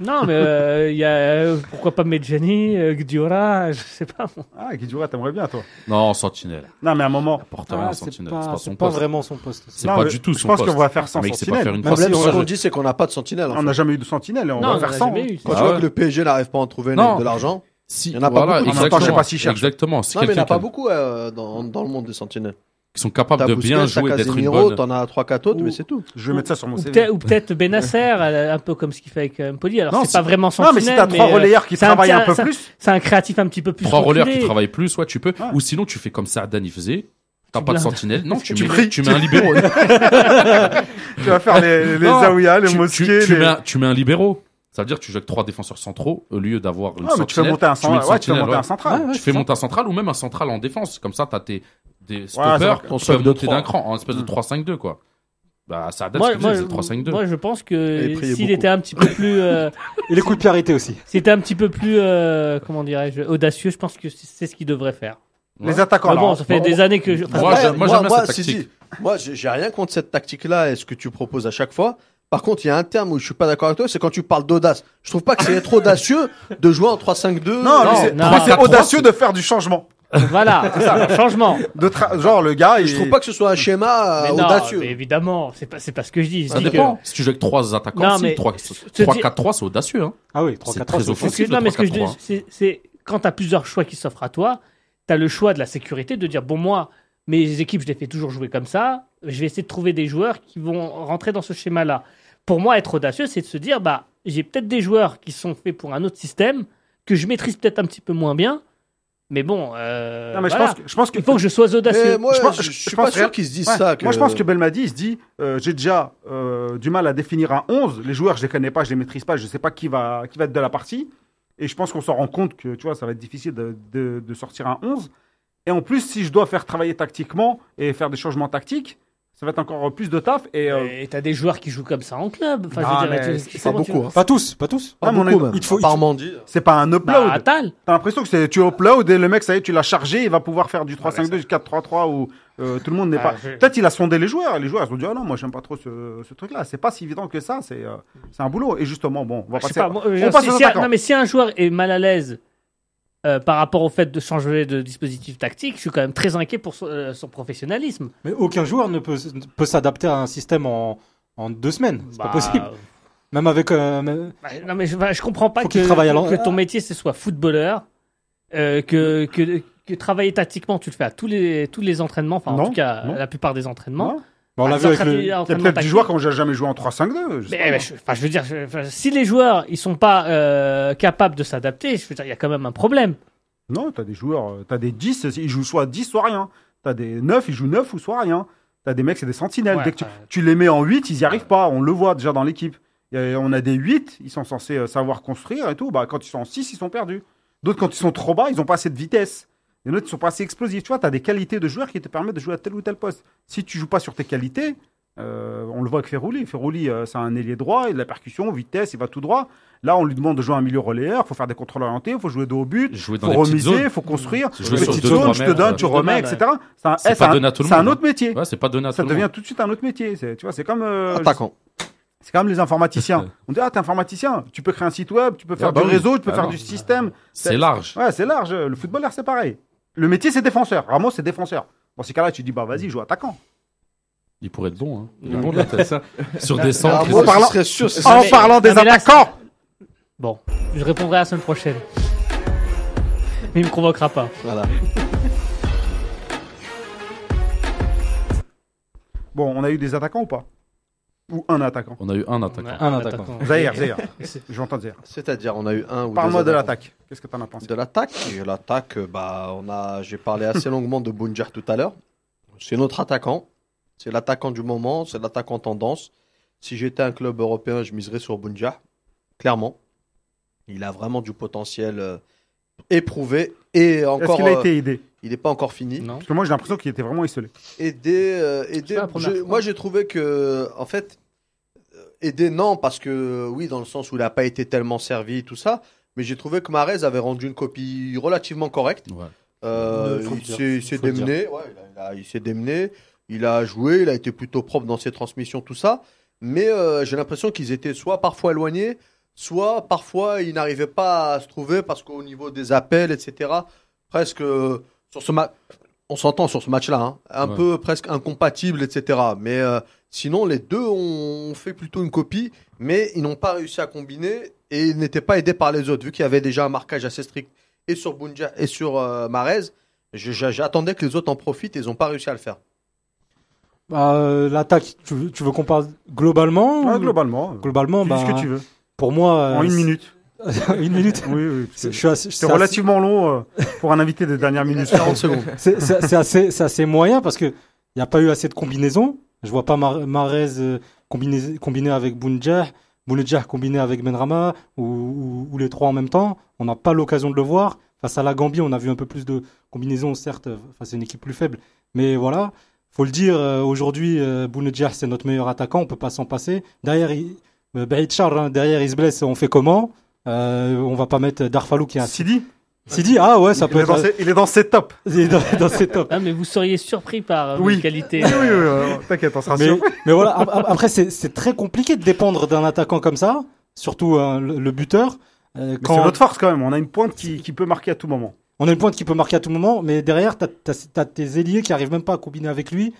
Speaker 4: Non, mais euh, il y a euh, pourquoi pas Medjani, euh, Gdiora, je sais pas. moi.
Speaker 1: Ah, Guidjoura, t'aimerais bien, toi.
Speaker 3: Non, en sentinelle.
Speaker 1: Non, mais à un moment.
Speaker 3: Porte
Speaker 5: Ah,
Speaker 3: rien en
Speaker 5: c'est
Speaker 3: sentinelle.
Speaker 5: pas,
Speaker 3: C'est pas
Speaker 5: vraiment son poste.
Speaker 3: C'est
Speaker 1: Non,
Speaker 3: pas
Speaker 1: mais
Speaker 3: du tout
Speaker 1: Je
Speaker 3: son
Speaker 1: pense
Speaker 3: poste.
Speaker 1: qu'on va faire sans
Speaker 3: Le mec, c'est pas faire une
Speaker 2: Même
Speaker 3: passe.
Speaker 2: si
Speaker 3: Moi,
Speaker 2: ce qu'on dit, c'est qu'on n'a pas de sentinelle. en
Speaker 1: On n'a jamais eu de sentinelle, on
Speaker 4: non,
Speaker 1: va
Speaker 4: on
Speaker 1: faire sans.
Speaker 4: jamais eu.
Speaker 2: Quand
Speaker 3: Ah
Speaker 2: tu vois
Speaker 3: ouais.
Speaker 2: que le PSG n'arrive pas à en trouver
Speaker 3: Non.
Speaker 2: de l'argent.
Speaker 3: Si,
Speaker 2: Il y en a pas
Speaker 3: voilà,
Speaker 2: beaucoup.
Speaker 1: En même temps, je sais
Speaker 3: exactement.
Speaker 1: pas s'ils cherchent.
Speaker 3: Exactement. Si
Speaker 2: Non, mais il n'y en
Speaker 3: quelqu'un
Speaker 2: a pas
Speaker 3: qui-
Speaker 2: beaucoup euh, dans, dans le monde des sentinelles.
Speaker 3: Qui sont capables de bien
Speaker 2: t'as
Speaker 3: jouer, d'être une bonne.
Speaker 2: t'en as 3-4 autres,
Speaker 4: Ou-
Speaker 2: mais c'est tout.
Speaker 1: Je vais mettre ça sur mon
Speaker 4: Ou
Speaker 1: CV.
Speaker 4: peut-être ou peut-être Benasser, euh, un peu comme ce qu'il fait avec euh, Empoli. Alors
Speaker 1: Non,
Speaker 4: c'est pas vraiment
Speaker 1: Non,
Speaker 4: sentinelle,
Speaker 1: mais si t'as trois
Speaker 4: euh,
Speaker 1: relayeurs qui travaillent un peu plus.
Speaker 4: C'est un créatif un petit peu plus
Speaker 3: Trois relais qui travaillent plus, soit tu peux.
Speaker 1: Ouais.
Speaker 3: Ou sinon, tu fais comme Sardan il faisait. T'as pas de sentinelle. Non, tu,
Speaker 1: Tu
Speaker 3: mets, tu mets un libéraux.
Speaker 1: Tu vas faire les, les
Speaker 3: Non,
Speaker 1: Zaouïas, les mosquées.
Speaker 3: tu, tu
Speaker 1: les-
Speaker 3: mets un, tu mets un libéraux. Ça veut dire que tu joues avec trois défenseurs centraux au lieu d'avoir une
Speaker 1: Ouais, mais tu fais monter un Ouais, tu fais monter
Speaker 3: ouais.
Speaker 1: un central.
Speaker 5: Ouais,
Speaker 3: Tu fais monter un central ou même un central en défense. Comme ça, t'as tes des stoppers qui peuvent monter d'un cran en espèce de
Speaker 1: Mm.
Speaker 3: 3-5-2 quoi. Bah, Sardan,
Speaker 4: Moi,
Speaker 3: ce qu'il
Speaker 4: moi,
Speaker 3: faisait, c'est le 3-5-2.
Speaker 4: moi, je pense que s'il était un petit peu plus, euh,
Speaker 5: Et les coups de aussi.
Speaker 4: c'était un petit peu plus, euh, comment dirais-je, audacieux, je pense que c'est ce qu'il devrait faire.
Speaker 1: Les attaquants,
Speaker 4: Mais bon, ça fait
Speaker 1: Bon,
Speaker 4: des années que je.
Speaker 3: Moi, moi, j'aime bien cette tactique.
Speaker 2: si. Moi, j'ai j'ai rien contre cette tactique-là et ce que tu proposes à chaque fois. Par contre, il y a un terme où je suis pas d'accord avec toi, c'est quand tu parles d'audace. Je trouve pas que c'est trop audacieux de jouer en 3-5-2.
Speaker 1: Non,
Speaker 4: Non,
Speaker 1: c'est
Speaker 4: non.
Speaker 1: c'est
Speaker 3: 3-4-3,
Speaker 1: audacieux de faire du changement.
Speaker 4: Voilà, c'est ça, changement.
Speaker 1: De tra- Genre, le gars, il.
Speaker 2: Je trouve pas que ce soit un schéma euh,
Speaker 4: Mais non,
Speaker 2: audacieux.
Speaker 4: mais évidemment, c'est pas, c'est pas ce que je dis. Je
Speaker 3: Ça
Speaker 4: dis que-
Speaker 3: dépend. Si tu joues avec trois attaquants,
Speaker 4: Non,
Speaker 3: si,
Speaker 4: mais-
Speaker 3: 3,
Speaker 4: te
Speaker 3: 4-3, c'est audacieux. Hein.
Speaker 5: Ah oui,
Speaker 3: C'est
Speaker 5: 3 4
Speaker 3: très
Speaker 5: 3
Speaker 3: offensif.
Speaker 4: Parce que-
Speaker 3: le
Speaker 4: non, mais ce que je
Speaker 3: 3-4-3,
Speaker 4: dis, c'est- c'est quand tu as plusieurs choix qui s'offrent à toi, tu as le choix de la sécurité de dire bon, moi, mes équipes, je les fais toujours jouer comme ça, je vais essayer de trouver des joueurs qui vont rentrer dans ce schéma-là. Pour moi, être audacieux, c'est de se dire bah, j'ai peut-être des joueurs qui sont faits pour un autre système, que je maîtrise peut-être un petit peu moins bien, mais bon, euh,
Speaker 1: Non, mais je pense que, je pense que.
Speaker 4: il faut que je sois audacieux.
Speaker 2: Moi,
Speaker 1: Je
Speaker 2: je,
Speaker 1: pense-
Speaker 2: je
Speaker 1: je
Speaker 2: suis
Speaker 1: pense
Speaker 2: pas sûr qu'ils se disent
Speaker 1: Ouais.
Speaker 2: ça. Que...
Speaker 1: Moi, je pense que Belmadi, il se dit euh, j'ai déjà euh, du mal à définir un 11. Les joueurs, je les connais pas, je les maîtrise pas, je sais pas qui va, qui va être de la partie. Et je pense qu'on s'en rend compte que tu vois, ça va être difficile de, de- de sortir un 11. Et en plus, si je dois faire travailler tactiquement et faire des changements tactiques, ça va être encore plus de taf. Et, euh,
Speaker 4: Et t'as des joueurs qui jouent comme ça en club. Enfin, je
Speaker 1: Non,
Speaker 4: veux dire,
Speaker 1: mais
Speaker 4: tu-
Speaker 1: c'est
Speaker 4: comment
Speaker 2: pas
Speaker 4: tu-
Speaker 2: beaucoup, hein.
Speaker 5: Pas tous, pas tous.
Speaker 2: Pas
Speaker 1: Ah, mais on
Speaker 2: beaucoup, même.
Speaker 5: il te faut-
Speaker 2: part Mandy.
Speaker 1: c'est pas un upload.
Speaker 4: Bah.
Speaker 1: T'as l'impression que c'est tu upload et le mec, ça y est, tu l'as chargé, il va pouvoir faire du 3-5-2, du 4-3-3 ou euh, tout le monde n'est
Speaker 4: Ah,
Speaker 1: pas.
Speaker 4: je-
Speaker 1: Peut-être il a sondé les joueurs et les joueurs ils ont dit ah non, moi j'aime pas trop ce, ce truc-là. C'est pas si évident que ça, c'est euh, c'est un boulot. Et justement, bon, on va
Speaker 4: Je sais
Speaker 1: passer.
Speaker 4: pas,
Speaker 1: à-
Speaker 4: moi,
Speaker 1: on
Speaker 4: je-
Speaker 1: passe
Speaker 4: si-
Speaker 1: aux
Speaker 4: si un-
Speaker 1: attaquants.
Speaker 4: non, mais si un joueur est mal à l'aise euh, par rapport au fait de changer de dispositif tactique, je suis quand même très inquiet pour son, euh, son professionnalisme.
Speaker 5: Mais aucun joueur ne peut, peut s'adapter à un système en, en deux semaines. C'est
Speaker 4: Bah,
Speaker 5: pas possible. Même avec. euh, même-
Speaker 4: bah, non, mais je, bah, je comprends pas que, que ton métier ce soit footballeur, euh, que, que, que travailler tactiquement tu le fais à tous les, tous les entraînements, enfin en
Speaker 1: Non,
Speaker 4: tout cas
Speaker 1: non.
Speaker 4: la plupart des entraînements.
Speaker 1: Non.
Speaker 5: Bon, on l'a
Speaker 4: Ah,
Speaker 5: vu avec le.
Speaker 1: Il y a peut-être des joueurs qui ont jamais joué en 3-5-2. je sais
Speaker 4: Mais, mais je, enfin, je veux dire, je- enfin, si les joueurs ils sont pas euh, capables de s'adapter, je veux dire, il y a quand même un problème.
Speaker 1: Non, t'as des joueurs, euh, t'as des 10, ils jouent soit 10, soit rien. T'as des 9, ils jouent 9 ou soit rien. T'as des mecs, c'est des sentinelles.
Speaker 4: Ouais,
Speaker 1: Dès que tu, tu les mets en 8, ils y arrivent pas. On le voit déjà dans l'équipe. On a des 8, ils sont censés euh, savoir construire et tout. Bah, quand ils sont en 6, ils sont perdus. D'autres, quand ils sont trop bas, ils n'ont pas assez de vitesse. Et d'autres, ils sont pas assez explosifs. Tu vois, tu as des qualités de joueurs qui te permettent de jouer à tel ou tel poste. Si tu joues pas sur tes qualités, Euh, on le voit avec Ferrouli. Ferrouli, euh, c'est un ailier droit, il a de la percussion, vitesse, il va tout droit. Là, on lui demande de jouer un milieu relayeur, il faut faire des contrôles orientés, il faut jouer dos au but,
Speaker 3: Jouer
Speaker 1: il
Speaker 3: dans
Speaker 1: faut
Speaker 3: petites
Speaker 1: remiser, il faut construire.
Speaker 3: Jouer sur
Speaker 1: Petite
Speaker 3: deux,
Speaker 1: zone,
Speaker 3: trois
Speaker 1: je te donne,
Speaker 3: ouais.
Speaker 1: tu remets, etc. C'est un,
Speaker 3: C'est pas
Speaker 1: un- autre métier.
Speaker 3: Ouais, c'est pas donné à
Speaker 1: Ça devient tout de suite un autre métier. C'est, tu vois, c'est comme, euh,
Speaker 2: Attaquant.
Speaker 1: c'est comme les informaticiens. On dit, ah, t'es informaticien. Tu peux créer un site web, tu peux faire
Speaker 3: Ah bah
Speaker 1: du
Speaker 3: oui.
Speaker 1: réseau, tu peux
Speaker 3: Ah
Speaker 1: faire
Speaker 3: non.
Speaker 1: du système.
Speaker 3: C'est large.
Speaker 1: Ouais, c'est large. Le footballeur, c'est pareil. Le métier, c'est défenseur. Ramos, c'est défenseur. Dans ces cas-là, tu dis, bah, vas-y, joue attaquant.
Speaker 3: Il pourrait être bon. Hein. Il est bon de la tête.
Speaker 6: ça.
Speaker 3: Sur des centres.
Speaker 2: moi,
Speaker 3: il-
Speaker 1: parlant-
Speaker 2: sûr,
Speaker 1: En
Speaker 4: mais-
Speaker 1: parlant des attaquants
Speaker 4: Bon, je répondrai la semaine prochaine. Mais il me convoquera pas.
Speaker 2: Voilà.
Speaker 1: Bon, on a eu des attaquants ou pas? Ou un attaquant
Speaker 3: On a eu un attaquant.
Speaker 5: Un attaquant.
Speaker 1: Zahir, Zahir. J'entends Zahir.
Speaker 2: C'est-à-dire, on a eu un ou
Speaker 1: Parle-moi
Speaker 2: deux
Speaker 1: de
Speaker 2: attaquants.
Speaker 1: l'attaque. Qu'est-ce que t'en as pensé
Speaker 2: De l'attaque, et l'attaque, euh, bah, on a, j'ai parlé assez longuement de Bounjar tout à l'heure. C'est notre attaquant. C'est l'attaquant du moment, c'est l'attaquant tendance. Si j'étais un club européen, je miserais sur Bounjar. Clairement. Il a vraiment du potentiel euh, éprouvé. Et
Speaker 1: Est-ce
Speaker 2: encore,
Speaker 1: qu'il a
Speaker 2: euh,
Speaker 1: été aidé
Speaker 2: il n'est pas encore fini.
Speaker 4: Non.
Speaker 1: Parce que moi, j'ai l'impression qu'il était vraiment isolé.
Speaker 2: Aider, euh, aider.
Speaker 4: C'est pas la première
Speaker 2: je-
Speaker 4: fois.
Speaker 2: moi, j'ai trouvé que, en fait, euh, aider, non, parce que, oui, dans le sens où il n'a pas été tellement servi, tout ça. Mais j'ai trouvé que Marez avait rendu une copie relativement correcte.
Speaker 3: Ouais.
Speaker 2: Euh, il s'est- démené, ouais, il, a- il a- il s'est démené, il a joué, il a été plutôt propre dans ses transmissions, tout ça. Mais euh, j'ai l'impression qu'ils étaient soit parfois éloignés, soit parfois ils n'arrivaient pas à se trouver parce qu'au niveau des appels, etc., presque euh, sur ce match, on s'entend sur ce match-là, hein, un
Speaker 3: Ouais.
Speaker 2: peu presque incompatible, etc. Mais euh, sinon, les deux ont fait plutôt une copie, mais ils n'ont pas réussi à combiner et ils n'étaient pas aidés par les autres, vu qu'il y avait déjà un marquage assez strict et sur Bunja et sur euh, Marez. J'attendais que les autres en profitent et ils n'ont pas réussi à le faire.
Speaker 5: Bah, euh, L'attaque, tu, veux- tu veux qu'on parle globalement
Speaker 1: Ouais,
Speaker 5: ou-
Speaker 1: globalement.
Speaker 5: Globalement,
Speaker 1: dis ce
Speaker 5: bah,
Speaker 1: que tu veux.
Speaker 5: pour moi.
Speaker 1: En
Speaker 5: euh,
Speaker 1: une minute.
Speaker 5: une minute
Speaker 1: Oui, oui.
Speaker 5: C'est- assez-
Speaker 1: relativement long euh, pour un invité des dernières minutes.
Speaker 2: 40 secondes.
Speaker 5: C'est assez, c'est assez moyen parce que il n'y a pas eu assez de combinaisons. Je vois pas Mar Marez euh, combiné, avec Bounjah, Bounjah combiné avec Benrama ou, les trois en même temps. On n'a pas l'occasion de le voir. Face à la Gambie, on a vu un peu plus de combinaisons, certes, euh, face à une équipe plus faible. Mais voilà, faut le dire, euh, aujourd'hui, Bounjah, c'est notre meilleur attaquant, on peut pas s'en passer. Derrière, il, hein, derrière, il se blesse, on fait comment? Euh, On va pas mettre Darfalou qui est un...
Speaker 1: Sidi,
Speaker 5: Sidi, ah ouais, ça
Speaker 1: il
Speaker 5: peut
Speaker 1: est, dans
Speaker 5: être...
Speaker 1: ses, il est dans ses tops.
Speaker 5: Il est dans, dans ses tops.
Speaker 4: Ah, mais vous seriez surpris par euh,
Speaker 1: Oui.
Speaker 4: qualités.
Speaker 1: Oui, oui, oui, euh, t'inquiète, on sera
Speaker 5: mais,
Speaker 1: sûr.
Speaker 5: mais voilà, ap- ap- après, c'est c'est très compliqué de dépendre d'un attaquant comme ça, surtout euh, le, le buteur. Euh, quand
Speaker 1: c'est notre force quand même. On a une pointe qui, qui peut marquer à tout moment.
Speaker 5: on a une pointe qui peut marquer à tout moment, mais derrière, tu as, tes ailiers qui arrivent même pas à combiner avec lui.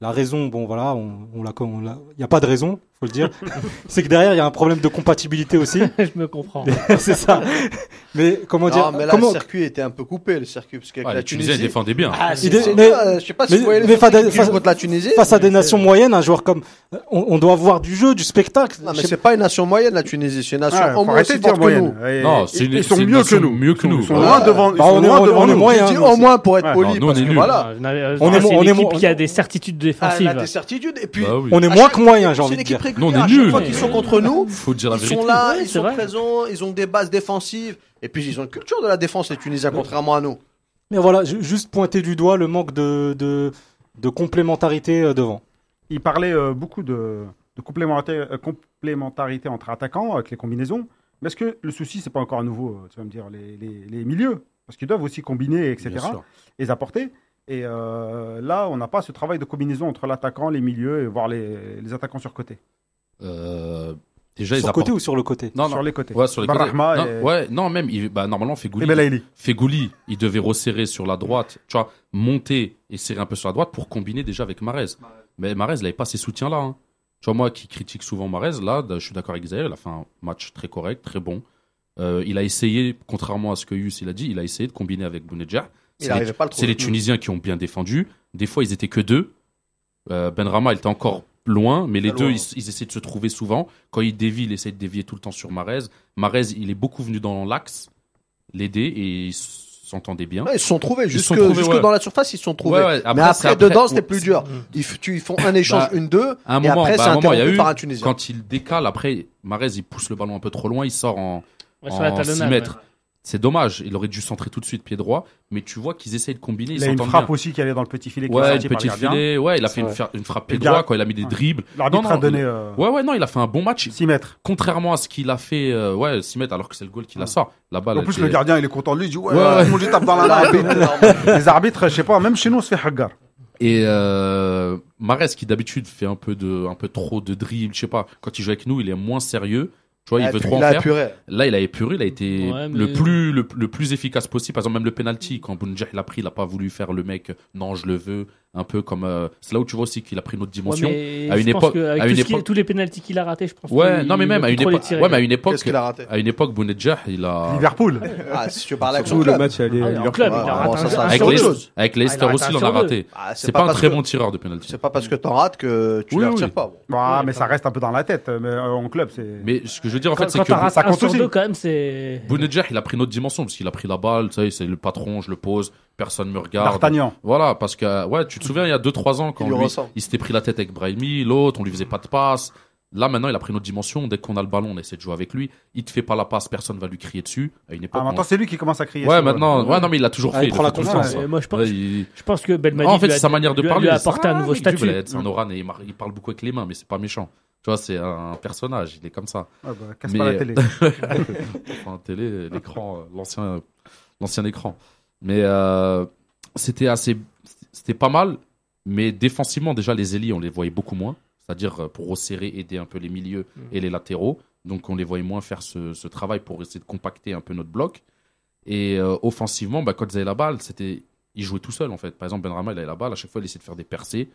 Speaker 5: La raison, bon voilà, on, on l'a, on l'a- il n'y a pas de raison, faut le dire. c'est que derrière, il y a un problème de compatibilité aussi.
Speaker 4: je me comprends.
Speaker 5: c'est ça. Mais comment dire
Speaker 2: Non, mais là,
Speaker 5: comment,
Speaker 2: le circuit était un peu coupé, le circuit, parce qu'avec
Speaker 3: Ouais,
Speaker 2: la
Speaker 3: ils
Speaker 2: Tunisie.
Speaker 3: défendaient bien.
Speaker 2: Ah,
Speaker 5: Il
Speaker 2: c'est
Speaker 5: mais-
Speaker 2: euh, je sais pas si
Speaker 5: mais-
Speaker 2: vous voyez les
Speaker 5: mais
Speaker 2: jouent
Speaker 5: Fada-
Speaker 2: contre la Tunisie.
Speaker 5: face à des nations moyennes, un joueur comme on, on doit avoir du jeu, du spectacle.
Speaker 2: Non, mais c'est pas une nation moyenne, la Tunisie. C'est une nation
Speaker 1: Ah,
Speaker 2: au moins aussi
Speaker 1: de dire
Speaker 2: forte que nous.
Speaker 1: Et-
Speaker 3: Non, une-
Speaker 1: ils sont mieux que nous.
Speaker 3: mieux que nous.
Speaker 1: Ils sont loin devant, ils
Speaker 5: Bah,
Speaker 1: sont
Speaker 5: on est-
Speaker 1: loin
Speaker 5: on est-
Speaker 1: devant
Speaker 5: on est
Speaker 1: nous.
Speaker 5: moyen.
Speaker 2: Au moins pour être poli, parce
Speaker 3: est
Speaker 2: que
Speaker 3: nuls.
Speaker 2: voilà.
Speaker 4: Euh,
Speaker 5: On est on est
Speaker 4: qui a des certitudes
Speaker 2: Ah,
Speaker 4: défensives.
Speaker 2: des certitudes. Et puis,
Speaker 3: Bah.
Speaker 5: On est moins que moyen, j'ai envie de dire.
Speaker 3: Nous, on est
Speaker 2: À chaque
Speaker 3: nuls.
Speaker 2: fois qu'ils sont contre nous,
Speaker 3: Faut dire la
Speaker 2: ils
Speaker 3: vérité.
Speaker 2: sont là,
Speaker 4: Ouais,
Speaker 2: ils
Speaker 4: c'est
Speaker 2: sont
Speaker 4: vrai.
Speaker 2: présents, ils ont des bases défensives. Et puis, ils ont une culture de la défense, les Tunisiens, contrairement à nous.
Speaker 5: Mais voilà, ju- juste pointer du doigt le manque de, de, de complémentarité euh, devant.
Speaker 1: Il parlait euh, beaucoup de, de complémentarité, euh, complémentarité entre attaquants avec les combinaisons. Mais est-ce que le souci, c'est pas encore à nouveau, euh, tu vas me dire, les, les- les milieux? Parce qu'ils doivent aussi combiner, etc.
Speaker 3: Bien sûr.
Speaker 1: et les apporter. Et euh, là, on n'a pas ce travail de combinaison entre l'attaquant, les milieux et voir les, les attaquants sur côté.
Speaker 3: Euh, déjà, ils
Speaker 5: Sur le côté
Speaker 3: apportent-
Speaker 5: ou sur le côté
Speaker 3: Non,
Speaker 1: sur
Speaker 3: non.
Speaker 1: les côtés.
Speaker 3: Ouais, sur les côtés. Non,
Speaker 1: et,
Speaker 3: ouais, non, même, il, bah, normalement, Fegouli, il devait resserrer sur la droite, tu vois, monter et serrer un peu sur la droite pour combiner déjà avec Marez. Mais Marez, il n'avait pas ces soutiens-là. hein. Tu vois, moi qui critique souvent Marez, là, je suis d'accord avec Isaïe, il a fait un match très correct, très bon. Euh, il a essayé, contrairement à ce que Yus il a dit, il a essayé de combiner avec Bounedjah.
Speaker 2: Il
Speaker 3: C'est
Speaker 2: n'arrivait pas à le
Speaker 3: c'est
Speaker 2: trouver.
Speaker 3: les Tunisiens qui ont bien défendu. Des fois, ils étaient que deux. Euh, Benrama, il était encore loin, mais les deux, ils, ils essaient de se trouver souvent. Quand il dévie, il essaie de dévier tout le temps sur Marez. Marez, il est beaucoup venu dans l'axe, l'aider, et ils s'entendaient bien.
Speaker 2: Ouais, ils se sont trouvés. Jusque,
Speaker 3: sont trouvés,
Speaker 2: jusque
Speaker 3: ouais.
Speaker 2: dans la surface, ils se sont trouvés.
Speaker 3: Ouais, ouais,
Speaker 2: Mais
Speaker 3: c'est
Speaker 2: après, dedans, c'était plus
Speaker 3: c'est-
Speaker 2: dur. Ils, tu- ils font un échange,
Speaker 3: Bah,
Speaker 2: une, deux.
Speaker 3: À un
Speaker 2: et
Speaker 3: moment,
Speaker 2: après,
Speaker 3: bah,
Speaker 2: c'est
Speaker 3: à un moment, il y a
Speaker 2: interrompu
Speaker 3: eu,
Speaker 2: par un Tunisien.
Speaker 3: quand il décale, après, Marez, il pousse le ballon un peu trop loin, il sort en, en 6
Speaker 4: talonnade,
Speaker 3: mètres. C'est dommage, il aurait dû centrer tout de suite pied droit, mais tu vois qu'ils essayent de combiner, ils
Speaker 1: Il a une frappe
Speaker 3: bien.
Speaker 1: aussi qui allait dans le petit filet. qui
Speaker 3: Ouais,
Speaker 1: le gardien.
Speaker 3: filet, ouais, il a fait une, frappe pied droit quand il a mis des dribbles.
Speaker 1: L'arbitre
Speaker 3: Non,
Speaker 1: a
Speaker 3: non,
Speaker 1: donné
Speaker 3: il-
Speaker 1: euh,
Speaker 3: Ouais, ouais, non, il a fait un bon match.
Speaker 1: 6 mètres.
Speaker 3: Contrairement à ce qu'il a fait, euh, ouais, 6 mètres, alors que c'est le goal qu'il a ça. La balle.
Speaker 1: En plus,
Speaker 3: était-
Speaker 1: le gardien, il est content de lui. Il dit Ouais,
Speaker 3: Ouais, ouais.
Speaker 1: tape dans la main. Les arbitres, je sais pas, même chez nous, on se fait hagar.
Speaker 3: Et euh, Marès, qui d'habitude fait un peu de, un peu trop de dribble, je sais pas. Quand il joue avec nous, il est moins sérieux. Tu vois, il veut trop en
Speaker 2: il a
Speaker 3: faire.
Speaker 2: épuré.
Speaker 3: Là, il a épuré, il a été
Speaker 4: Ouais, mais-
Speaker 3: le plus le, le plus efficace possible. Par exemple, même le penalty, quand Bounedjah il a pris, il a pas voulu faire le mec. Non, je le veux. Un peu comme. euh, c'est là où tu vois aussi qu'il a pris une autre dimension.
Speaker 4: Ouais,
Speaker 3: À une époque- à une
Speaker 4: tous les pénaltys qu'il a ratés, je pense.
Speaker 3: Ouais, non, mais
Speaker 4: il
Speaker 3: même à une époque. Ouais, mais à une époque.
Speaker 2: Qu'est-ce qu'il a raté
Speaker 3: À une époque, Bounedjah, il a.
Speaker 1: Liverpool.
Speaker 2: Ah, si tu parles avec son
Speaker 6: Surtout le match, allait
Speaker 4: Ah, club, il a raté un
Speaker 3: Avec Leicester,
Speaker 2: chose.
Speaker 3: avec Leicester
Speaker 4: Ah,
Speaker 3: aussi, il en a raté.
Speaker 2: Ah,
Speaker 3: C'est pas un très bon tireur de penalty.
Speaker 2: C'est pas parce que t'en rates que tu
Speaker 3: oui.
Speaker 2: retires pas.
Speaker 4: Ouais,
Speaker 1: mais ça reste un peu dans la tête. Mais euh, en club, c'est.
Speaker 3: Mais ce que je veux dire, en fait, c'est que
Speaker 1: ça
Speaker 4: un
Speaker 1: compte aussi.
Speaker 4: quand même, c'est.
Speaker 3: Bounedjah, il a pris une autre dimension parce qu'il a pris la balle, tu sais, c'est le patron, je le pose, personne me regarde.
Speaker 1: D'Artagnan.
Speaker 3: Voilà, parce que, ouais, tu te souviens, il y a 2-3 ans, quand
Speaker 2: Il lui
Speaker 3: il s'était pris la tête avec Brahimi, l'autre, on lui faisait pas de passe. Là, maintenant, il a pris une autre dimension. Dès qu'on a le ballon, on essaie de jouer avec lui. Il te fait pas la passe, personne va lui crier dessus. À une époque.
Speaker 1: Ah, maintenant,
Speaker 3: on-
Speaker 1: c'est lui qui commence à crier.
Speaker 3: Ouais, maintenant, ouais, non, mais il l'a toujours
Speaker 5: Ah,
Speaker 3: fait.
Speaker 5: il prend
Speaker 3: le
Speaker 5: la confiance.
Speaker 4: Ouais, moi, je pense,
Speaker 3: Ouais, il-
Speaker 4: je pense que Belmadi.
Speaker 3: en fait,
Speaker 4: lui a-
Speaker 3: c'est sa manière de
Speaker 4: lui
Speaker 3: parler.
Speaker 4: Lui a apporté un
Speaker 3: ah,
Speaker 4: nouveau statut.
Speaker 3: C'est un Oran et il, il parle beaucoup avec les mains, mais c'est pas méchant. Tu vois, c'est un personnage, il est comme ça.
Speaker 1: Ouais, bah, casse
Speaker 3: Mais-
Speaker 1: pas la télé.
Speaker 3: enfin, télé, l'écran, euh, l'ancien, l'ancien écran. Mais euh, c'était assez, c'était pas mal. Mais défensivement, déjà, les ailiers, on les voyait beaucoup moins. C'est-à-dire euh, pour resserrer, aider un peu les milieux et les latéraux. Donc, on les voyait moins faire ce, ce travail pour essayer de compacter un peu notre bloc. Et euh, offensivement, bah, quand ils avaient la balle, c'était, ils jouaient tout seuls en fait. Par exemple, Benrama, il avait la balle. À chaque fois, il essayait de faire des percées.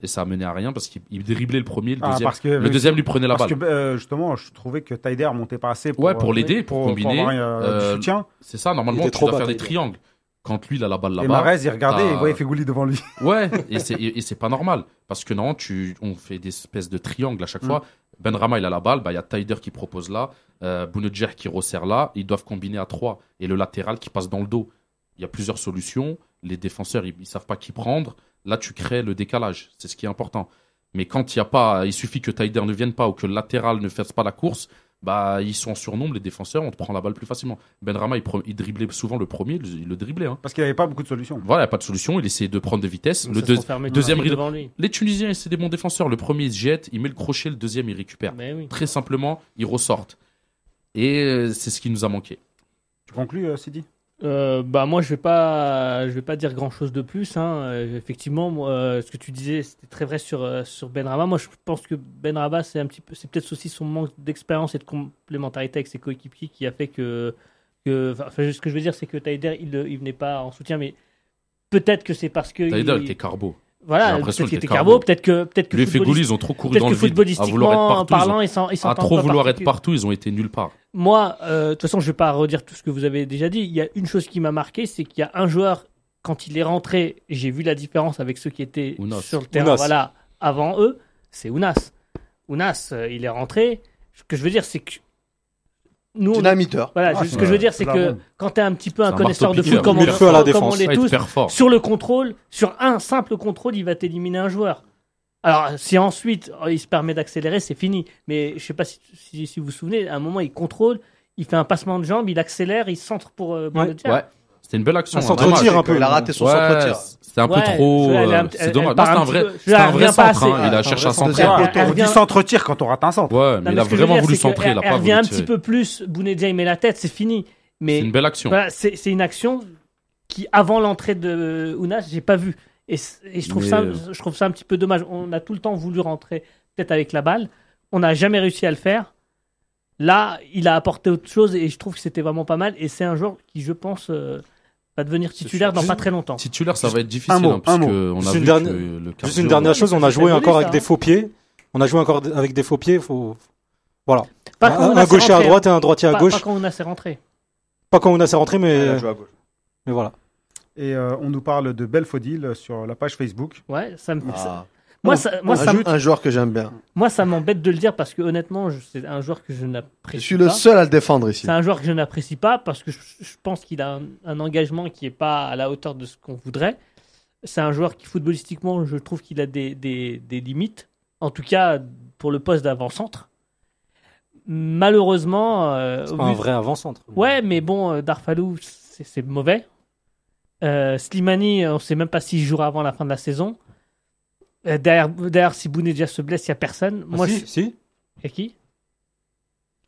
Speaker 3: Et ça a mené à rien parce qu'il il driblait le premier, le
Speaker 1: Ah,
Speaker 3: deuxième.
Speaker 1: parce que,
Speaker 3: le deuxième lui prenait la
Speaker 1: parce
Speaker 3: balle.
Speaker 1: que euh, justement, je trouvais que Taider montait pas assez pour,
Speaker 3: Ouais, pour
Speaker 1: euh,
Speaker 3: l'aider, pour combiner,
Speaker 1: avoir, euh,
Speaker 3: euh,
Speaker 1: du soutien.
Speaker 3: C'est ça, normalement, tu
Speaker 5: trop
Speaker 3: dois
Speaker 5: bas,
Speaker 3: faire des triangles. Quand lui, il a la balle
Speaker 1: Et
Speaker 3: là-bas.
Speaker 1: Marez, il regardait et il voyait Fegouli devant lui.
Speaker 3: Ouais, et c'est, et, et c'est pas normal. Parce que non, tu, on fait des espèces de triangles à chaque fois. Ben Rama, il a la balle, bah, il y a Taider qui propose là, euh, Bounedjah qui resserre là, ils doivent combiner à trois. Et le latéral qui passe dans le dos. Il y a plusieurs solutions. Les défenseurs, ils, ils savent pas qui prendre. Là, tu crées le décalage. C'est ce qui est important. Mais quand il y a pas, il suffit que Taider ne vienne pas ou que le latéral ne fasse pas la course, bah, ils sont en surnombre, les défenseurs, on te prend la balle plus facilement. Ben Rama, il, il driblait souvent le premier, il le driblait, hein.
Speaker 1: Parce qu'il avait pas beaucoup de solutions.
Speaker 3: Voilà, il n'y a pas de solution. Il essayait de prendre de vitesse.
Speaker 4: Donc,
Speaker 3: Le deux- deuxième
Speaker 4: devant lui.
Speaker 3: Les Tunisiens, c'est des bons défenseurs. Le premier, il se jette, il met le crochet, le deuxième, il récupère.
Speaker 4: Mais oui.
Speaker 3: Très simplement, ils ressortent. Et euh, c'est ce qui nous a manqué.
Speaker 1: Tu conclus, euh, Sidi?
Speaker 4: Euh, bah moi je vais pas je vais pas dire grand chose de plus hein. Euh, effectivement moi, euh, ce que tu disais c'était très vrai sur sur Benrama moi je pense que Benrama c'est un petit peu c'est peut-être aussi son manque d'expérience et de complémentarité avec ses coéquipiers qui a fait que que enfin ce que je veux dire c'est que Taider il il venait pas en soutien mais peut-être que c'est parce que
Speaker 3: Taider
Speaker 4: il-
Speaker 3: était carbo.
Speaker 4: Voilà peut-être qu'il était carbo
Speaker 3: carbo.
Speaker 4: peut-être que peut-être que footballiste-
Speaker 3: Fegouli, ils ont trop couru dans
Speaker 4: que
Speaker 3: le vide. À vouloir être
Speaker 4: en
Speaker 3: partout.
Speaker 4: parlant ils s'en- ils
Speaker 3: À trop vouloir être partout, ils ont été nulle part.
Speaker 4: moi, euh, de toute façon, je vais pas redire tout ce que vous avez déjà dit. Il y a une chose qui m'a marqué, c'est qu'il y a un joueur, quand il est rentré, j'ai vu la différence avec ceux qui étaient
Speaker 3: Ounas.
Speaker 4: sur le terrain
Speaker 5: Ounas.
Speaker 4: voilà, avant eux, c'est Ounas. Ounas, euh, il est rentré. Ce que je veux dire, c'est que nous, on-
Speaker 2: Dynamiteur.
Speaker 4: voilà,
Speaker 1: Ah,
Speaker 4: ce que je veux dire, c'est que
Speaker 1: bombe.
Speaker 4: quand tu es un petit peu un connaisseur de foot comme on,
Speaker 5: feu à la
Speaker 4: comme on
Speaker 5: défense.
Speaker 4: l'est
Speaker 3: Ouais, il
Speaker 4: tous, sur le contrôle, sur un simple contrôle, il va t'éliminer un joueur. Alors, si ensuite euh, il se permet d'accélérer, c'est fini. Mais je sais pas si, si, si vous vous souvenez, à un moment, il contrôle, il fait un passement de jambe, il accélère, il centre pour euh, pour
Speaker 5: Ouais.
Speaker 4: le tir.
Speaker 3: Ouais. C'était une belle action.
Speaker 5: Un
Speaker 3: hein,
Speaker 5: un peu.
Speaker 2: Il a raté son
Speaker 3: Ouais,
Speaker 2: centre-tir.
Speaker 3: C'était un peu
Speaker 4: Ouais,
Speaker 3: trop. euh, C'est dommage. c'était
Speaker 4: un
Speaker 3: vrai,
Speaker 4: peu-
Speaker 3: c'était un vrai centre. hein. Il a cherché
Speaker 5: un
Speaker 3: à centrer.
Speaker 1: On dit centre-tir quand on rate un centre.
Speaker 3: Ouais, mais il a vraiment voulu
Speaker 4: c'est
Speaker 3: centrer. Il a
Speaker 4: Elle
Speaker 3: pas
Speaker 4: revient un
Speaker 3: voulu
Speaker 4: petit peu plus, Bounedjah il met la tête, c'est fini. Mais
Speaker 3: C'est une belle action.
Speaker 4: c'est c'est une action qui, avant l'entrée de Ounas, j'ai pas vu. Et, je, trouve
Speaker 3: Mais,
Speaker 4: ça, je trouve ça un petit peu dommage. On a tout le temps voulu rentrer peut-être avec la balle. On n'a jamais réussi à le faire. Là, il a apporté autre chose et je trouve que c'était vraiment pas mal. Et c'est un joueur qui, je pense, euh, va devenir titulaire dans
Speaker 5: Juste-
Speaker 4: pas très longtemps.
Speaker 3: Titulaire, ça va être
Speaker 1: un
Speaker 3: difficile.
Speaker 1: mot,
Speaker 3: hein, parce
Speaker 1: un mot.
Speaker 3: que on a
Speaker 5: Juste
Speaker 3: vu que
Speaker 5: dernière-
Speaker 3: le
Speaker 5: Juste une dernière chose, on a joué encore avec des faux pieds. On a joué encore avec des faux pieds. Faut... Voilà.
Speaker 4: Pas
Speaker 5: un, un gaucher à droite et un droitier à
Speaker 4: Pas-
Speaker 5: gauche.
Speaker 4: Pas quand Ounas est rentré.
Speaker 5: Pas quand on a s'est rentré,
Speaker 2: Il
Speaker 5: mais,
Speaker 2: a joué à gauche.
Speaker 5: mais voilà.
Speaker 1: Et euh, on nous parle de Belfodil sur la page Facebook.
Speaker 4: Ouais, ça me. ça- Moi, ça, moi,
Speaker 2: un,
Speaker 4: ça,
Speaker 2: jou-
Speaker 4: me-
Speaker 2: un joueur que j'aime bien.
Speaker 4: moi, ça m'embête de le dire parce que honnêtement, je- c'est un joueur que je
Speaker 2: Je
Speaker 4: n'apprécie
Speaker 2: suis le
Speaker 4: pas.
Speaker 2: seul à le défendre ici.
Speaker 4: C'est un joueur que je n'apprécie pas parce que je, je pense qu'il a un, un engagement qui n'est pas à la hauteur de ce qu'on voudrait. C'est un joueur qui, footballistiquement, je trouve qu'il a des, des- des limites. En tout cas, pour le poste d'avant-centre. malheureusement, euh,
Speaker 5: C'est pas un vrai avant-centre.
Speaker 4: ouais, mais bon, euh, Darfalou, c'est mauvais. Euh, Slimani, on sait même pas s'il jouera avant la fin de la saison. Euh, derrière, derrière, si Bounedjah se blesse, il y a personne.
Speaker 5: Ah,
Speaker 4: Moi,
Speaker 5: si,
Speaker 4: je...
Speaker 5: si.
Speaker 4: et qui?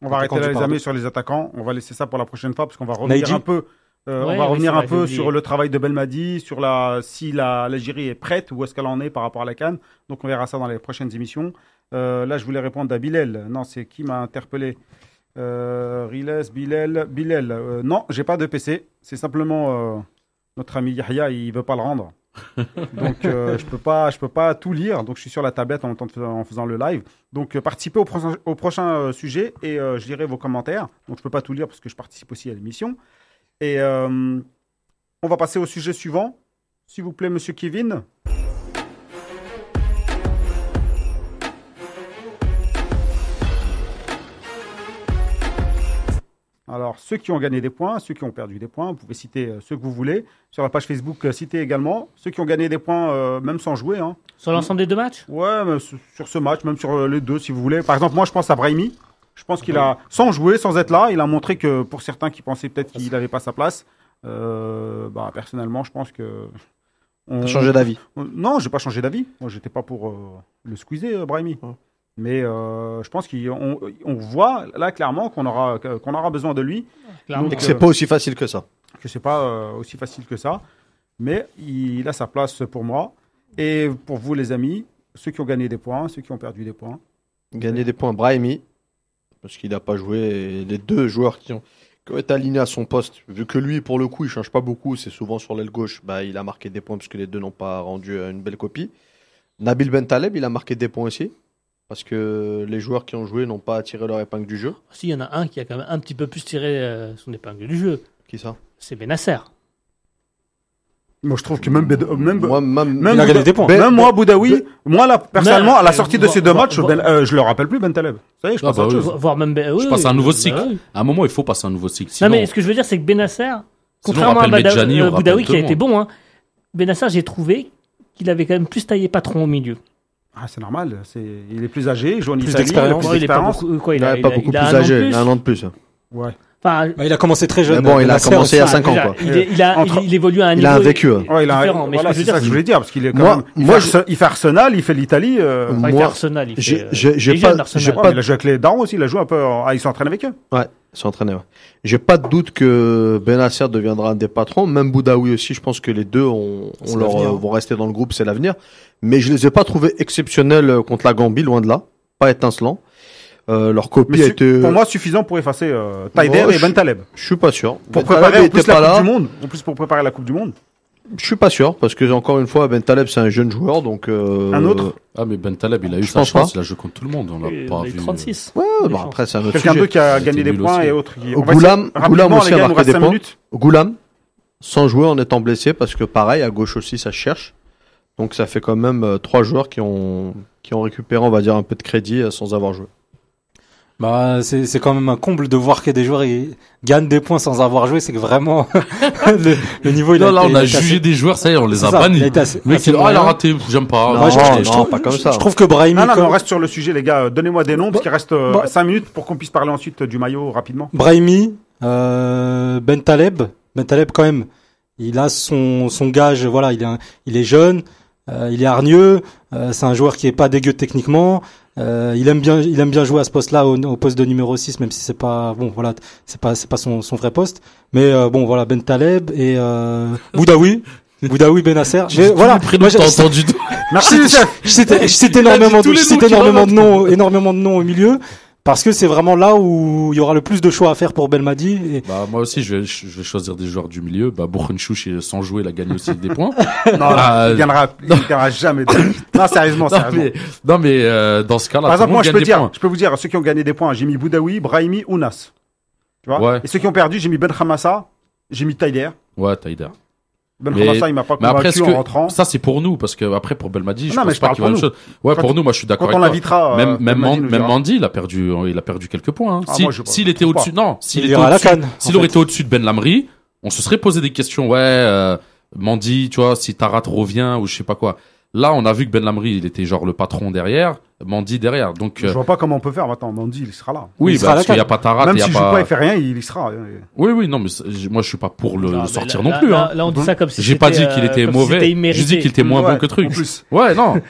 Speaker 1: On va arrêter là, les amis, sur les attaquants. On va laisser ça pour la prochaine fois parce qu'on va revenir
Speaker 5: Naïdji
Speaker 1: un peu. euh,
Speaker 4: Ouais,
Speaker 1: on va revenir un peu sur le travail de Belmadi, sur la si la l'Algérie est prête, où est-ce qu'elle en est par rapport à la Cannes. Donc on verra ça dans les prochaines émissions. Euh, là, je voulais répondre à Bilal. Non, c'est qui m'a interpellé? Euh, Riles, Bilal, Bilal. Euh, non, j'ai pas de PC. C'est simplement euh, notre ami Yahya, il veut pas le rendre. Donc euh, je peux pas, peux pas tout lire. Donc je suis sur la tablette en, faisant le live. Donc euh, participez au prochain, euh, sujet et je lirai vos commentaires. Donc je peux pas tout lire parce que je participe aussi à l'émission. Et on va passer au sujet suivant. S'il vous plaît, Monsieur Kevin. Alors, ceux qui ont gagné des points, ceux qui ont perdu des points, vous pouvez citer euh, ceux que vous voulez. Sur la page Facebook, euh, citez également ceux qui ont gagné des points, euh, même sans jouer. Hein.
Speaker 4: Sur l'ensemble des deux matchs?
Speaker 1: Ouais, mais sur ce match, même sur les deux, si vous voulez. Par exemple, moi, je pense à Brahimi. Je pense qu'il a, sans jouer, sans être là, il a montré que pour certains qui pensaient peut-être qu'il n'avait pas sa place, euh, bah, personnellement, je pense que. on-
Speaker 2: T'as changé d'avis?
Speaker 1: on- Non, j'ai pas changé d'avis. Moi, j'étais pas pour euh, le squeezer, euh, Brahimi.
Speaker 2: Ouais.
Speaker 1: Mais euh, je pense qu'on on voit là clairement qu'on aura, qu'on aura besoin de lui,
Speaker 4: Clairement.
Speaker 1: Donc,
Speaker 2: Et que c'est
Speaker 1: euh,
Speaker 2: pas aussi facile que ça.
Speaker 1: que c'est pas euh, aussi facile que ça. Mais il a sa place pour moi. Et pour vous, les amis, ceux qui ont gagné des points, ceux qui ont perdu des points.
Speaker 2: Gagner des points, Brahimi, parce qu'il n'a pas joué. Les deux joueurs qui ont, qui ont été alignés à son poste, vu que lui, pour le coup, il change pas beaucoup, c'est souvent sur l'aile gauche, bah, il a marqué des points parce que les deux n'ont pas rendu euh, une belle copie. Nabil Bentaleb, il a marqué des points aussi, parce que les joueurs qui ont joué n'ont pas tiré leur épingle du jeu.
Speaker 4: Si, il y en a un qui a quand même un petit peu plus tiré euh, son épingle du jeu.
Speaker 2: Qui ça?
Speaker 4: C'est Benasser.
Speaker 1: Moi, je trouve que même, Bed- même,
Speaker 2: Moi, même,
Speaker 1: même,
Speaker 5: Il a gagné des points.
Speaker 2: Ben-
Speaker 1: même moi, Boudaoui, moi, là, personnellement, à la sortie de ces deux matchs, Ben- euh, je le rappelle plus, Ben Taleb. Ça y est, je
Speaker 3: Ah,
Speaker 1: pense à
Speaker 3: bah
Speaker 1: autre chose.
Speaker 4: Vo- Voire même. Ben- oui,
Speaker 3: Je passe à un nouveau
Speaker 4: bah
Speaker 3: cycle.
Speaker 4: oui.
Speaker 3: À un moment, il faut passer à un nouveau cycle.
Speaker 4: Non, mais ce que je veux dire, c'est que Benasser, contrairement
Speaker 3: on
Speaker 4: à euh, Boudaoui qui a été bon, hein, Benasser, j'ai trouvé qu'il avait quand même plus taillé patron au milieu.
Speaker 1: Ah, c'est normal. C'est, il est plus âgé, il joue en
Speaker 5: Plus
Speaker 1: Italie,
Speaker 5: d'expérience.
Speaker 1: il a plus
Speaker 4: il est pas
Speaker 1: d'expérience.
Speaker 4: beaucoup, quoi,
Speaker 2: il
Speaker 4: il a,
Speaker 2: n'est pas
Speaker 4: il a-
Speaker 2: beaucoup
Speaker 4: il a
Speaker 2: plus âgé,
Speaker 4: plus.
Speaker 2: il a un an de plus.
Speaker 1: Ouais.
Speaker 4: Enfin,
Speaker 5: Bah, il a commencé très jeune.
Speaker 2: Mais bon, il a commencé il y a
Speaker 5: aussi.
Speaker 2: 5 ans,
Speaker 4: déjà,
Speaker 2: quoi.
Speaker 4: Il, est- il a,
Speaker 1: Entre-
Speaker 4: il, il évolue à un
Speaker 2: Il
Speaker 4: niveau
Speaker 2: a un vécu, ouais.
Speaker 1: Ouais, il a,
Speaker 4: différent. Mais
Speaker 1: voilà,
Speaker 4: ce que
Speaker 1: c'est ça
Speaker 4: dire,
Speaker 1: que je voulais dire, parce qu'il est quand
Speaker 2: Moi-
Speaker 1: même, il,
Speaker 2: moi,
Speaker 1: fait,
Speaker 2: je-
Speaker 1: il fait Arsenal, il fait l'Italie. euh,
Speaker 4: Ouais, il fait
Speaker 2: Moi,
Speaker 4: Arsenal, il fait,
Speaker 2: j'ai-
Speaker 4: euh,
Speaker 2: j'ai pas-
Speaker 1: ouais,
Speaker 2: pas-
Speaker 1: il a joué avec les Darons aussi, il a joué un peu, en- ah, ils sont entraînés avec eux.
Speaker 2: Ouais, ils sont entraînés. Ouais. J'ai pas de doute que Benasser deviendra un des patrons. Même Boudaoui aussi, je pense que les deux ont, ont leur, euh, vont rester dans le groupe, c'est l'avenir. Mais je les ai pas trouvés exceptionnels euh, contre la Gambie, loin de là. Pas étincelants. Euh, leur copie
Speaker 1: Mais
Speaker 2: a été.
Speaker 1: pour moi, suffisant pour effacer euh, Taider et Ben Taleb.
Speaker 2: je suis pas sûr.
Speaker 1: Pour
Speaker 2: Ben
Speaker 1: préparer
Speaker 2: Taleb
Speaker 1: en plus
Speaker 2: était
Speaker 1: la
Speaker 2: pas
Speaker 1: Coupe
Speaker 2: là.
Speaker 1: du Monde. En plus, pour préparer la Coupe du Monde.
Speaker 2: Je suis pas sûr parce que encore une fois, Ben Taleb c'est un jeune joueur, donc. euh,
Speaker 1: Un autre
Speaker 3: Ah, mais Ben Taleb, il a eu sa chance.
Speaker 2: pas.
Speaker 3: Il a joué contre tout le monde. On l'a
Speaker 4: Il
Speaker 3: pas
Speaker 4: a eu
Speaker 3: vu.
Speaker 4: 36.
Speaker 2: Ouais,
Speaker 4: chances.
Speaker 2: après c'est un autre
Speaker 1: Quelqu'un d'autre qui a gagné des points
Speaker 3: aussi.
Speaker 1: et autres. qui-
Speaker 2: Goulam- aussi a marqué des points. Goulam, sans jouer en étant blessé, parce que pareil, à gauche aussi, ça se cherche. Donc ça fait quand même euh, trois joueurs qui ont, qui ont récupéré, on va dire, un peu de crédit euh, sans avoir joué.
Speaker 5: Bah, c'est, c'est quand même un comble de voir que des joueurs ils gagnent des points sans avoir joué. C'est que vraiment, le, le niveau, il
Speaker 3: Non,
Speaker 5: a
Speaker 3: là,
Speaker 5: été-
Speaker 3: on a
Speaker 5: assez-
Speaker 3: jugé des joueurs, ça y est, on les
Speaker 5: c'est
Speaker 3: a bannis.
Speaker 5: il assez-
Speaker 3: mec,
Speaker 5: assez
Speaker 3: il ah, il a raté, j'aime pas.
Speaker 2: Non,
Speaker 5: Moi, je,
Speaker 2: non,
Speaker 5: je
Speaker 2: non,
Speaker 5: trouve,
Speaker 2: pas comme ça.
Speaker 5: je trouve que Brahimi,
Speaker 1: Non, non,
Speaker 5: comme-
Speaker 1: on reste sur le sujet, les gars. Donnez-moi des noms, parce qu'il reste
Speaker 5: Bah-
Speaker 1: 5 minutes pour qu'on puisse parler ensuite du maillot rapidement.
Speaker 5: Brahimi, euh, Ben Taleb, Ben Taleb quand même, il a son son gage, voilà, il est un- il est jeune, euh, il est hargneux, euh, c'est un joueur qui est pas dégueu techniquement, euh, il aime bien il aime bien jouer à ce poste-là au, au poste de numéro 6 même si c'est pas bon voilà, c'est pas c'est pas son son vrai poste, mais euh, bon voilà Ben Taleb et euh, Boudaoui. Boudaoui Benasser. Mais voilà, moi, j'ai-
Speaker 3: entendu.
Speaker 1: Merci,
Speaker 5: je cite, énormément, de, je cite énormément
Speaker 3: en
Speaker 5: de noms, énormément de noms au milieu, parce que c'est vraiment là où il y aura le plus de choix à faire pour Belmadi. Et
Speaker 3: Bah, moi aussi, je vais, je vais choisir des joueurs du milieu. Bah, Bourrenchouch, sans jouer, il a gagné aussi des points.
Speaker 1: Non,
Speaker 3: Ah,
Speaker 1: il gagnera, il gagnera jamais. de- Non, sérieusement,
Speaker 3: non,
Speaker 1: sérieusement.
Speaker 3: mais, non, mais, euh, dans ce cas-là,
Speaker 1: Par exemple, moi, je peux dire,
Speaker 3: points.
Speaker 1: je peux vous dire, ceux qui ont gagné des points, j'ai mis Boudaoui, Brahimi, Ounas. Tu vois?
Speaker 3: Ouais.
Speaker 1: Et ceux qui ont perdu, j'ai mis Ben Hamassa, j'ai mis Taider.
Speaker 3: Ouais, Taïder.
Speaker 1: Ben
Speaker 3: Mais-
Speaker 1: il m'a pas
Speaker 3: Mais après,
Speaker 1: en
Speaker 3: que,
Speaker 1: rentrant.
Speaker 3: ça, c'est pour nous, parce que après, pour Belmadi, je
Speaker 1: Non,
Speaker 3: pense
Speaker 1: je
Speaker 3: pas qu'il va même chose. Ouais,
Speaker 1: Quand-
Speaker 3: pour nous, moi, je suis d'accord
Speaker 1: Quand on
Speaker 3: avec toi.
Speaker 1: l'invitera, euh,
Speaker 3: Même, même,
Speaker 1: Belmadi
Speaker 3: Man-
Speaker 1: nous
Speaker 3: même. Mandy, il a perdu, il a perdu quelques points. hein.
Speaker 1: Ah,
Speaker 3: Si- s'il était au-dessus, non, s'il
Speaker 5: il
Speaker 3: était au-dessus, s'il aurait été au-dessus de Ben Lamry, on se serait posé des questions. Ouais, euh, Mandy, tu vois, si Tarat revient ou je sais pas quoi. Là, on a vu que Ben Lamri, il était genre le patron derrière, Mandy derrière. Donc,
Speaker 1: Je
Speaker 3: euh,
Speaker 1: vois pas comment on peut faire. Attends, Mandy, il sera là.
Speaker 3: oui,
Speaker 5: il
Speaker 3: bah, parce qu'il n'y a pas Tarat,
Speaker 1: Même s'il joue
Speaker 3: pas.
Speaker 1: il fait rien, il y sera.
Speaker 3: Oui, oui, non, mais moi, je suis pas pour le,
Speaker 4: Non,
Speaker 3: le
Speaker 4: mais
Speaker 3: sortir
Speaker 4: là-
Speaker 3: non plus.
Speaker 4: là-
Speaker 3: hein.
Speaker 4: Là, on dit ça comme si
Speaker 3: J'ai pas dit
Speaker 4: c'était,
Speaker 3: qu'il
Speaker 4: euh,
Speaker 3: était
Speaker 4: si
Speaker 3: mauvais.
Speaker 4: immérité.
Speaker 3: dit qu'il était moins
Speaker 1: Ouais,
Speaker 3: bon que truc.
Speaker 1: En plus,
Speaker 3: Ouais, non.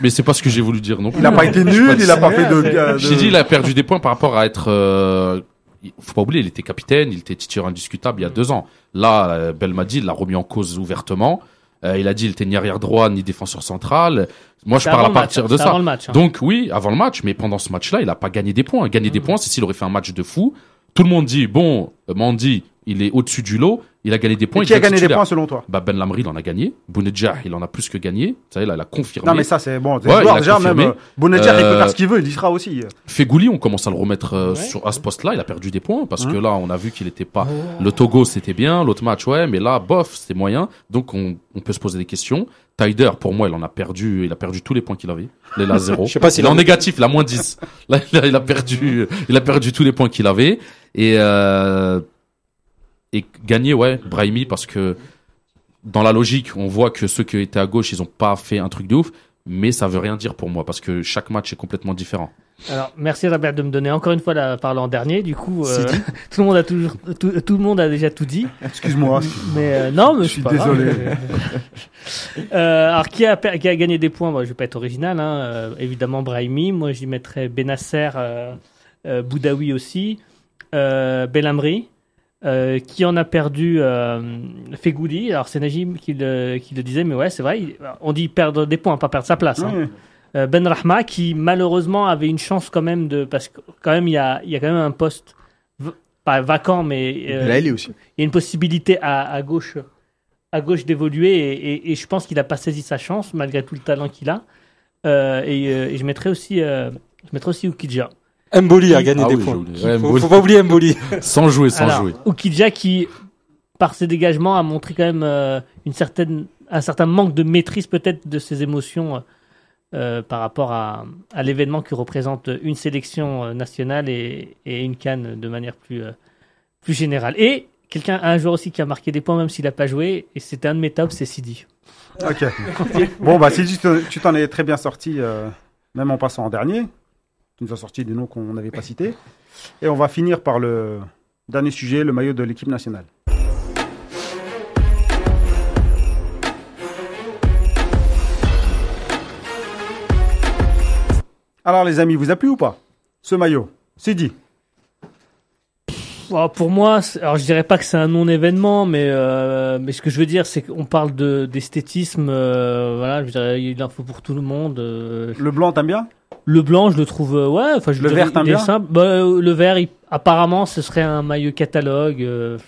Speaker 3: Mais c'est pas ce que j'ai voulu dire non plus.
Speaker 1: il a pas été nul, il a pas fait de. Euh,
Speaker 3: J'ai dit, il a perdu des points par rapport à être. Euh, il faut pas oublier, il était capitaine, il était titulaire indiscutable il y a deux ans. Là, euh, Belmadi, il l'a remis en cause ouvertement. Euh, il a dit, il était ni arrière droit ni défenseur central. Moi, je parle à
Speaker 4: match,
Speaker 3: partir de ça.
Speaker 4: avant le match, hein.
Speaker 3: Donc oui, avant le match, mais pendant ce match-là, il a pas gagné des points. Gagner des points, c'est s'il aurait fait un match de fou. Tout le monde dit, bon, Mandy, il est au-dessus du lot. Il a gagné des points.
Speaker 1: Et
Speaker 3: il
Speaker 1: qui a gagné des points selon toi
Speaker 3: Bah, Ben Lamri, il en a gagné. Bounedjah, il en a plus que gagné. Vous savez, là, il a confirmé.
Speaker 1: Non, mais ça, c'est bon.
Speaker 3: Ouais, il a
Speaker 1: déjà,
Speaker 3: confirmé.
Speaker 1: même. euh, Bounedjah, il peut
Speaker 3: Euh,
Speaker 1: faire ce qu'il veut, il y sera aussi.
Speaker 3: Fegouli, on commence à le remettre euh,
Speaker 4: Ouais.
Speaker 3: sur, à ce poste-là. Il a perdu des points parce
Speaker 1: Hein
Speaker 3: que là, on a vu qu'il était pas. Le Togo, c'était bien. L'autre match, ouais, mais là, bof, c'était moyen. Donc, on, on peut se poser des questions. Tyder, pour moi, il en a perdu. Il a perdu tous les points qu'il avait. Il est là zéro.
Speaker 5: Je sais pas s'il
Speaker 3: il est
Speaker 5: a-
Speaker 3: en négatif, il a moins 10. Là, il a, il a perdu. Il a perdu tous les points qu'il avait. Et euh, et gagné, ouais, Brahimi, parce que dans la logique, on voit que ceux qui étaient à gauche, ils ont pas fait un truc de ouf. Mais ça veut rien dire pour moi parce que chaque match est complètement différent.
Speaker 4: Alors, merci Robert de me donner encore une fois la parole en dernier. Du coup, euh, tout le monde a toujours, tout, tout le monde a déjà tout dit.
Speaker 1: Excuse-moi.
Speaker 4: Mais euh, non, mais
Speaker 1: Je suis
Speaker 4: pas grave.
Speaker 1: désolé.
Speaker 4: Euh, alors, qui a, per- qui a gagné des points? Moi, je vais pas être original. Hein. Euh, évidemment, Brahimi. Moi, j'y mettrais Benasser, euh, euh, Boudaoui aussi, euh, Belhamri. Euh, qui en a perdu euh, Fegouli. Alors, c'est Najim qui le, qui le disait, mais ouais, c'est vrai. il- on dit perdre des points, pas perdre sa place. hein. Euh, Ben Rahma qui malheureusement avait une chance quand même de parce que quand même il y a, il y a quand même un poste pas vacant mais euh,
Speaker 2: Là, il est aussi.
Speaker 4: il y a une possibilité à, à gauche à gauche d'évoluer et, et- et je pense qu'il a pas saisi sa chance malgré tout le talent qu'il a et, et je mettrais aussi je mettrais aussi Ukidja
Speaker 5: Mboli a gagné
Speaker 3: Ah
Speaker 5: des
Speaker 3: oui,
Speaker 5: points.
Speaker 3: Ouais,
Speaker 5: faut, faut pas oublier Mboli.
Speaker 3: Sans jouer, sans
Speaker 4: Alors,
Speaker 3: jouer.
Speaker 4: Ukidja qui par ses dégagements a montré quand même euh, une certaine un certain manque de maîtrise peut-être de ses émotions euh, par rapport à, à l'événement que représente une sélection euh, nationale et, et une canne de manière plus euh, plus générale. Et quelqu'un un joueur aussi qui a marqué des points même s'il n'a pas joué et c'était un de mes tops c'est Sidi.
Speaker 1: Ok. bon, bah, si tu te- tu t'en es très bien sorti, euh, même en passant en dernier. Tu nous as sorti des noms qu'on n'avait pas cités. Et on va finir par le dernier sujet, le maillot de l'équipe nationale. Alors, les amis, vous a plu ou pas Ce maillot? C'est dit.
Speaker 4: Oh, pour moi, alors je dirais pas que c'est un non-événement, mais euh, mais ce que je veux dire, c'est qu'on parle de d'esthétisme. euh, voilà, je dirais, il en faut pour tout le monde. euh,
Speaker 1: Le blanc, t'aimes bien?
Speaker 4: Le blanc, je le trouve, euh, ouais. Enfin, je
Speaker 1: Le
Speaker 4: dirais,
Speaker 1: vert, t'aimes
Speaker 4: il est simple. Bah, euh, le vert, il- apparemment, ce serait un maillot catalogue. euh,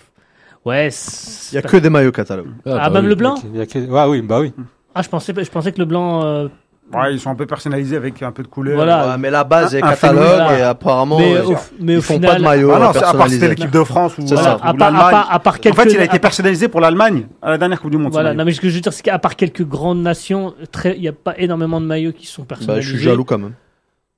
Speaker 4: ouais. c'est-
Speaker 2: Il y a que des maillots catalogue.
Speaker 4: Ah,
Speaker 3: bah
Speaker 4: même
Speaker 3: oui.
Speaker 4: le blanc.
Speaker 5: Il y a que- Ouais, oui, bah oui.
Speaker 4: Ah, je pensais, je pensais que le blanc. euh,
Speaker 1: Ouais, ils sont un peu personnalisés avec un peu de couleur.
Speaker 4: Voilà.
Speaker 2: Ouais, mais la base est
Speaker 1: Un-
Speaker 2: catalogue
Speaker 4: phénomène.
Speaker 2: et apparemment
Speaker 4: mais
Speaker 2: euh,
Speaker 4: au, mais
Speaker 2: ils
Speaker 4: au
Speaker 2: font
Speaker 4: final,
Speaker 2: pas de maillot
Speaker 1: Ah non, c'est à part c'était l'équipe de France ou,
Speaker 2: C'est
Speaker 4: voilà,
Speaker 2: ça.
Speaker 1: ou
Speaker 4: à, part, à,
Speaker 1: l'Allemagne.
Speaker 4: part
Speaker 1: En
Speaker 4: quelques.
Speaker 1: fait, il a été personnalisé pour l'Allemagne à la dernière Coupe du Monde. ce
Speaker 4: Voilà. Non, mais ce que je veux dire, c'est qu'à part quelques grandes nations, très, il n'y a pas énormément de maillots qui sont
Speaker 2: Bah,
Speaker 4: personnalisés.
Speaker 2: je suis jaloux quand même.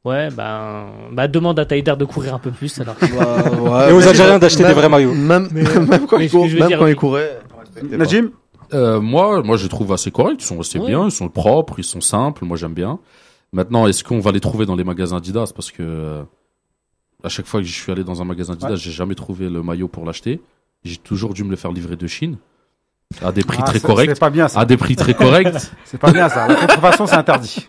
Speaker 4: Ouais, ben, bah, demande à Taider de courir un peu plus alors.
Speaker 2: Bah,
Speaker 5: Et aux Algériens d'acheter des vrais maillots.
Speaker 2: Même,
Speaker 4: Mais,
Speaker 2: même quand
Speaker 4: mais
Speaker 2: il
Speaker 4: ce que
Speaker 2: court-
Speaker 4: je veux
Speaker 2: même
Speaker 4: dire,
Speaker 2: quand
Speaker 4: oui.
Speaker 2: il courait. respectez pas.
Speaker 1: Najim
Speaker 3: Euh, moi, moi, je les trouve assez corrects. Ils sont assez
Speaker 4: Ouais.
Speaker 3: bien, ils sont propres, ils sont simples. Moi, j'aime bien. Maintenant, est-ce qu'on va les trouver dans les magasins Adidas? Parce que euh, à chaque fois que je suis allé dans un magasin Adidas,
Speaker 1: Ouais.
Speaker 3: j'ai jamais trouvé le maillot pour l'acheter. J'ai toujours dû me le faire livrer de Chine à des prix
Speaker 1: Ah,
Speaker 3: très corrects.
Speaker 1: C'est pas bien ça.
Speaker 3: À des prix très corrects.
Speaker 1: C'est pas bien ça. La contrefaçon, c'est interdit.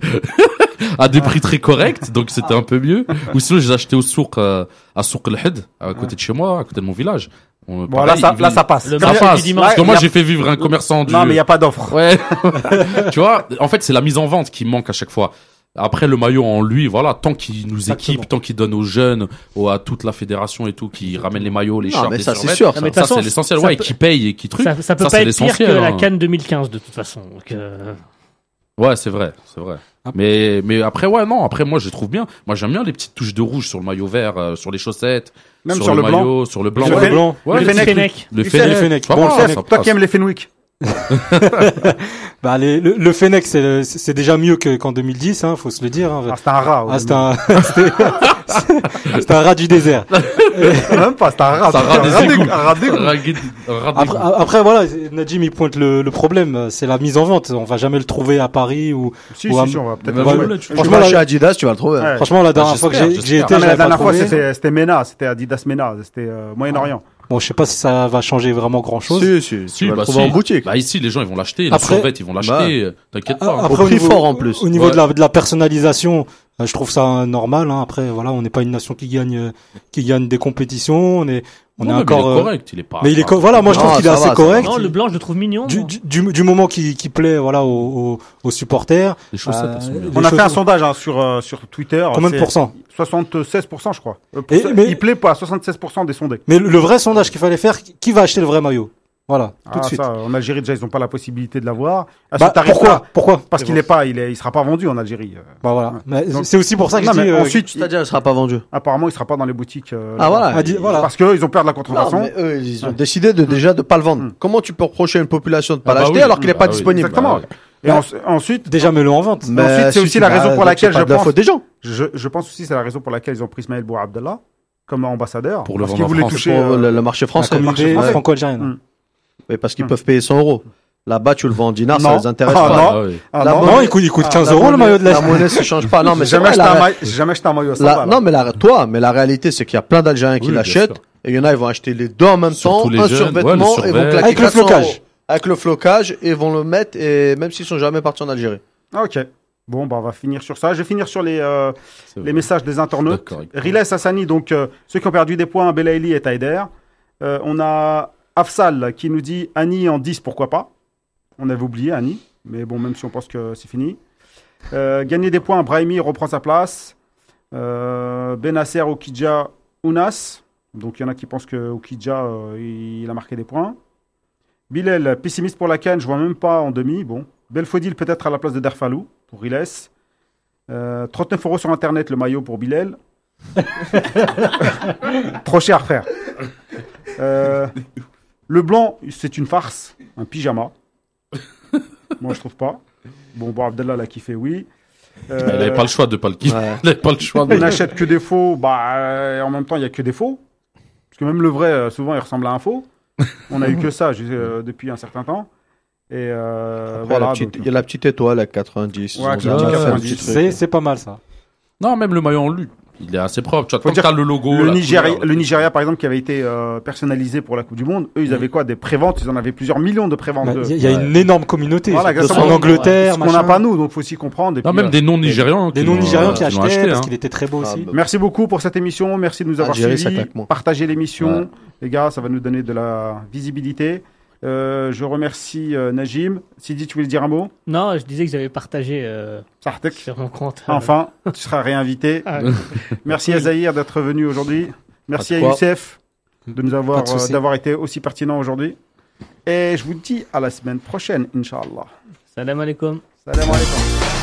Speaker 3: à des prix très corrects, donc c'était un peu mieux. Ou sinon, je les ai achetés au souk, euh, à Souk El Had, à côté de chez moi, à côté de mon village. On-
Speaker 1: Bon,
Speaker 3: pareil,
Speaker 1: là, ça,
Speaker 3: il-
Speaker 1: là, ça passe.
Speaker 4: Le
Speaker 3: ça passe.
Speaker 4: du dimanche.
Speaker 3: Parce que moi,
Speaker 1: a-
Speaker 3: j'ai fait vivre un commerçant du.
Speaker 1: Non, mais il n'y a pas d'offre.
Speaker 3: Ouais. tu vois, en fait, c'est la mise en vente qui manque à chaque fois. Après, le maillot en lui, voilà, tant qu'il nous équipe, tant qu'il donne aux jeunes, aux, à toute la fédération et tout, qui ramène les maillots, les
Speaker 2: mais
Speaker 3: les
Speaker 2: ça, c'est sûr. Ça.
Speaker 3: c'est l'essentiel, ouais,
Speaker 4: peut-
Speaker 3: qui paye et qui truc.
Speaker 4: Ça, ça peut
Speaker 3: Ça,
Speaker 4: pas
Speaker 3: c'est
Speaker 4: être pire que
Speaker 3: l'essentiel,
Speaker 4: la
Speaker 3: hein.
Speaker 4: Cannes 2015 de toute façon. Donc, euh,
Speaker 3: Ouais, c'est vrai, c'est vrai. Mais, mais après, ouais, non, après, moi, je trouve bien. Moi, j'aime bien les petites touches de rouge sur le maillot vert, euh, sur les chaussettes,
Speaker 1: Même
Speaker 3: sur,
Speaker 1: sur
Speaker 3: le,
Speaker 1: le blanc.
Speaker 3: maillot, sur le blanc.
Speaker 1: Sur
Speaker 5: Le
Speaker 1: le
Speaker 5: blanc.
Speaker 3: Ouais,
Speaker 1: Le
Speaker 3: le
Speaker 1: Fennec.
Speaker 4: Fennec.
Speaker 3: Le Fennec.
Speaker 5: Bon, le
Speaker 1: toi qui aimes les Fenwick.
Speaker 5: Bah, les- le, le Fennec, c'est le- c'est déjà mieux que- qu'en 2010, hein, faut se le dire. Hein.
Speaker 1: Ah, c'était un rat.
Speaker 5: Ah, c'était un, c'était- c'était un rat du désert.
Speaker 1: Même pas, c'était un rat.
Speaker 3: C'est un rat
Speaker 1: c'était
Speaker 3: des égouts.
Speaker 1: un rat d'égout.
Speaker 3: Un rat guide- un rat
Speaker 5: Après, après voilà, Najim il pointe le, le problème, c'est la mise en vente. On va jamais le trouver à Paris ou
Speaker 1: Si,
Speaker 5: Ouais,
Speaker 1: si, si, on va peut-être
Speaker 3: mais
Speaker 1: le trouver.
Speaker 2: Franchement, chez Adidas, tu vas le trouver.
Speaker 1: Ouais.
Speaker 5: franchement la dernière
Speaker 3: Ah,
Speaker 5: fois que j'ai
Speaker 1: Non,
Speaker 5: je
Speaker 1: mais la dernière fois, c'était MENA, c'était Adidas MENA, c'était euh, Moyen-Orient.
Speaker 5: Bon, je sais pas si ça va changer vraiment grand chose.
Speaker 2: Si, si,
Speaker 3: Si, bah si.
Speaker 2: en boutique.
Speaker 3: Bah ici, les gens, ils vont l'acheter. Les
Speaker 5: Après-
Speaker 3: ils vont l'acheter. T'inquiète pas. hein.
Speaker 2: Au prix fort, en plus.
Speaker 5: Au niveau
Speaker 3: Ouais.
Speaker 5: de, la, de la personnalisation, euh, je trouve ça normal. Hein. Après, voilà, on n'est pas une nation qui gagne, euh, qui gagne des compétitions. On est, on
Speaker 3: Non,
Speaker 5: est
Speaker 3: mais
Speaker 5: encore.
Speaker 3: Il est
Speaker 5: euh,
Speaker 3: correct. Il est pas.
Speaker 5: mais il est voilà, moi je trouve qu'il est assez
Speaker 2: va,
Speaker 5: correct.
Speaker 4: Non, le blanc, je le trouve mignon.
Speaker 5: Du, du, du, du moment qui, qui plaît, voilà, aux, aux, aux supporters.
Speaker 3: Les chaussettes,
Speaker 5: Euh,
Speaker 3: sont bien.
Speaker 1: On a fait un sondage hein, sur, euh, sur Twitter.
Speaker 5: Combien de pourcents
Speaker 1: 76%, je crois. Euh, pour
Speaker 5: Et-
Speaker 1: ça-
Speaker 5: mais-
Speaker 1: Il plaît pas à 76% des sondés.
Speaker 5: Mais le, le vrai sondage qu'il fallait faire, qui va acheter le vrai maillot? Voilà, tout
Speaker 1: Ah,
Speaker 5: de suite.
Speaker 1: ça, en Algérie, déjà, ils n'ont pas la possibilité de l'avoir.
Speaker 5: Bah, pourquoi? Pourquoi?
Speaker 1: Parce qu'il est pas, il est, il sera pas vendu en Algérie. euh.
Speaker 5: Bah voilà. C'est aussi pour ça que
Speaker 1: Non,
Speaker 5: je dis.
Speaker 1: mais
Speaker 5: euh,
Speaker 1: ensuite,
Speaker 2: C'est-à-dire, elle sera pas vendue.
Speaker 1: apparemment, il sera pas dans les boutiques. euh,
Speaker 2: Ah, voilà.
Speaker 5: a dit- voilà.
Speaker 1: Parce qu'eux, ils ont peur de la
Speaker 2: Non,
Speaker 1: contrefaçon.
Speaker 2: mais eux, ils ont décidé de déjà de pas le vendre.
Speaker 1: Mm.
Speaker 2: Comment tu peux reprocher à une population de pas
Speaker 3: Ah bah
Speaker 2: l'acheter
Speaker 3: oui.
Speaker 2: alors qu'il n'est
Speaker 3: Bah
Speaker 2: pas
Speaker 3: oui.
Speaker 2: disponible
Speaker 1: Exactement.
Speaker 3: Bah,
Speaker 1: Et en- ensuite,
Speaker 5: Déjà, mets-le en vente.
Speaker 2: Mais
Speaker 1: Ensuite, c'est
Speaker 2: si
Speaker 1: aussi la raison pour laquelle je pense-
Speaker 2: faute des gens.
Speaker 1: je, je pense aussi c'est la raison pour laquelle ils ont pris Ismaël Boua Abdallah comme ambassadeur.
Speaker 3: Pour le
Speaker 1: parce
Speaker 3: vendre
Speaker 1: toucher.
Speaker 2: Le, le marché français.
Speaker 5: communauté
Speaker 1: français.
Speaker 5: franco-algérienne.
Speaker 2: Oui, parce qu'ils
Speaker 1: Mm.
Speaker 2: peuvent payer 100 euros. Là-bas, tu le vends en dinars, ça
Speaker 1: Non.
Speaker 2: les intéresse
Speaker 1: Ah,
Speaker 2: pas.
Speaker 1: non.
Speaker 3: Ah,
Speaker 1: ah, non,
Speaker 2: monnaie-
Speaker 5: Non, il coûte, il coûte
Speaker 2: Ah,
Speaker 5: 15
Speaker 2: la
Speaker 5: euros le maillot de la
Speaker 2: La monnaie se change pas. Non, mais
Speaker 1: jamais,
Speaker 2: vrai,
Speaker 1: acheté
Speaker 2: la
Speaker 1: un maillot- j'ai jamais acheté un maillot à 100
Speaker 2: la-
Speaker 1: balles.
Speaker 2: non, mais la, toi, mais la réalité, c'est qu'il y a plein d'Algériens qui
Speaker 3: Oui,
Speaker 2: l'achètent. Et il y en a, ils vont acheter les deux en même
Speaker 3: Surtout
Speaker 2: temps,
Speaker 3: les
Speaker 2: un
Speaker 3: jeunes,
Speaker 2: survêtement,
Speaker 3: ouais, le
Speaker 2: et vont claquer
Speaker 5: Avec le
Speaker 2: 400
Speaker 5: flocage.
Speaker 2: euros. Avec le flocage, et vont le mettre, et même s'ils sont jamais partis en Algérie.
Speaker 1: Ah, ok. Bon, bah, on va finir sur ça. Je vais finir sur les, euh, les messages des internautes. Riles Hassani, donc euh, ceux qui ont perdu des points, Belaïli et Taider. Euh, on a Afsal qui nous dit Annie en 10, pourquoi pas On avait oublié Annie, mais bon, même si on pense que c'est fini. Euh, gagner des points, Brahimi reprend sa place. Euh, Benasser, Okidja, Ounas. Donc il y en a qui pensent que Okidja, euh, il a marqué des points. Bilal, pessimiste pour la canne, je vois même pas en demi. Bon. Belfodil peut-être à la place de Derfalou pour Riles. Euh, 39 euros sur internet le maillot pour Bilal. Trop cher, frère. Euh, le blanc, c'est une farce, un pyjama. Moi, je trouve pas. Bon, bon, Abdallah l'a kiffé, oui. Euh,
Speaker 3: Il n'avait pas le choix de pas le kiffer.
Speaker 2: Ouais.
Speaker 3: Il n'avait pas le choix de.
Speaker 1: on n'achète que des faux, bah, euh, en même temps, il y a que des faux. Parce que même le vrai, euh, souvent, il ressemble à un faux. On a eu que ça euh, depuis un certain temps. Et euh,
Speaker 2: Après,
Speaker 1: voilà. donc,
Speaker 2: Il y a la petite étoile à 90.
Speaker 1: Ouais, avec
Speaker 2: Ils ont
Speaker 1: la
Speaker 2: déjà
Speaker 1: petite
Speaker 2: fait un
Speaker 1: 90,
Speaker 2: petit truc.
Speaker 5: C'est pas mal ça.
Speaker 3: Non, même le maillot en lui. Il est assez propre. Tu vois, t'as le logo.
Speaker 1: le,
Speaker 3: la
Speaker 1: Nigeria,
Speaker 3: couleur,
Speaker 1: le Nigeria, par exemple, qui avait été euh, personnalisé pour la Coupe du Monde, eux, ils avaient quoi? Des préventes, ils en avaient plusieurs millions de préventes.
Speaker 5: Bah,
Speaker 1: de-
Speaker 5: Il y a, il y a une énorme communauté.
Speaker 1: Voilà,
Speaker 5: en
Speaker 1: exactement.
Speaker 5: Angleterre,
Speaker 1: Ce qu'on n'a pas nous, donc faut aussi comprendre. Et
Speaker 3: Non,
Speaker 1: puis,
Speaker 3: même
Speaker 1: euh,
Speaker 3: des non-nigérians.
Speaker 5: Des non-nigérians
Speaker 3: euh,
Speaker 5: qui achetaient
Speaker 3: acheté,
Speaker 5: parce
Speaker 3: hein.
Speaker 5: qu'il était très beau
Speaker 2: Ah,
Speaker 5: aussi.
Speaker 2: bah,
Speaker 1: Merci beaucoup pour cette émission. Merci de nous avoir suivis. Partagez l'émission.
Speaker 2: Ouais.
Speaker 1: Les gars, ça va nous donner de la visibilité. Euh, je remercie euh, Najim. Sidi, tu voulais dire un mot?
Speaker 4: Non, je disais que j'avais partagé euh,
Speaker 1: Sartek.
Speaker 4: sur mon compte. euh,
Speaker 1: Enfin, tu seras réinvité.
Speaker 4: ah,
Speaker 1: Merci à Zahir d'être venu aujourd'hui. Merci à. Youssef de nous avoir euh, d'avoir été aussi pertinent aujourd'hui. Et je vous dis à la semaine prochaine, Inch'Allah.
Speaker 4: Salam alaikum.
Speaker 1: Salam alaikum.